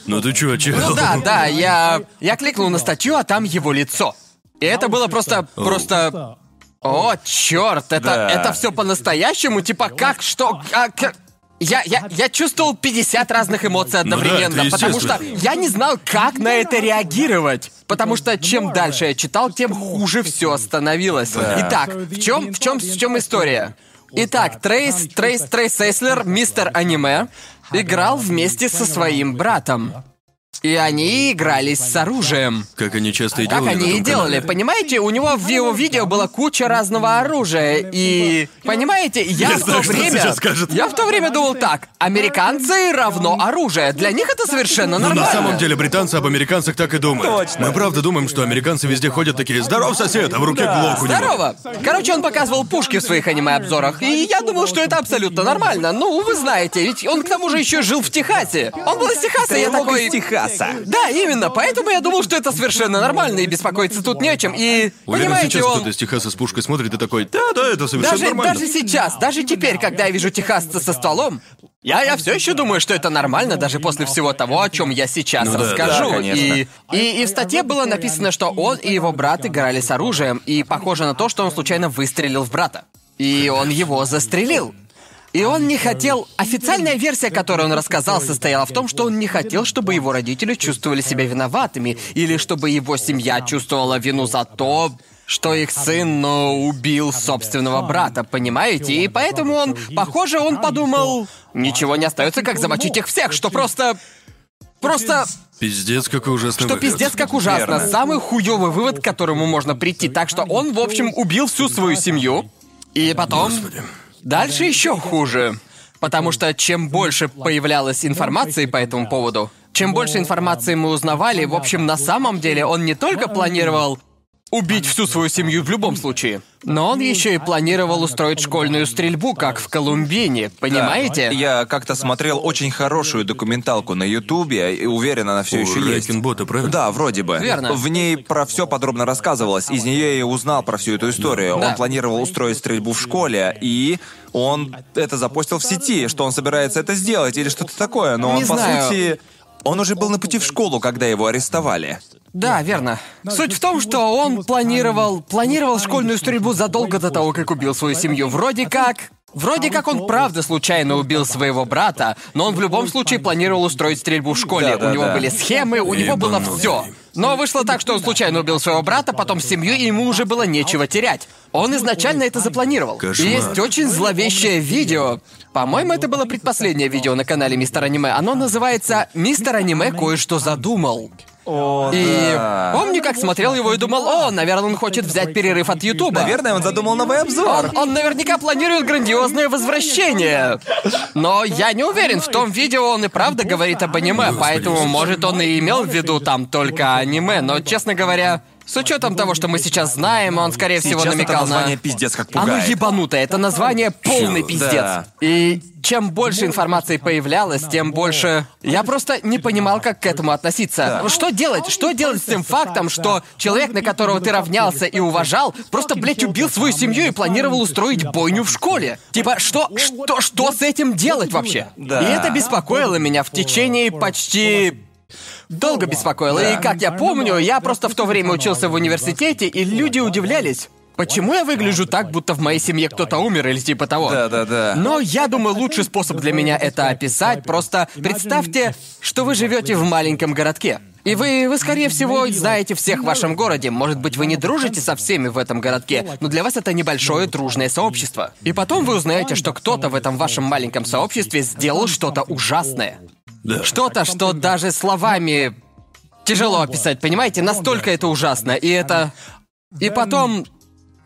Ну ты чё, чел? Ну да, да, я... Я кликнул на статью, а там его лицо. И это было просто... просто... О, черт, это, Да. это все по-настоящему? Типа, как, что, как... Я, я, я чувствовал 50 разных эмоций одновременно, это потому что я не знал, как на это реагировать. Потому что чем дальше я читал, тем хуже все становилось. Итак, в чем, в чем, в чем история? Итак, Трейс, Трейс, Трейс Эйслер, мистер аниме, играл вместе со своим братом. И они игрались с оружием. Как они часто и Как делали на они и делали. канале. Понимаете, у него в его видео была куча разного оружия. И. Понимаете, я, Я в знаю, то время. Я в то время думал так: американцы равно оружие. Для них это совершенно Ну, нормально. на самом деле, британцы об американцах так и думают. Точно. Мы правда думаем, что американцы везде ходят такие «Здоров, сосед!», а в руке глок у него. Здорово! Короче, он показывал пушки в своих аниме-обзорах, и я думал, что это абсолютно нормально. Ну, вы знаете, ведь он к тому же еще жил в Техасе. Он был из Техаса, я такой... из Техаса. Да, именно, поэтому я думал, что это совершенно нормально, и беспокоиться тут не о чем. И, Уверен, понимаете, сейчас он... кто-то из Техаса с пушкой смотрит и такой «Да, да, это совершенно Даже, нормально». даже сейчас, даже теперь, когда я вижу техасца со стволом, я, я все еще думаю, что это нормально, даже после всего того, о чем я сейчас Ну да, расскажу. да, конечно. и, и, и в статье было написано, что он и его брат играли с оружием, и похоже на то, что он случайно выстрелил в брата. И он его застрелил. И он не хотел... Официальная версия, которую он рассказал, состояла в том, что он не хотел, чтобы его родители чувствовали себя виноватыми, или чтобы его семья чувствовала вину за то, что их сын, ну, убил собственного брата, понимаете? И поэтому он, похоже, он подумал, ничего не остается, как замочить их всех, что просто... Просто... Пиздец, какой ужасный Что выход. пиздец как ужасно. Верно. Самый хуёвый вывод, к которому можно прийти. Так что он, в общем, убил всю свою семью. И потом... Господи. Дальше еще хуже. Потому что чем больше появлялось информации по этому поводу, чем больше информации мы узнавали, в общем, на самом деле он не только планировал убить всю свою семью в любом случае, но он еще и планировал устроить школьную стрельбу, как в Колумбине, понимаете? Я как-то смотрел очень хорошую документалку на Ютубе, и уверен, она все У еще есть. Рейкенбота, правильно? Да, вроде бы. Верно. В ней про все подробно рассказывалось. Из нее я и узнал про всю эту историю. Да. Он планировал устроить стрельбу в школе, и он это запостил в сети, что он собирается это сделать или что-то такое. Но Не он, по знаю. сути, он уже был на пути в школу, когда его арестовали. Да, верно. Суть в том, что он планировал... Планировал школьную стрельбу задолго до того, как убил свою семью. Вроде как... Вроде как он правда случайно убил своего брата, но он в любом случае планировал устроить стрельбу в школе. Да-да-да. у него были схемы, у него было все. Но вышло так, что он случайно убил своего брата, потом семью, и ему уже было нечего терять. Он изначально это запланировал. Кошмар. Есть очень зловещее видео. По-моему, это было предпоследнее видео на канале Мистер Аниме. Оно называется «Мистер Аниме кое-что задумал». О, И да. помню, как смотрел его и думал, о, наверное, он хочет взять перерыв от Ютуба. Наверное, он задумал новый обзор. Он, он наверняка планирует грандиозное возвращение. Но я не уверен, в том видео он и правда говорит об аниме, поэтому, может, он и имел в виду там только аниме, но, честно говоря, с учетом того, что мы сейчас знаем, он, скорее всего, Сейчас это намекал название на... пиздец как Оно пугает. ебанутое, это название полный Чё? пиздец. Да. И чем больше информации появлялось, тем больше... Я просто не понимал, как к этому относиться. Что делать? Что делать с тем фактом, что человек, на которого ты равнялся и уважал, просто, блядь, убил свою семью и планировал устроить бойню в школе? Типа, что, что, что с этим делать вообще? Да. И это беспокоило меня в течение почти долго беспокоило. И как я помню, я просто в то время учился в университете, и люди удивлялись. Почему я выгляжу так, будто в моей семье кто-то умер или типа того? Да-да-да. Но я думаю, лучший способ для меня это описать. Просто представьте, что вы живете в маленьком городке. И вы, вы, скорее всего, знаете всех в вашем городе. Может быть, вы не дружите со всеми в этом городке, но для вас это небольшое дружное сообщество. И потом вы узнаете, что кто-то в этом вашем маленьком сообществе сделал что-то ужасное. Да. Что-то, что даже словами тяжело описать, понимаете? Настолько это ужасно. И это... И потом,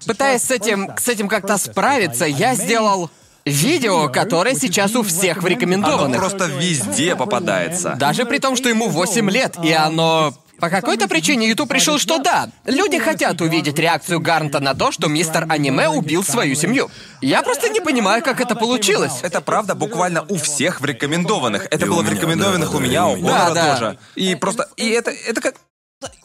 пытаясь с этим, с этим как-то справиться, я сделал видео, которое сейчас у всех в Оно рекомендованных. просто везде попадается. Даже при том, что ему 8 лет, и оно... По какой-то причине YouTube решил, что да, люди хотят увидеть реакцию Гарнта на то, что мистер Аниме убил свою семью. Я просто не понимаю, как это получилось. Это правда буквально у всех в рекомендованных. Это И было у в меня, рекомендованных да, у меня, у. Конора Да, да. тоже. И просто... И это, это как...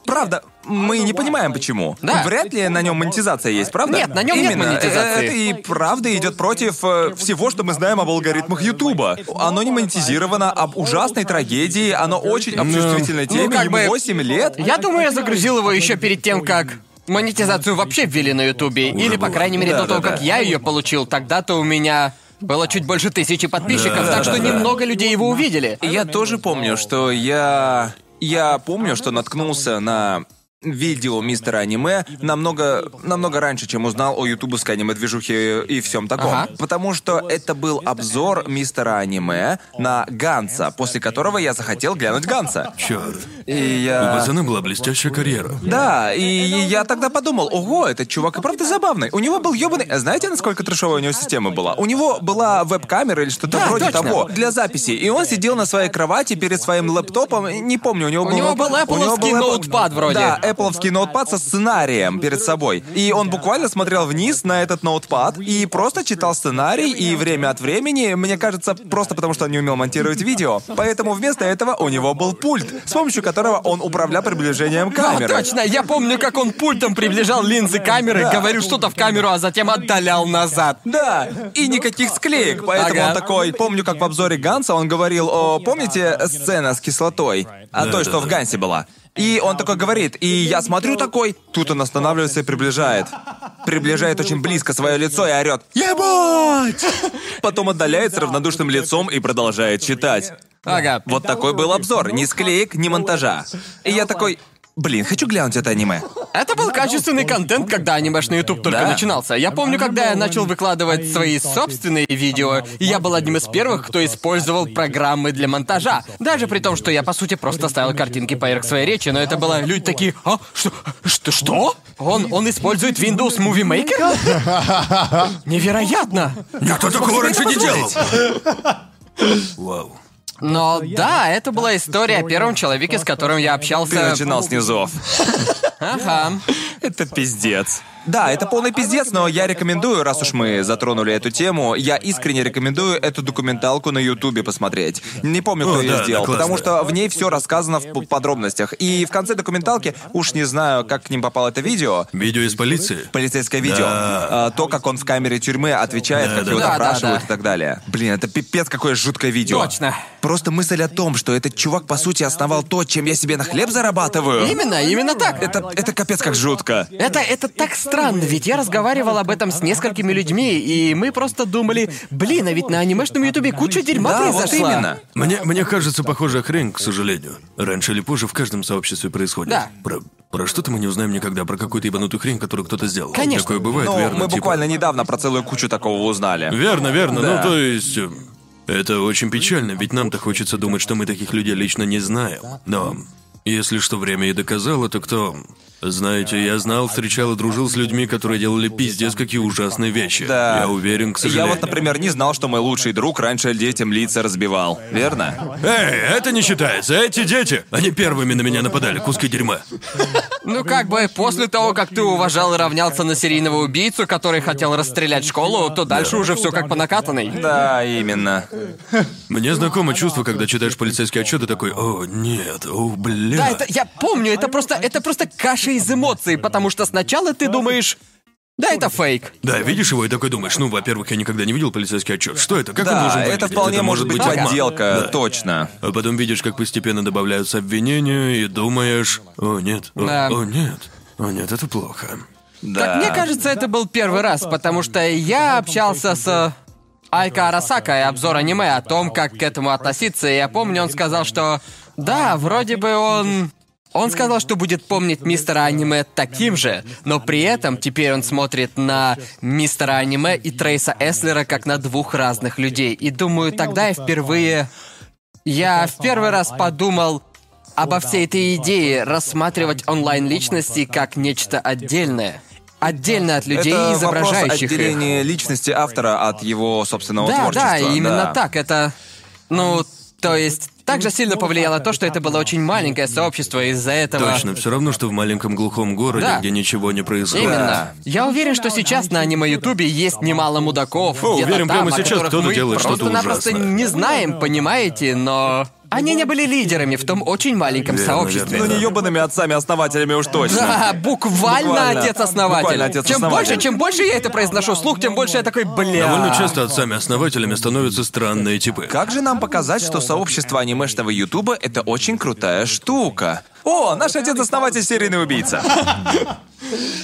Правда, мы не понимаем почему. Да. Вряд ли на нем монетизация есть, правда? Нет, на нем нет Именно. монетизации. Это и правда идет против э, всего, что мы знаем об алгоритмах Ютуба. Оно не монетизировано об ужасной трагедии, оно очень об чувствительной Ну, теме, как ему бы- 8 лет. Я думаю, я загрузил его еще перед тем, как... монетизацию вообще ввели на Ютубе. Или, по крайней мере, Да, до того, да, как да. я ее получил, тогда-то у меня было чуть больше тысячи подписчиков, Да, так что да, да. немного людей его увидели. Я тоже помню, что я... Я помню, что наткнулся на видео мистера аниме намного, намного раньше, чем узнал о ютубовской аниме-движухе и всем таком. Ага. Потому что это был обзор мистера аниме на Ганса, после которого я захотел глянуть Ганса. Черт. И У я... пацана была блестящая карьера. Да, и я тогда подумал, ого, этот чувак и правда забавный. У него был ёбаный... Знаете, насколько трешовая у него система была? У него была веб-камера или что-то Да, вроде точно. того для записи. И он сидел на своей кровати перед своим лэптопом. Не помню, у него У был... него был Apple- ноутпад вроде. Да, Apple'овский ноутпад со сценарием перед собой. И он буквально смотрел вниз на этот ноутпад и просто читал сценарий, и время от времени, мне кажется, просто потому что он не умел монтировать видео. Поэтому вместо этого у него был пульт, с помощью которого он управлял приближением Да, камеры. точно, я помню, как он пультом приближал линзы камеры, Да. говорил что-то в камеру, а затем отдалял назад. Да, и никаких склеек, поэтому Ага. он такой... Помню, как в обзоре Ганса он говорил о... Помните сцена с кислотой? О той, что в Гансе была. И он такой говорит, и я смотрю такой, тут он останавливается и приближает. Приближает очень близко свое лицо и орет «Ебать!» Потом отдаляется равнодушным лицом и продолжает читать. Ага. Вот такой был обзор, ни склеек, ни монтажа. И я такой, блин, хочу глянуть это аниме. Это был качественный контент, когда анимешный YouTube только Да. начинался. Я помню, когда я начал выкладывать свои собственные видео, и я был одним из первых, кто использовал программы для монтажа. Даже при том, что я, по сути, просто ставил картинки поверх своей речи, но это было... Люди такие, а, что, что, что? Он, он использует Windows Movie Maker? [laughs] Невероятно! Никто такого раньше не делал. [laughs] Вау. Но да, это была история о первом человеке, с которым я Ты общался... начинал с низов. [laughs] Ага. Это пиздец. Да, это полный пиздец, но я рекомендую, раз уж мы затронули эту тему, я искренне рекомендую эту документалку на Ютубе посмотреть. Не помню, кто О, ее да, сделал, да, потому что в ней все рассказано в подробностях. И в конце документалки, уж не знаю, как к ним попало это видео, Видео из полиции? полицейское видео, Да. а, то, как он в камере тюрьмы отвечает, Да, как да, его да. допрашивают Да, да. и так далее. Блин, это пипец какое жуткое видео. Точно. Просто мысль о том, что этот чувак по сути основал то, чем я себе на хлеб зарабатываю. Именно, именно так. Это, это капец как жутко. Это, это так странно, ведь я разговаривал об этом с несколькими людьми, и мы просто думали, блин, а ведь на анимешном ютубе куча дерьма Да, вот произошла. именно. Мне, мне кажется, похожая хрень, к сожалению. Раньше или позже в каждом сообществе происходит. Да. Про, про что-то мы не узнаем никогда, про какую-то ебанутую хрень, которую кто-то сделал. Конечно. Такое бывает, Ну, верно? мы типа- буквально недавно про целую кучу такого узнали. Верно, верно. Да. Ну, то есть... э, Это очень печально, ведь нам-то хочется думать, что мы таких людей лично не знаем. Но если что время и доказало, то кто... Знаете, я знал, встречал и дружил с людьми, которые делали пиздец какие ужасные вещи. Да. Я уверен, к Я сожалению. вот, например, не знал, что мой лучший друг раньше детям лица разбивал. Верно? Эй, это не считается. Эти дети, они первыми на меня нападали, куски дерьма. Ну как бы после того, как ты уважал и равнялся на серийного убийцу, который хотел расстрелять школу, то дальше уже все как по накатанной. Да, именно. Мне знакомо чувство, когда читаешь полицейский отчет и такой, о, нет, о, бля. Да, это я помню, это просто это просто каша из эмоций, потому что сначала ты думаешь, да, это фейк. Да, видишь его и такой думаешь, ну, во-первых, я никогда не видел полицейский отчет. Что это? Как он Да, должен это выглядеть? вполне может быть Ага. подделка, Да. точно. А потом видишь, как постепенно добавляются обвинения, и думаешь, о, нет, о, Да. о, нет, о, нет, это плохо. Да. Как мне кажется, это был первый раз, потому что я общался с Айка Арасака и обзор аниме о том, как к этому относиться, и я помню, он сказал, что да, вроде бы он... Он сказал, что будет помнить мистера аниме таким же, но при этом теперь он смотрит на мистера аниме и Трейса Эслера как на двух разных людей. И думаю, тогда я впервые... Я в первый раз подумал обо всей этой идее рассматривать онлайн-личности как нечто отдельное. Отдельно от людей, это изображающих вопрос их. отделения личности автора от его собственного Да, творчества. да, именно да. так. Это. Ну, то есть, также сильно повлияло то, что это было очень маленькое сообщество из-за этого. Точно, все равно, что в маленьком глухом городе, Да. где ничего не происходит. Именно. Я уверен, что сейчас на аниме Ютубе есть немало мудаков. О, уверен, там, прямо сейчас кто-то делает что-то просто-напросто ужасное. не знаем, понимаете, но. Они не были лидерами в том очень маленьком Верно, сообществе. верно. Ну не ебаными отцами-основателями уж точно. Да, буквально, Буквально. отец-основатель. Буквально отец-основатель. Чем больше, чем больше я это произношу вслух, тем больше я такой, бля. Довольно часто отцами-основателями становятся странные типы. Как же нам показать, что сообщество анимешного Ютуба — это очень крутая штука? О, наш отец-основатель серийный убийца. [laughs]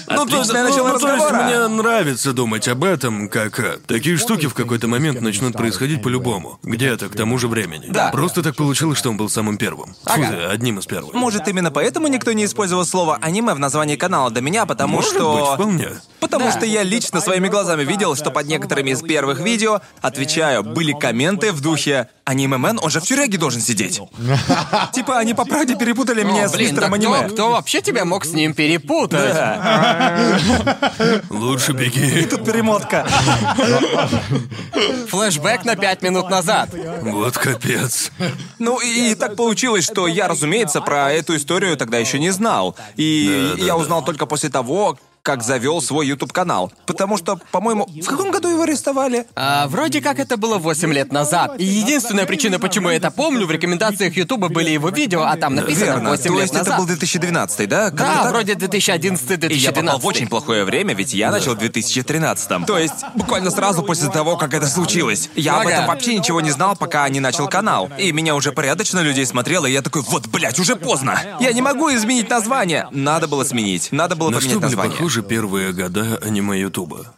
Ну, то, Отличное ну, начало ну, то есть мне нравится думать об этом, как э, такие штуки в какой-то момент начнут происходить по-любому. Где-то к тому же времени. Да. Просто так получилось, что он был самым первым. Фу, Ага. да, одним из первых. Может, именно поэтому никто не использовал слово аниме в названии канала до меня, потому Может что. быть, вполне. Потому Да. что я лично своими глазами видел, что под некоторыми из первых видео, отвечаю, были комменты в духе «Аниме-мен, он же в тюряге должен сидеть». [laughs] Типа, они по правде перепутали меня О, с блин, мистером да кто, аниме. кто вообще тебя мог с ним перепутать? Лучше беги. Тут перемотка. Флэшбэк на пять минут назад. Вот капец. Ну и, и так получилось, что я, разумеется, про эту историю тогда еще не знал. И Да, да, я да. узнал только после того, как завел свой YouTube канал. Потому что, по-моему, в каком году его арестовали? А, вроде как это было 8 лет назад. И единственная причина, почему я это помню, в рекомендациях Ютуба были его видео, а там написано Верно. 8 То лет есть назад. это был 2012, да? Как-то Да, так? вроде И 2011-2012. я попал в очень плохое время, ведь я начал в 2013 То есть, буквально сразу после того, как это случилось. Я об Ага. этом вообще ничего не знал, пока не начал канал. И меня уже порядочно людей смотрело, и я такой, вот, блядь, уже поздно. Я не могу изменить название. Надо было сменить. Надо было На что поменять название. Похожи первые года аниме Ютуба?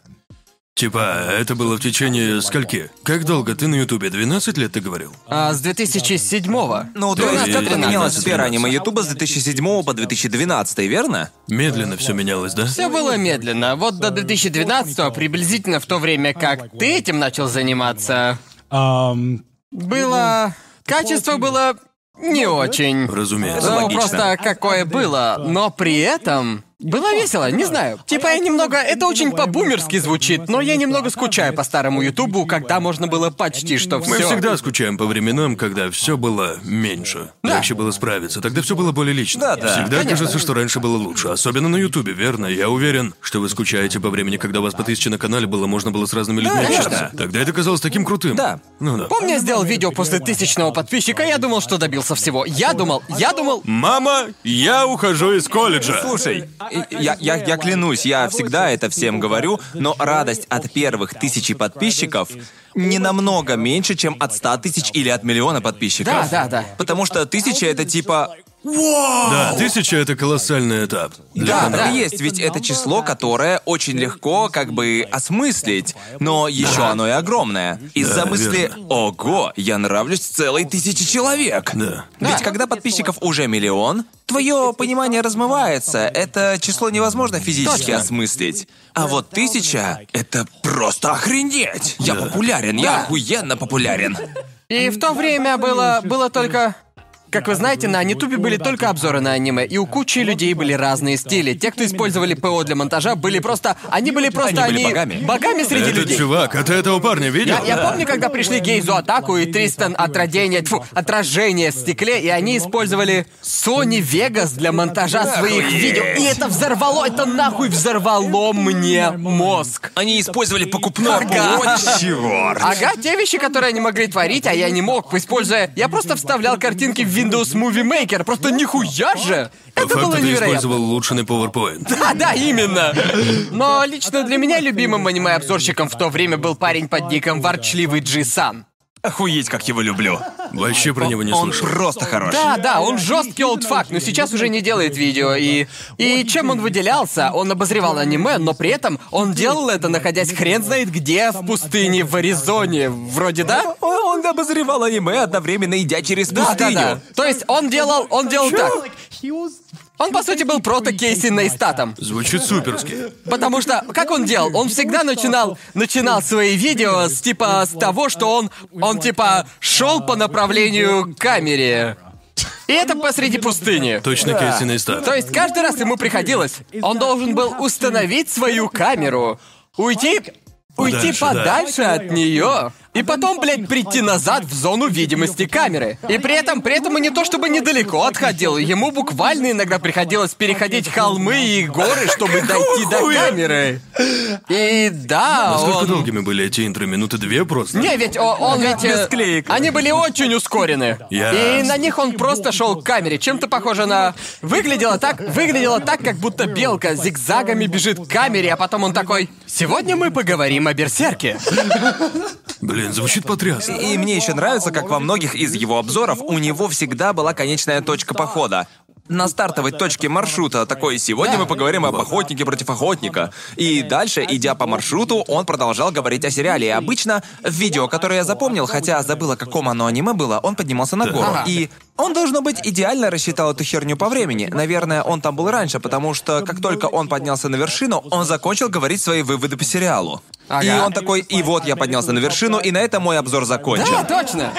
Типа, это было в течение скольки? Как долго ты на Ютубе? 12 лет ты говорил? А, с 2007-го. Ну, то есть, как поменялась сфера аниме Ютуба с 2007 по 2012, верно? Медленно все менялось, да? Все было медленно. Вот до 2012-го, приблизительно в то время, как ты этим начал заниматься, было... Качество было не очень. Разумеется. Ну, просто какое было. Но при этом... Было весело, не знаю. Типа я немного... Это очень по-бумерски звучит, но я немного скучаю по старому Ютубу, когда можно было почти что все. Мы всегда скучаем по временам, когда все было меньше. Да. Легче было справиться. Тогда все было более лично. Да, да. Всегда Конечно. кажется, что раньше было лучше. Особенно на Ютубе, верно? Я уверен, что вы скучаете по времени, когда у вас по тысяче на канале было, можно было с разными людьми конечно. общаться. Тогда это казалось таким крутым. Да. Ну да. Помню, я сделал видео после тысячного подписчика, я думал, что добился всего. Я думал, я думал... Мама, я ухожу из колледжа. Слушай, я, я, я клянусь, я всегда это всем говорю, но радость от первых тысячи подписчиков не намного меньше, чем от ста тысяч или от миллиона подписчиков. Да, да, да. Потому что тысяча это типа... Да, тысяча это колоссальный этап. Да, канала. так и есть, ведь это число, которое очень легко как бы осмыслить, но еще оно и огромное. Из-за Да, мысли верно. «Ого, я нравлюсь целой тысяче человек». Да. Ведь когда подписчиков уже миллион, твое понимание размывается. Это число невозможно физически Точно. осмыслить. А вот тысяча — это просто охренеть! Я популярен, я Да. охуенно популярен. И в то время было... было только... Как вы знаете, на Ютубе были только обзоры на аниме, и у кучи людей были разные стили. Те, кто использовали ПО для монтажа, были просто... Они были просто... Они были богами. богами среди Этот людей. чувак, а ты этого парня видел? Я, я помню, когда пришли Гейзу Атаку и Тристан Отрадение, тьфу, Отражение в стекле, и они использовали Sony Vegas для монтажа своих видео. И это взорвало, это нахуй взорвало мне мозг. Они использовали покупной Ага. ПО, черт. Ага, те вещи, которые они могли творить, а я не мог, используя... Я просто вставлял картинки в Windows Movie Maker, просто нихуя же! По Это факту было ты невероятно. использовал улучшенный PowerPoint. Да, да, именно. Но лично для меня любимым аниме-обзорщиком в то время был парень под ником Ворчливый Джи-сан. Охуеть, как его люблю. Вообще про него не Он слышал. просто хорош. Да, да, он жесткий олдфак, но сейчас уже не делает видео. И. И чем он выделялся? Он обозревал аниме, но при этом он делал это, находясь хрен знает где, в пустыне в Аризоне. Вроде да? Он, он обозревал аниме, одновременно идя через Да, да, пустыню. да. То есть он делал. он делал так. Он, по сути, был прото-Кейси Нейстатом. Звучит суперски. Потому что, как он делал? Он всегда начинал, начинал свои видео с типа с того, что он, он типа шел по направлению к камере. И это посреди пустыни. Точно Кейси Нейстат. То есть каждый раз ему приходилось, он должен был установить свою камеру, уйти, уйти Подальше, да. подальше от нее. И потом, блядь, прийти назад в зону видимости камеры. И при этом, при этом он не то чтобы недалеко отходил, ему буквально иногда приходилось переходить холмы и горы, чтобы дойти до камеры. И да, Насколько он... долгими были эти интро? Минуты две просто? Не, ведь о- он ведь... э, Без склеек. Они были очень ускорены. Ясно. И на них он просто шел к камере. Чем-то похоже на... Выглядело так, выглядело так, как будто белка зигзагами бежит к камере, а потом он такой... Сегодня мы поговорим о берсерке. Блин, звучит потрясно. И мне еще нравится, как во многих из его обзоров у него всегда была конечная точка похода. на стартовой точке маршрута такой «Сегодня мы поговорим об охотнике против охотника». И дальше, идя по маршруту, он продолжал говорить о сериале. И обычно в видео, которое я запомнил, хотя забыл, о каком оно аниме было, он поднимался на гору. И он, должно быть, идеально рассчитал эту херню по времени. Наверное, он там был раньше, потому что как только он поднялся на вершину, он закончил говорить свои выводы по сериалу. Ага. И он такой, и вот я поднялся на вершину, и на этом мой обзор закончен. Да, точно.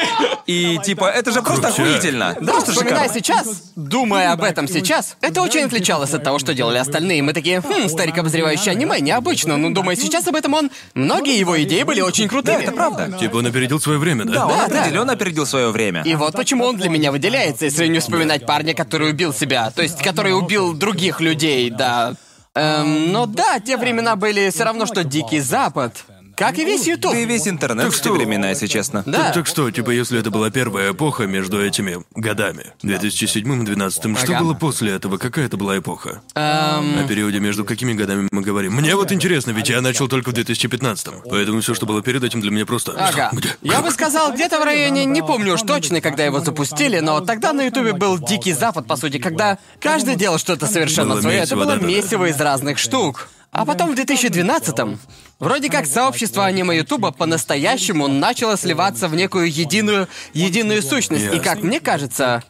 И типа, это же просто Крутяк. охуительно. Да, просто вспоминая шикарно. сейчас, думая об этом сейчас, это очень отличалось от того, что делали остальные. Мы такие, хм, старик, обозревающий аниме, необычно. Но думая сейчас об этом, он... Многие его идеи были очень крутыми. Да, это правда. Типа он опередил свое время, да? Да, он Да, да. определенно опередил свое время. И вот почему он для меня выделяется, если не вспоминать парня, который убил себя. То есть, который убил других людей, да. Эм, но да, те времена были все равно, что Дикий Запад. Как и весь Ютуб. Да и весь интернет в те времена, если честно. Да. Так, так что, типа, если это была первая эпоха между этими годами, 2007 и 2012, что Ага. было после этого? Какая это была эпоха? Эм, О периоде между какими годами мы говорим? Мне вот интересно, ведь я начал только в 2015 поэтому все, что было перед этим, для меня просто... Ага. Где? Я бы сказал, где-то в районе, не помню уж точно, когда его запустили, но тогда на Ютубе был Дикий Запад, по сути, когда каждый делал что-то совершенно Было свое. Это месиво, было да-да-да. месиво из разных штук. А потом в 2012-м вроде как сообщество аниме Ютуба по-настоящему начало сливаться в некую единую, единую сущность. И как мне кажется,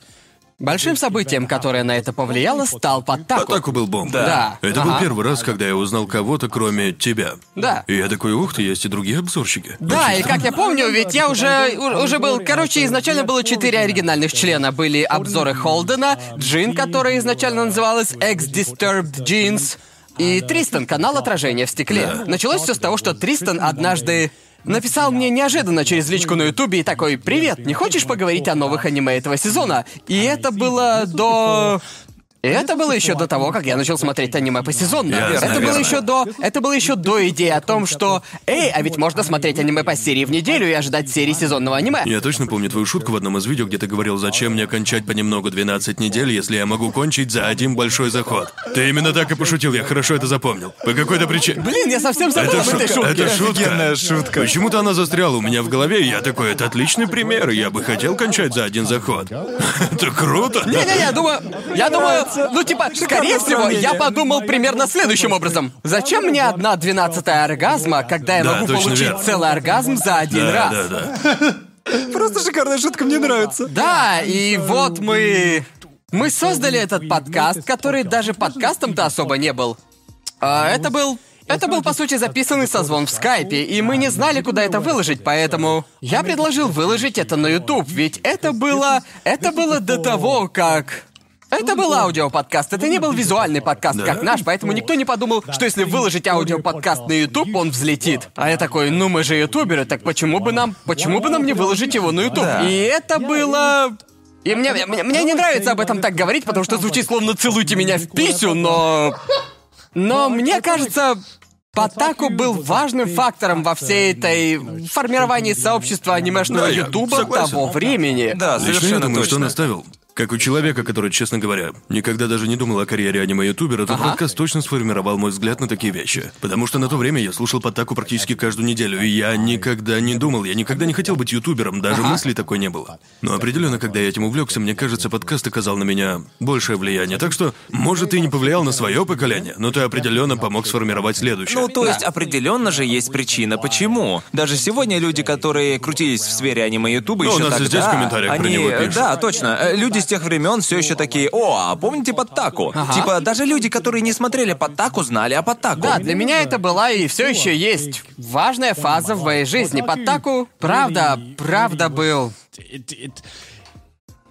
большим событием, которое на это повлияло, стал Подтаку. Атаку был бомб. Да. Это Ага. был первый раз, когда я узнал кого-то, кроме тебя. Да. И я такой, ух ты, есть и другие обзорщики. Да, и как я помню, ведь я уже уже был. Короче, изначально было четыре оригинальных члена. Были обзоры Холдена, Джин, которая изначально называлась X Disturbed Jeans, и Тристан, канал отражения в стекле. Началось все с того, что Тристан однажды написал мне неожиданно через личку на Ютубе и такой: Привет, не хочешь поговорить о новых аниме этого сезона? И это было до. И это было еще до того, как я начал смотреть аниме посезонно. Ясно, это было верно. еще до. Это было еще до идеи о том, что. Эй, а ведь можно смотреть аниме по серии в неделю и ожидать серии сезонного аниме. Я точно помню твою шутку в одном из видео, где ты говорил, зачем мне кончать понемногу 12 недель, если я могу кончить за один большой заход. Ты именно так и пошутил, я хорошо это запомнил. По какой-то причине. Блин, я совсем забыл Это об этой шутка, шутке. это шутка. Шутка. Почему-то она застряла у меня в голове, и я такой, это отличный пример, я бы хотел кончать за один заход. [laughs] Это круто. Не-не-не, я думаю, я думаю, ну типа, скорее всего, я подумал примерно следующим образом. Зачем мне одна двенадцатая оргазма, когда я Да, могу точно получить верно. целый оргазм за один Да, раз? да, да. [laughs] Просто шикарная шутка, мне нравится. Да, и вот мы... Мы создали этот подкаст, который даже подкастом-то особо не был. А это был... Это был, по сути, записанный созвон в скайпе, и мы не знали, куда это выложить, поэтому я предложил выложить это на YouTube, ведь это было... Это было до того, как... Это был аудиоподкаст, это не был визуальный подкаст, как наш, поэтому никто не подумал, что если выложить аудиоподкаст на YouTube, он взлетит. А я такой, ну мы же ютуберы, так почему бы нам, почему бы нам не выложить его на YouTube? Да. И это было... И мне, мне, мне не нравится об этом так говорить, потому что звучит словно «целуйте меня в писю», но... Но мне кажется, Потаку был важным фактором во всей этой формировании сообщества анимешного Да, ютуба того времени. Да, Лично я совершенно думаю, что он точно. оставил. Как у человека, который, честно говоря, никогда даже не думал о карьере аниме-ютубера, тот Ага. подкаст точно сформировал мой взгляд на такие вещи. Потому что на то время я слушал Потаку практически каждую неделю, и я никогда не думал, я никогда не хотел быть ютубером, даже мысли такой не было. Но определенно, когда я этим увлекся, мне кажется, подкаст оказал на меня большее влияние. Так что, может, ты и не повлиял на свое поколение, но ты определенно помог сформировать следующее. Ну, то есть, определенно же есть причина, почему. Даже сегодня люди, которые крутились в сфере аниме Ютуба, Ну, еще у нас и тогда, здесь в комментариях про они... него пишут. Да, точно. Э, Люди с тех времен все еще такие, о, а помните Подтаку? Типа, даже люди, которые не смотрели Подтаку, знали о Подтаку. Да, для меня это была и все еще есть важная фаза в моей жизни. Подтаку, правда, правда был.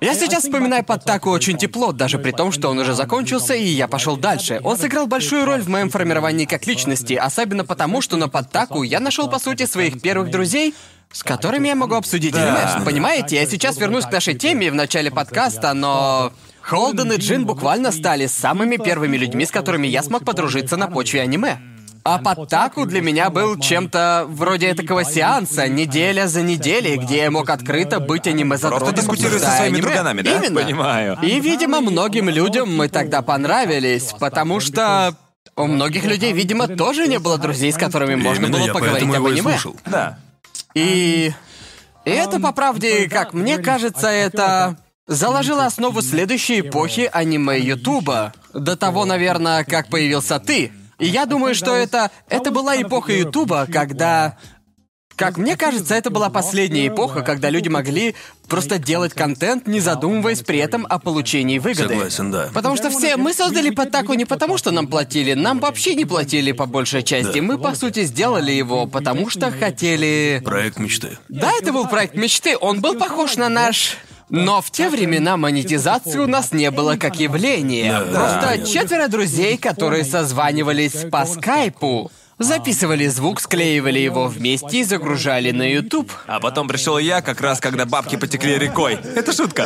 Я сейчас вспоминаю Подтаку очень тепло, даже при том, что он уже закончился, и я пошел дальше. Он сыграл большую роль в моем формировании как личности, особенно потому, что на Подтаку я нашел, по сути, своих первых друзей, с которыми я могу обсудить аниме. Понимаете, я сейчас вернусь к нашей теме в начале подкаста, но... Холден и Джин буквально стали самыми первыми людьми, с которыми я смог подружиться на почве аниме. А Подтаку для меня был чем-то вроде такого сеанса, неделя за неделей, где я мог открыто быть аниме Просто дискутируя со своими друганами, да? Именно. Понимаю. И, видимо, многим людям мы тогда понравились, потому что у многих людей, видимо, тоже не было друзей, с которыми можно Именно было я поговорить об аниме. Да. И... И это, по правде, как мне кажется, это... заложила основу следующей эпохи аниме Ютуба. До того, наверное, как появился ты. И я думаю, что это... Это была эпоха Ютуба, когда... Как мне кажется, это была последняя эпоха, когда люди могли просто делать контент, не задумываясь при этом о получении выгоды. Согласен, да. Потому что все мы создали Подтаку не потому, что нам платили, нам вообще не платили по большей части. Да. Мы, по сути, сделали его, потому что хотели... Проект мечты. Да, это был проект мечты, он был похож на наш... Но в те времена монетизации у нас не было как явления. Да, Просто понятно. четверо друзей, которые созванивались по скайпу, записывали звук, склеивали его вместе и загружали на YouTube. А потом пришел я, как раз когда бабки потекли рекой. Это шутка.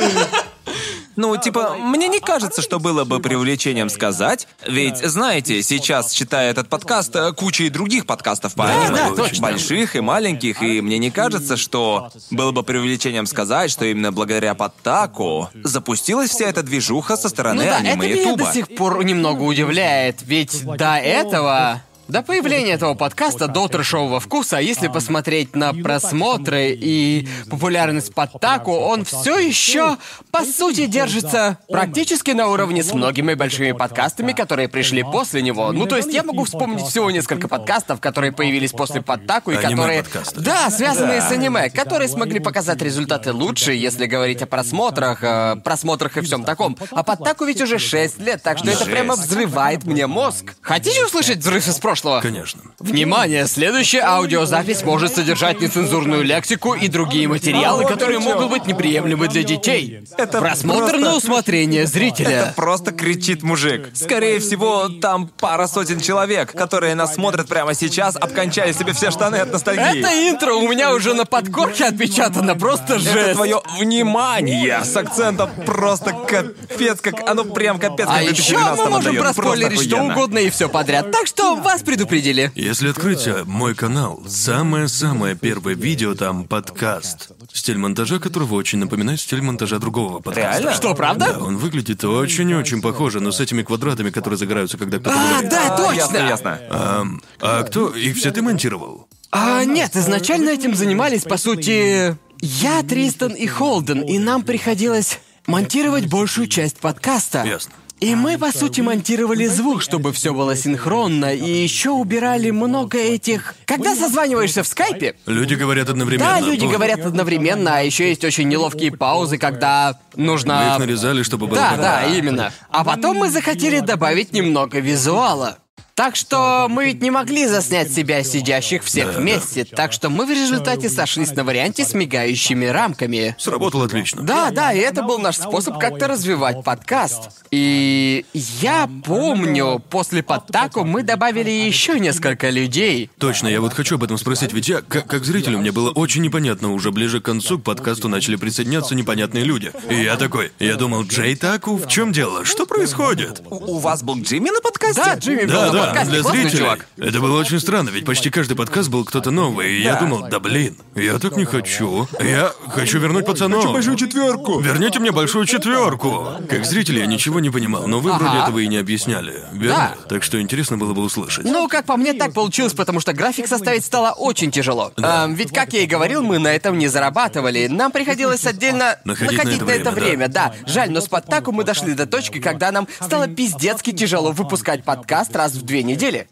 Ну, типа, мне не кажется, что было бы преувеличением сказать. Ведь, знаете, сейчас, читая этот подкаст, куча и других подкастов по Да, аниме. да, точно. Больших и маленьких, и мне не кажется, что было бы преувеличением сказать, что именно благодаря Подтаку запустилась вся эта движуха со Ну стороны да, это аниме меня Ютуба. до сих пор немного удивляет, ведь до этого... До появления этого подкаста до трешового вкуса, если посмотреть на просмотры и популярность Подтаку, он все еще, по сути, держится практически на уровне с многими большими подкастами, которые пришли после него. Ну, то есть я могу вспомнить всего несколько подкастов, которые появились после Подтаку и которые... Аниме-подкасты. Да, связанные с аниме, которые смогли показать результаты лучше, если говорить о просмотрах, э, просмотрах и всем таком. А Подтаку ведь уже 6 лет, так что это прямо взрывает мне мозг. Хотите услышать взрыв из прошлого? Конечно. Внимание, следующая аудиозапись может содержать нецензурную лексику и другие материалы, которые могут быть неприемлемы для детей. Это Просмотр просто- на усмотрение зрителя. Просто кричит мужик. Скорее всего, там пара сотен человек, которые нас смотрят прямо сейчас, обкончали себе все штаны от ностальгии. Это интро у меня уже на подкорке отпечатано, просто Это жесть. твое внимание с акцентом просто капец, как оно прям капец, как А в еще 2012 мы можем проспойлерить что угодно и все подряд. Так что вас предупредили. Если открыть э, мой канал, самое-самое первое видео там подкаст. Стиль монтажа которого очень напоминает стиль монтажа другого подкаста. Реально? Что, правда? Да, он выглядит очень-очень похоже, но с этими квадратами, которые загораются, когда кто-то А, говорит. да, А, точно. Ясно, ясно. Ам, а кто? Их все ты монтировал? А, нет, изначально этим занимались, по сути, я, Тристан и Холден, и нам приходилось монтировать большую часть подкаста. Ясно. И мы, по сути, монтировали звук, чтобы все было синхронно, и еще убирали много этих... Когда созваниваешься в скайпе, Люди говорят одновременно. да, люди понял. говорят одновременно, а еще есть очень неловкие паузы, когда Вы нужно... их нарезали, чтобы было Да, да, именно. А потом мы захотели добавить немного визуала. Так что мы ведь не могли заснять себя сидящих всех Да, да. вместе, так что мы в результате сошлись на варианте с мигающими рамками. Сработало отлично. Да, да, и это был наш способ как-то развивать подкаст. И я помню, после подтаку мы добавили еще несколько людей. Точно, я вот хочу об этом спросить, ведь я, как, как зрителю, мне было очень непонятно, уже ближе к концу к подкасту начали присоединяться непонятные люди. И я такой, я думал, Джей Таку, в чем дело? Что происходит? У, у вас был Джимми на подкасте? Да, Джимми был Да, на да, подкасте, для зрителей. чувак. Это было очень странно, ведь почти каждый подкаст был кто-то новый, и я Да. думал, да блин, я так не хочу. Я хочу вернуть пацанов. четверку. Верните мне большую четверку. Как зритель я ничего не понимал, но вы вроде Ага. этого и не объясняли, верно? Да. Так что интересно было бы услышать. Ну, как по мне, так получилось, потому что график составить стало очень тяжело. Эм, ведь, как я и говорил, мы на этом не зарабатывали. Нам приходилось отдельно Находить на это на это время, время, да. Жаль, но с подтаку мы дошли до точки, когда нам стало пиздецки тяжело выпускать подкаст раз в две недели.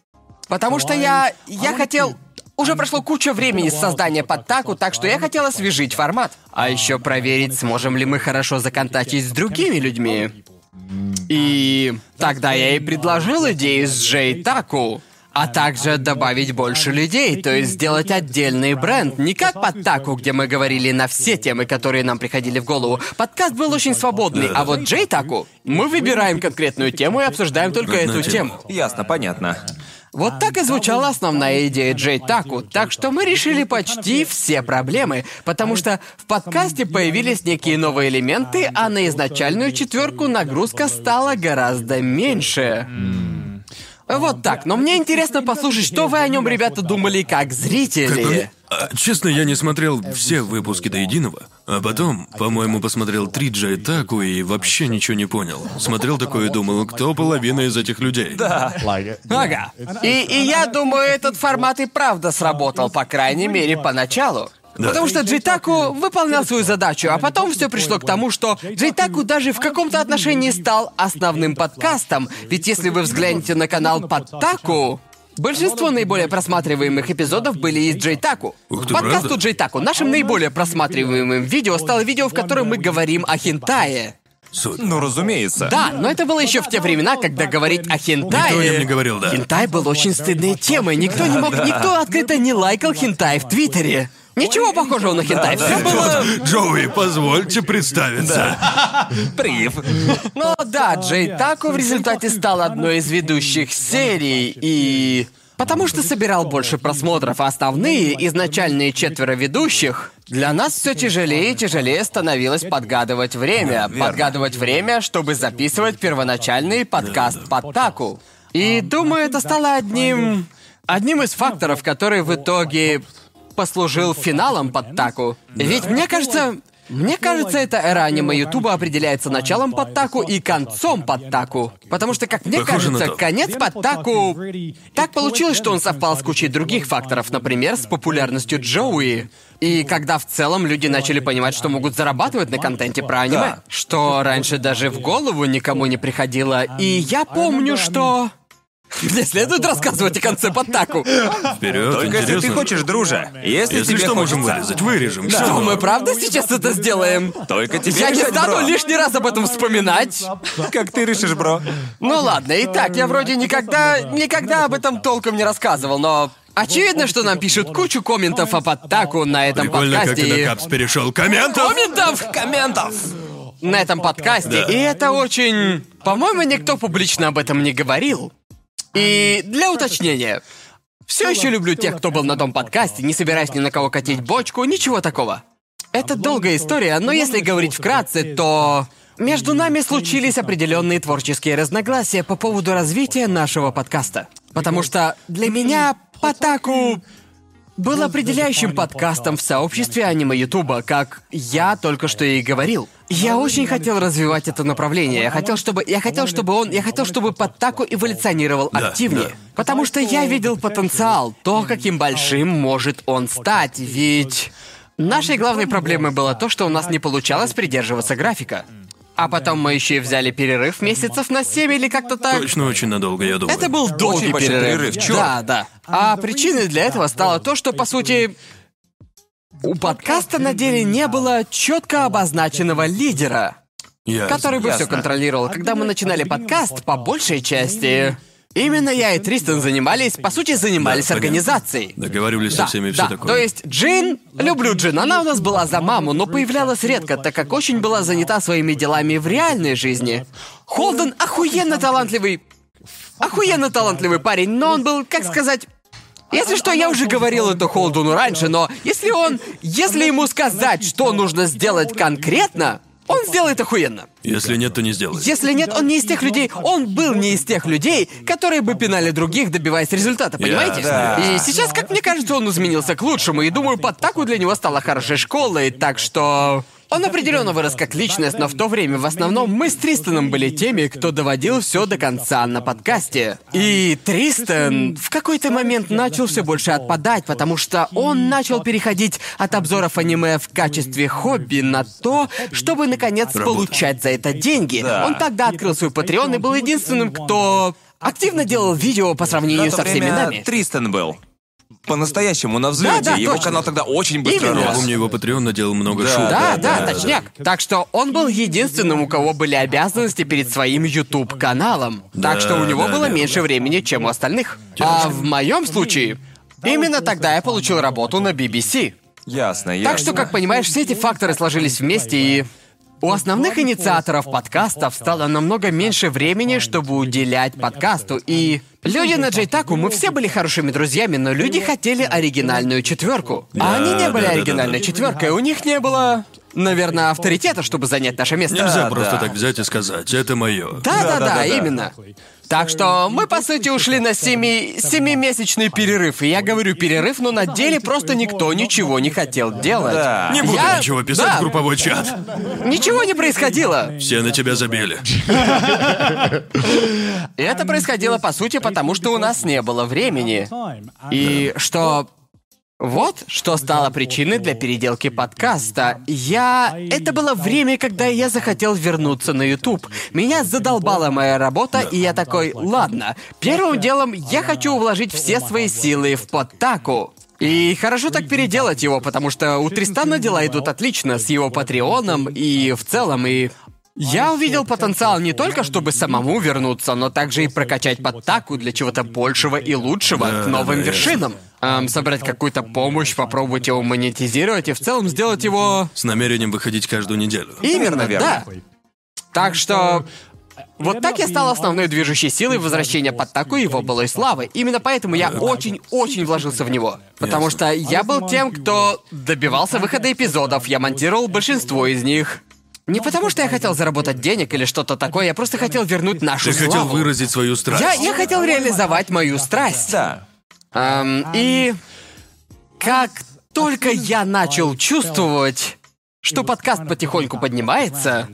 Потому что я... я хотел... Уже прошло куча времени с создания подтаку, так что я хотел освежить формат. А еще проверить, сможем ли мы хорошо законтачить с другими людьми. И тогда я и предложил идею с Джей Таку. А также добавить больше людей, то есть сделать отдельный бренд, не как под Таку, где мы говорили на все темы, которые нам приходили в голову. Подкаст был очень свободный, а вот Джей Таку, мы выбираем конкретную тему и обсуждаем только эту тему. Ясно, понятно. Вот так и звучала основная идея Джей Таку, так что мы решили почти все проблемы, потому что в подкасте появились некие новые элементы, а на изначальную четверку нагрузка стала гораздо меньше. Вот так, но мне интересно послушать, что вы о нем, ребята, думали как зрители. а, честно, я не смотрел все выпуски до единого, а потом, по-моему, посмотрел три Джей Таку и вообще ничего не понял. Смотрел такое и думал, кто половина из этих людей. Да. [laughs] Ага. И, и я думаю, этот формат и правда сработал, по крайней мере, поначалу. Потому что Джейтаку выполнял свою задачу, а потом все пришло к тому, что Джейтаку даже в каком-то отношении стал основным подкастом. Ведь если вы взглянете на канал Подтаку, Большинство наиболее просматриваемых эпизодов были из Джейтаку. Ух ты, Подкасту правда? Джейтаку нашим наиболее просматриваемым видео стало видео, в котором мы говорим о хентае. Суть. Ну, разумеется. Да, но это было еще в те времена, когда говорить о хентае... Никто им не говорил, да. Хентай был очень стыдной темой. Никто не мог, никто открыто не лайкал хентай в Твиттере. Ничего похожего на хентай. Все было... Джоуи, позвольте представиться. [laughs] Прив. Но да, Джей Тако в результате стал одной из ведущих серий и... Потому что собирал больше просмотров, а основные, изначальные четверо ведущих, для нас все тяжелее и тяжелее становилось подгадывать время. верно. подгадывать время, чтобы записывать первоначальный подкаст под Таку. И думаю, это стало одним... Одним из факторов, который в итоге послужил финалом под Таку. Ведь мне кажется... Мне кажется, эта эра аниме Ютуба определяется началом Подтаку и концом Подтаку. Потому что, как мне Похоже кажется, конец Подтаку... Так получилось, что он совпал с кучей других факторов, например, с популярностью Джоуи. И когда в целом люди начали понимать, что могут зарабатывать на контенте про аниме. Да. Что раньше даже в голову никому не приходило. И я помню, что... Мне следует рассказывать о конце Подтаку. Вперед, Только если ты хочешь, друже. Если, Если тебе что, можем хочется. вырезать, вырежем. Что, Всё. мы правда сейчас это сделаем? Только тебе Я не решать, стану бро. лишний раз об этом вспоминать. Как ты решишь, бро? Ну ладно, итак, я вроде никогда, никогда об этом толком не рассказывал, но очевидно, что нам пишут кучу комментов о подтаку на этом Прикольно, как подкасте. это и- Капс перешел комментов. Комментов! Комментов! На этом подкасте. И это очень... По-моему, никто публично об этом не говорил. И для уточнения. Все еще люблю тех, кто был на том подкасте, не собираюсь ни на кого катить бочку, ничего такого. Это долгая история, но если говорить вкратце, то... Между нами случились определенные творческие разногласия по поводу развития нашего подкаста. Потому что для меня Потаку был определяющим подкастом в сообществе аниме Ютуба, как я только что и говорил. Я очень хотел развивать это направление. Я хотел, чтобы я хотел, чтобы он, я хотел, чтобы Подтаку эволюционировал Да, активнее, да. потому что я видел потенциал, то, каким большим может он стать. Ведь нашей главной проблемой было то, что у нас не получалось придерживаться графика. А потом мы еще и взяли перерыв месяцев на 7 или как-то так. Точно очень надолго, я думаю. Это был долгий Очень перерыв. перерыв, чёрт. Да, да. А причиной для этого стало то, что, по сути, у подкаста на деле не было четко обозначенного лидера, Ясно. который бы все Ясно. контролировал. Когда мы начинали подкаст, по большей части, именно я и Тристан занимались, по сути, занимались Да, организацией. Договаривались Да, со всеми и да. все такое. То есть Джин, люблю Джин, она у нас была за маму, но появлялась редко, так как очень была занята своими делами в реальной жизни. Холден охуенно талантливый, охуенно талантливый парень, но он был, как сказать... Если что, я уже говорил это Холдену раньше, но если он... Если ему сказать, что нужно сделать конкретно, он сделает охуенно. Если нет, то не сделай. Если нет, он не из тех людей, он был не из тех людей, которые бы пинали других, добиваясь результата, понимаете? Ясно. И сейчас, как мне кажется, он изменился к лучшему, и думаю, подтаку для него стала хорошей школой, так что... Он определенно вырос как личность, но в то время в основном мы с Тристаном были теми, кто доводил все до конца на подкасте. И Тристан в какой-то момент начал все больше отпадать, потому что он начал переходить от обзоров аниме в качестве хобби на то, чтобы наконец Работа. получать за это деньги. Да. Он тогда открыл свой Patreon и был единственным, кто активно делал видео по сравнению со всеми нами. Тристан был. По-настоящему на взлете. Да, да, Его точно. канал тогда очень быстро Именно. Я рос. помню, его Patreon наделал много Да, шума. Да, да, да, да, точняк. Так что он был единственным, у кого были обязанности перед своим YouTube каналом. Так Да, что у него да, было верно. меньше времени, чем у остальных. А в моем случае, именно тогда я получил работу на BBC. Ясно, ясно. Так что, как понимаешь, все эти факторы сложились вместе, и у основных инициаторов подкастов стало намного меньше времени, чтобы уделять подкасту. И люди на Джейтаку, мы все были хорошими друзьями, но люди хотели оригинальную четверку. А Да, они не были да, да, оригинальной да, да. четверкой, у них не было, наверное, авторитета, чтобы занять наше место. Нельзя Да, просто да. так взять и сказать, это мое. Да-да-да, Да-да-да-да. именно. Так что мы, по сути, ушли на семи... семимесячный перерыв. И я говорю перерыв, но на деле просто никто ничего не хотел делать. Да. Не буду Я- ничего писать да. в групповой чат. Ничего не происходило. Все на тебя забили. Это происходило, по сути, потому что у нас не было времени. И что... Вот что стало причиной для переделки подкаста. Я... Это было время, когда я захотел вернуться на YouTube. Меня задолбала моя работа, и я такой, ладно, первым делом я хочу вложить все свои силы в подтаку. И хорошо так переделать его, потому что у Тристана дела идут отлично с его Патреоном и в целом, и я увидел потенциал не только, чтобы самому вернуться, но также и прокачать подтаку для чего-то большего и лучшего Да, к новым да, вершинам. Эм, собрать какую-то помощь, попробовать его монетизировать и в целом сделать его... С намерением выходить каждую неделю. Именно, верно. да. Так что... Вот так я стал основной движущей силой возвращения Подтаку и его былой славы. Именно поэтому я очень-очень вложился в него. Потому что я был тем, кто добивался выхода эпизодов, я монтировал большинство из них. Не потому, что я хотел заработать денег или что-то такое, я просто хотел вернуть нашу Ты славу. хотел выразить свою страсть. Я, я хотел реализовать мою страсть. Да. Эм, и как только я начал чувствовать, что подкаст потихоньку поднимается,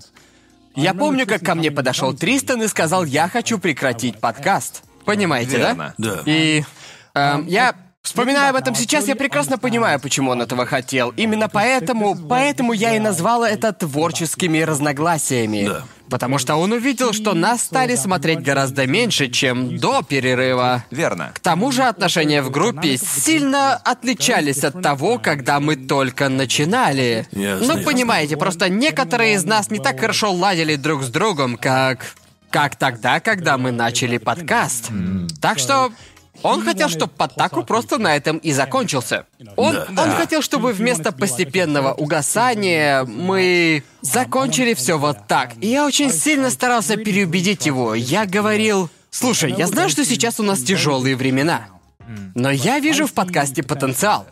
я помню, как ко мне подошел Тристан и сказал, я хочу прекратить подкаст. Понимаете, Верно. да? Да. И эм, я Вспоминая об этом сейчас, я прекрасно понимаю, почему он этого хотел. Именно поэтому, поэтому я и назвала это творческими разногласиями. Да. Потому что он увидел, что нас стали смотреть гораздо меньше, чем до перерыва. Верно. К тому же отношения в группе сильно отличались от того, когда мы только начинали. Ясно, ну, понимаете, просто некоторые из нас не так хорошо ладили друг с другом, как... как тогда, когда мы начали подкаст. Так что... Он хотел, чтобы Подтаку просто на этом и закончился. Он, Да. он хотел, чтобы вместо постепенного угасания мы закончили все вот так. И я очень сильно старался переубедить его. Я говорил, слушай, я знаю, что сейчас у нас тяжелые времена. Но я вижу в подкасте потенциал.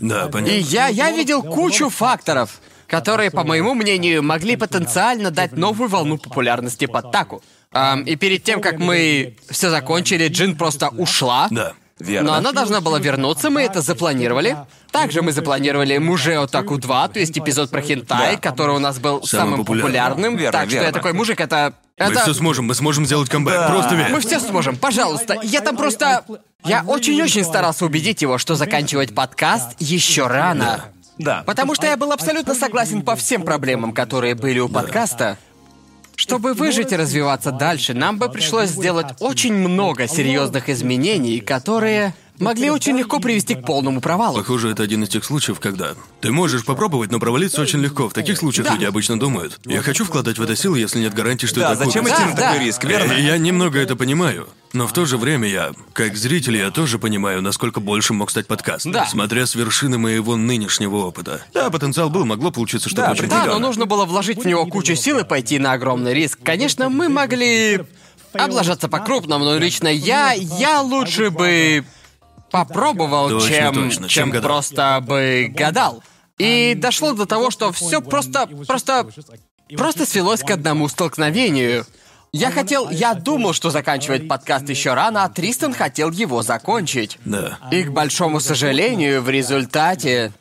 Да, И понятно. я, я видел кучу факторов, которые, по моему мнению, могли потенциально дать новую волну популярности Подтаку. Ам, и перед тем, как мы все закончили, Джин просто ушла. Да. Верно. Но она должна была вернуться, мы это запланировали. Также мы запланировали Мужео Таку 2, то есть эпизод про хентай, Да. который у нас был Самым самым, популярным. популярным. Верно, так что я верно. такой, мужик, это... Мы это... все сможем, мы сможем сделать камбэк. Да. Просто верь. Мы все сможем, пожалуйста. Я там просто... Я очень-очень старался убедить его, что заканчивать подкаст еще рано. Да. Потому что я был абсолютно согласен по всем проблемам, которые были у подкаста. Чтобы выжить и развиваться дальше, нам бы пришлось сделать очень много серьезных изменений, которые могли очень легко привести к полному провалу. Похоже, это один из тех случаев, когда ты можешь попробовать, но провалиться очень легко. В таких случаях Да. люди обычно думают. Я хочу вкладать в это силы, если нет гарантии, что Да, это зачем окупится». идти на Да, такой да. риск, верно? Э, Я немного это понимаю. Но в то же время я, как зритель, я тоже понимаю, насколько больше мог стать подкаст. Да. Смотря с вершины моего нынешнего опыта. Да, потенциал был, могло получиться что-то Да, очень Да, но нужно было вложить в него кучу сил и пойти на огромный риск. Конечно, мы могли облажаться по-крупному, но лично я, я лучше бы попробовал, Точно, чем, точно, чем чем просто бы гадал. И дошло до того, что все просто, просто, просто свелось к одному столкновению. Я хотел, я думал, что заканчивать подкаст еще рано, а Тристан хотел его закончить. Да. И, к большому сожалению, в результате...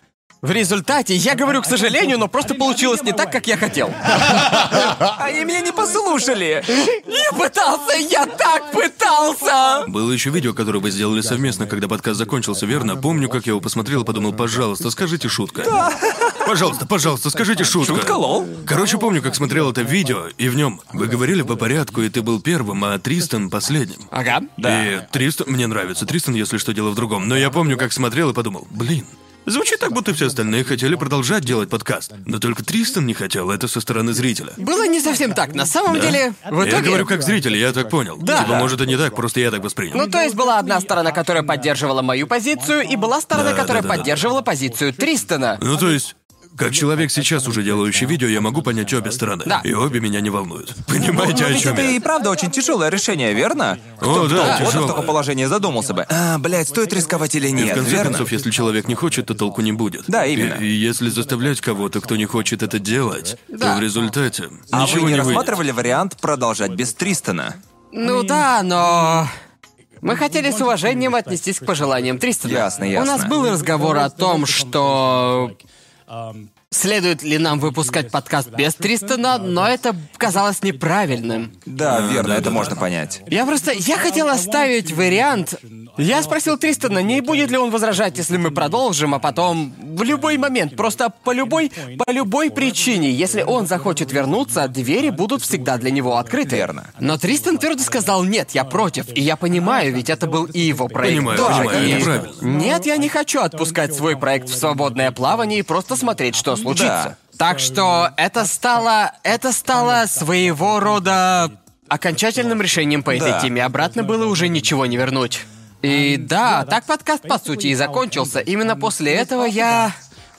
В результате, я говорю к сожалению, но просто получилось не так, как я хотел. Они меня не послушали. Я пытался, я так пытался! Было еще видео, которое вы сделали совместно, когда подкаст закончился, верно? Помню, как я его посмотрел и подумал, пожалуйста, скажите шутка. Пожалуйста, пожалуйста, скажите шутку. Шутка, лол. Короче, помню, как смотрел это видео, и в нем вы говорили по порядку, и ты был первым, а Тристан последним. Ага. И Тристан... Мне нравится Тристан, если что, дело в другом. Но я помню, как смотрел и подумал, блин, звучит так, будто все остальные хотели продолжать делать подкаст. Но только Тристан не хотел, это со стороны зрителя. Было не совсем так. На самом деле, в Я итоге... говорю как зритель, я так понял. Да. Типа, может, и не так, просто я так воспринял. Ну, то есть была одна сторона, которая поддерживала мою позицию, и была сторона, Да, которая да, да, да. поддерживала позицию Тристона. Ну, то есть, как человек сейчас уже делающий видео, я могу понять обе стороны. Да. И обе меня не волнуют. Понимаете, Но о ведь чем это и я? правда очень тяжелое решение, верно? О, да, Вот в тяжелое. таком положении задумался бы. А, блядь, стоит рисковать или И в нет, конце верно? концов, если человек не хочет, то толку не будет. Да, именно. И, и если заставлять кого-то, кто не хочет это делать, Да. то в результате А ничего вы не не выйдет. рассматривали вариант продолжать без Тристона? Ну да, но... Мы хотели с уважением отнестись к пожеланиям Тристона. Ясно, У ясно. нас был разговор о том, что... Следует ли нам выпускать подкаст без Тристона, но это казалось неправильным. Да, верно, это можно понять. Я просто... Я хотел оставить вариант Я спросил Тристона, не будет ли он возражать, если мы продолжим, а потом в любой момент, просто по любой, по любой причине, если он захочет вернуться, двери будут всегда для него открыты. Верно. Но Тристон твердо сказал, нет, я против, и я понимаю, ведь это был и его проект Понимаю, тоже. понимаю, и- это правильно. Нет, я не хочу отпускать свой проект в свободное плавание и просто смотреть, что случится. Так что это стало... это стало своего рода окончательным решением по этой Да. теме. Обратно было уже ничего не вернуть. И да, так подкаст по сути и закончился. Именно после этого я...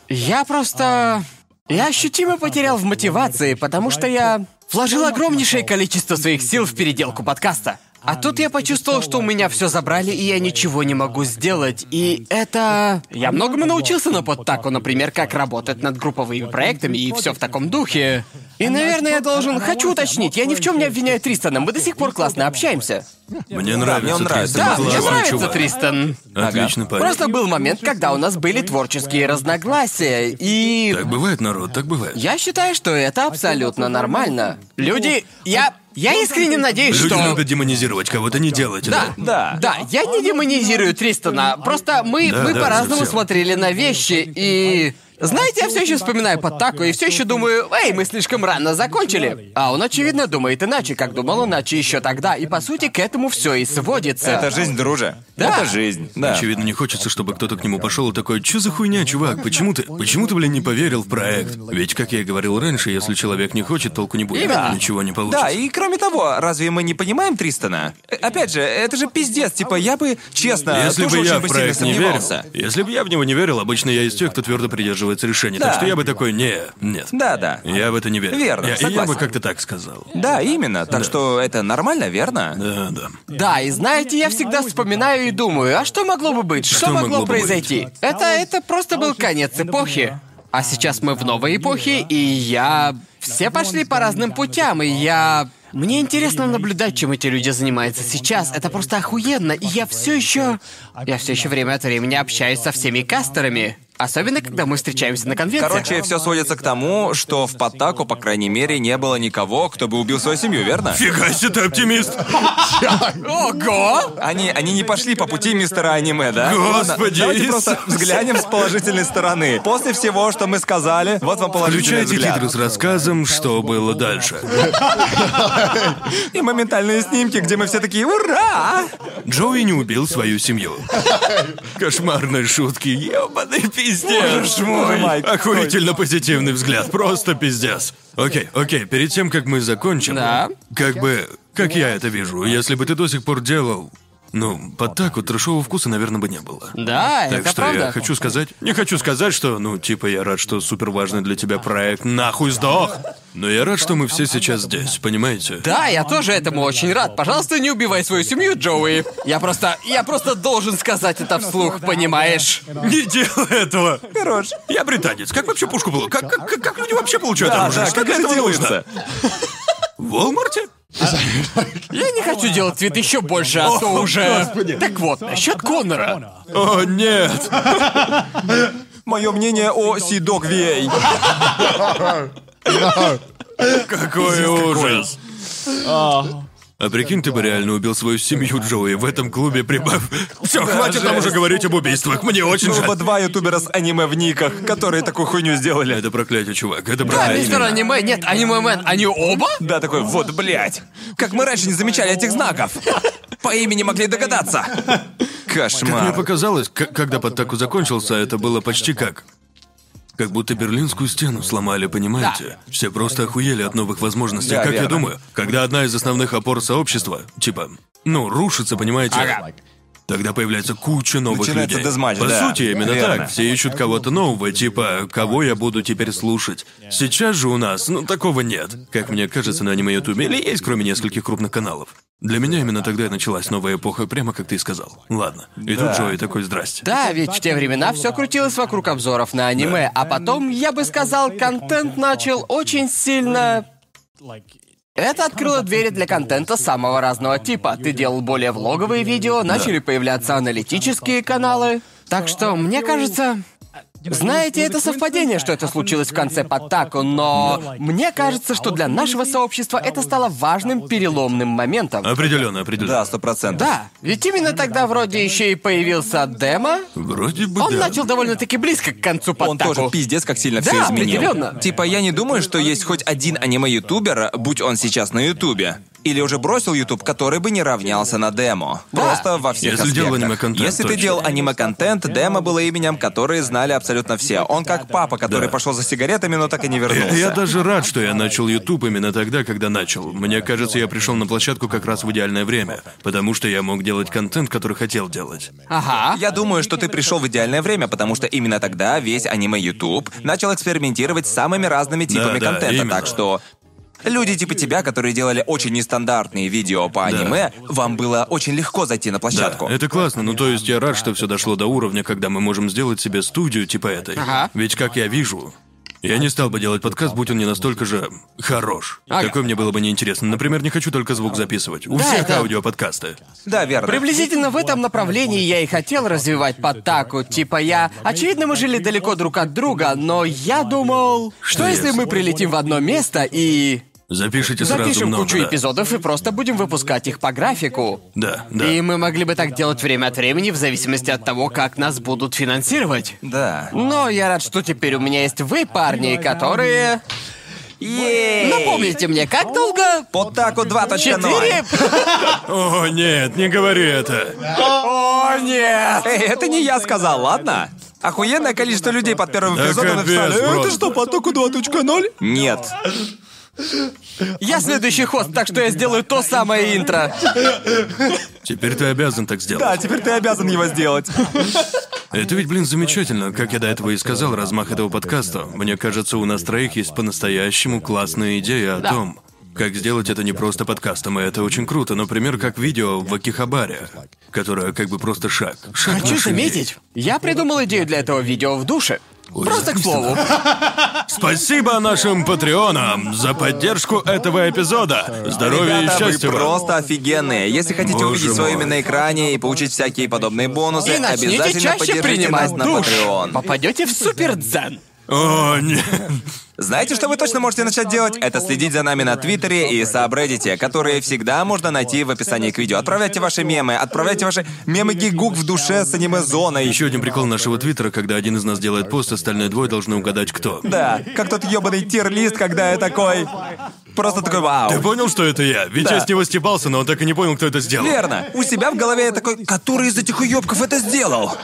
Я просто... Я ощутимо потерял в мотивации, потому что я вложил огромнейшее количество своих сил в переделку подкаста. А тут я почувствовал, что у меня все забрали, и я ничего не могу сделать. И это... Я многому научился на подтаку, например, как работать над групповыми проектами и все в таком духе. И, наверное, я должен... Хочу уточнить, я ни в чем не обвиняю Тристона, мы до сих пор классно общаемся. Мне нравится мне он нравится. Тристан, Да, мне нравится чувак. Тристан. Отлично, парень. Просто был момент, когда у нас были творческие разногласия, и... Так бывает, народ, так бывает. Я считаю, что это абсолютно нормально. Люди... Я... Я искренне надеюсь, Люди что... любят демонизировать кого-то, не делать Да. Да. Да, я не демонизирую Тристона. Просто мы, Да, мы да, по-разному совсем. смотрели на вещи, и. Знаете, я все еще вспоминаю Подтаку и все еще думаю, эй, мы слишком рано закончили. А он, очевидно, думает иначе, как думал иначе еще тогда. И по сути к этому все и сводится. Это жизнь, друже. Да. Это жизнь. Да. Очевидно, не хочется, чтобы кто-то к нему пошел и такой, чё за хуйня, чувак, почему ты, почему ты, блин, не поверил в проект? Ведь, как я и говорил раньше, если человек не хочет, толку не будет. Именно. Ничего не получится. Да, и кроме того, разве мы не понимаем Тристона? Э, Опять же, это же пиздец, типа, я бы, честно, Если тоже бы я очень в проект не верил, если бы я в него не верил, обычно я из тех, кто твердо придерживается решений. Да. Так что я бы такой, не, нет. Да, да. Я в это не верю. Верно, Я, и я бы как-то так сказал. Да, именно. Так что это нормально, верно? Да, да. Да, и знаете, я всегда вспоминаю и думаю, а что могло бы быть? Что, Что могло, могло бы произойти? Это, это просто был конец эпохи. А сейчас мы в новой эпохе, и я... Все пошли по разным путям, и я... Мне интересно наблюдать, чем эти люди занимаются сейчас. Это просто охуенно, и я все еще... Я все еще время от времени общаюсь со всеми кастерами. Особенно, когда мы встречаемся на конвенциях. Короче, все сводится к тому, что в Потаку, по крайней мере, не было никого, кто бы убил свою семью, верно? Фига себе ты оптимист! Ого! Они, они не пошли по пути мистера аниме, да? Господи, Давайте просто взглянем с положительной стороны. После всего, что мы сказали, вот вам положительный Включайте взгляд. титры с рассказом, что было дальше. И моментальные снимки, где мы все такие «Ура!» Джоуи не убил свою семью. Кошмарные шутки, ебаный пиздец. Мой. Мой. Охуительно позитивный взгляд, просто пиздец. Окей, окей, перед тем, как мы закончим, Да. как бы, как я это вижу, если бы ты до сих пор делал, ну, под так вот трешового вкуса, наверное, бы не было. Да, Так это что правда. я хочу сказать... Не хочу сказать, что, ну, типа, я рад, что супер важный для тебя проект нахуй сдох. Но я рад, что мы все сейчас здесь, понимаете? Да, я тоже этому очень рад. Пожалуйста, не убивай свою семью, Джоуи. Я просто... Я просто должен сказать это вслух, понимаешь? Не делай этого! Хорош. Я британец. Как вообще пушку было? Как, как, как, люди вообще получают оружие? да, как это делается? В Walmart? Я не хочу делать цвет еще больше, а то уже... Так вот, насчет Коннора. О, нет! Мое мнение о Сидок Вей. Какой ужас! А прикинь, ты бы реально убил свою семью, Джоуи, в этом клубе прибав... Все, хватит нам уже говорить об убийствах, мне очень жаль. два ютубера с аниме в никах, которые такую хуйню сделали. Это проклятие, чувак, это Да, проклятие. мистер аниме, нет, аниме-мен, они оба? Да, такой, вот, блядь. Как мы раньше не замечали этих знаков. По имени могли догадаться. Как мне Кошмар. показалось, к- когда подтаку закончился, это было почти как... Как будто Берлинскую стену сломали, понимаете? Все просто охуели от новых возможностей. Да, как я верно. думаю, когда одна из основных опор сообщества, типа, ну, рушится, понимаете? Ага. Тогда появляется куча новых Начинается людей. дезматч, По да. сути, именно Верно. так. Все ищут кого-то нового, типа, кого я буду теперь слушать. Сейчас же у нас, ну, такого нет. Как мне кажется, на аниме Ютубе или есть, кроме нескольких крупных каналов. Для меня именно тогда и началась новая эпоха, прямо как ты и сказал. Ладно. И тут Джои такой, здрасте. Да, ведь в те времена все крутилось вокруг обзоров на аниме, а потом, я бы сказал, контент начал очень сильно... Это открыло двери для контента самого разного типа. Ты делал более влоговые видео, начали появляться аналитические каналы. Так что, мне кажется, Знаете, это совпадение, что это случилось в конце Паттаку, но мне кажется, что для нашего сообщества это стало важным переломным моментом. Определенно, определенно. Да, сто процентов. Да, ведь именно тогда вроде еще и появился демо. Вроде бы Он да. начал довольно-таки близко к концу Он Паттаку. тоже пиздец, как сильно Да, все изменил. определенно. Типа, я не думаю, что есть хоть один аниме-ютубер, будь он сейчас на ютубе. Или уже бросил YouTube, который бы не равнялся на демо. Да. Просто во всех Если делал аспектах. аниме-контент, Если ты точно. делал аниме-контент, демо было именем, которое знали абсолютно все. Он как папа, который Да. пошел за сигаретами, но так и не вернулся. Я, я даже рад, что я начал YouTube именно тогда, когда начал. Мне кажется, я пришел на площадку как раз в идеальное время, потому что я мог делать контент, который хотел делать. Ага. Я думаю, что ты пришел в идеальное время, потому что именно тогда весь аниме YouTube начал экспериментировать с самыми разными типами да, контента. именно. Так что люди типа тебя, которые делали очень нестандартные видео по аниме, вам было очень легко зайти на Да, площадку. это классно. Ну, то есть я рад, что все дошло до уровня, когда мы можем сделать себе студию типа этой. Ага. Ведь, как я вижу, я не стал бы делать подкаст, будь он не настолько же хорош. Ага. Такой мне было бы неинтересно. Например, не хочу только звук записывать. У Да, всех это- аудиоподкасты. Да, верно. Приблизительно в этом направлении я и хотел развивать Паттаку. Типа я... Очевидно, мы жили далеко друг от друга, но я думал... Что если мы прилетим в одно место и... Запишите сразу Запишем много. кучу да. эпизодов и просто будем выпускать их по графику. Да, да. И мы могли бы так делать время от времени в зависимости от того, как нас будут финансировать. Да. Но я рад, что теперь у меня есть вы, парни, которые... Напомните мне, как долго? Потаку 2.0. Четыре? О, нет, не говори это. О, нет! Эй, это не я сказал, ладно? Охуенное количество людей под первым эпизодом написали, «Э, это просто». что, потоку 2.0? Нет. Я следующий хост, так что я сделаю то самое интро. Теперь ты обязан так сделать. Да, теперь ты обязан его сделать. Это ведь, блин, замечательно. Как я до этого и сказал, размах этого подкаста. Мне кажется, у нас троих есть по-настоящему классная идея о Да. том, как сделать это не просто подкастом, и это очень круто. Например, как видео в Акихабаре, которое как бы просто шаг. Шаг Хочу заметить, я придумал идею для этого видео в душе. Ой, Просто к слову. [laughs] Спасибо нашим патреонам за поддержку этого эпизода. Здоровья Ребята, и вы счастья вам. просто офигенные. Если хотите Боже увидеть свое мой. имя на экране и получить всякие подобные бонусы, И начните обязательно чаще поддержите принимать нас на душ. Patreon. Попадете в супер дзен. О, нет. Знаете, что вы точно можете начать делать? Это следить за нами на Твиттере и Сабреддите, которые всегда можно найти в описании к видео. Отправляйте ваши мемы, отправляйте ваши мемы гигук в душе с аниме-зоной. Еще один прикол нашего твиттера, когда один из нас делает пост, остальные двое должны угадать, кто. Да, как тот ёбаный тир-лист, когда я такой... Просто такой вау. Ты понял, что это я? Ведь Да. я с него стебался, но он так и не понял, кто это сделал. Верно. У себя в голове я такой, который из этих уёбков это сделал?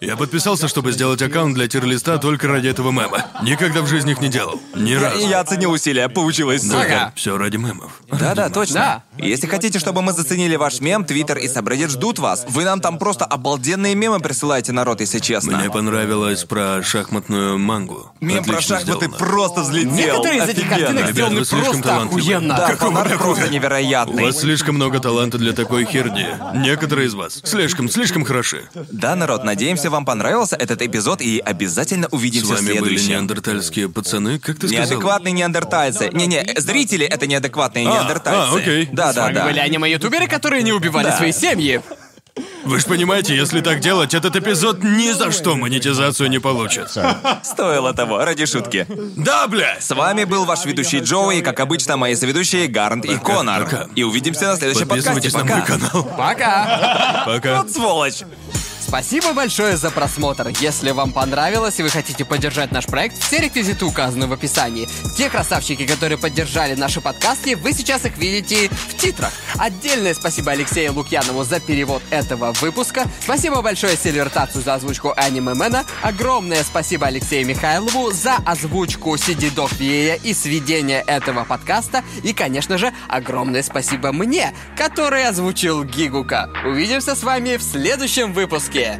Я подписался, чтобы сделать аккаунт для тир-листа только ради этого мема. Никогда в жизни их не делал. Ни разу. Я оценил усилия, получилось, сука. Ага. Все ради мемов. Да-да, точно. Да. Если хотите, чтобы мы заценили ваш мем, Твиттер и Сабреддит ждут вас. Вы нам там просто обалденные мемы присылаете, народ, если честно. Мне понравилось про шахматную мангу. Мем про шахматы сделано. просто взлетел. Некоторые из этих Офигенно. картинок Ребят, сделаны вы слишком просто талантливы. охуенно. Да, Какого фанат нахуя? просто У невероятный. вас слишком много таланта для такой херни. Некоторые из вас слишком, слишком хороши. Да, народ, надеемся, вам понравился этот эпизод и обязательно С увидимся в вами были следующем. неандертальские пацаны, как ты сказал? Неадекватные неандертальцы. Не-не, зрители это неадекватные А, неандертальцы. а, окей. Да, С да, вами да. были аниме-ютуберы, которые не убивали Да. свои семьи. Вы же понимаете, если так делать, этот эпизод ни за что монетизацию не получит. Стоило того, ради шутки. Да, блядь! С вами был ваш ведущий Джоуи, и, как обычно, мои соведущие Гарнт и Конор. пока. И увидимся на следующем подкасте. Подписывайтесь на Пока. мой канал. Пока. Пока. Вот сволочь. Спасибо большое за просмотр. Если вам понравилось и вы хотите поддержать наш проект, все реквизиты указаны в описании. Те красавчики, которые поддержали наши подкасты, вы сейчас их видите в титрах. Отдельное спасибо Алексею Лукьянову за перевод этого выпуска. Спасибо большое Сильвер за озвучку Аниме Мэна. Огромное спасибо Алексею Михайлову за озвучку Сиди Док и сведение этого подкаста. И, конечно же, огромное спасибо мне, который озвучил Гигука. Увидимся с вами в следующем выпуске. Yeah.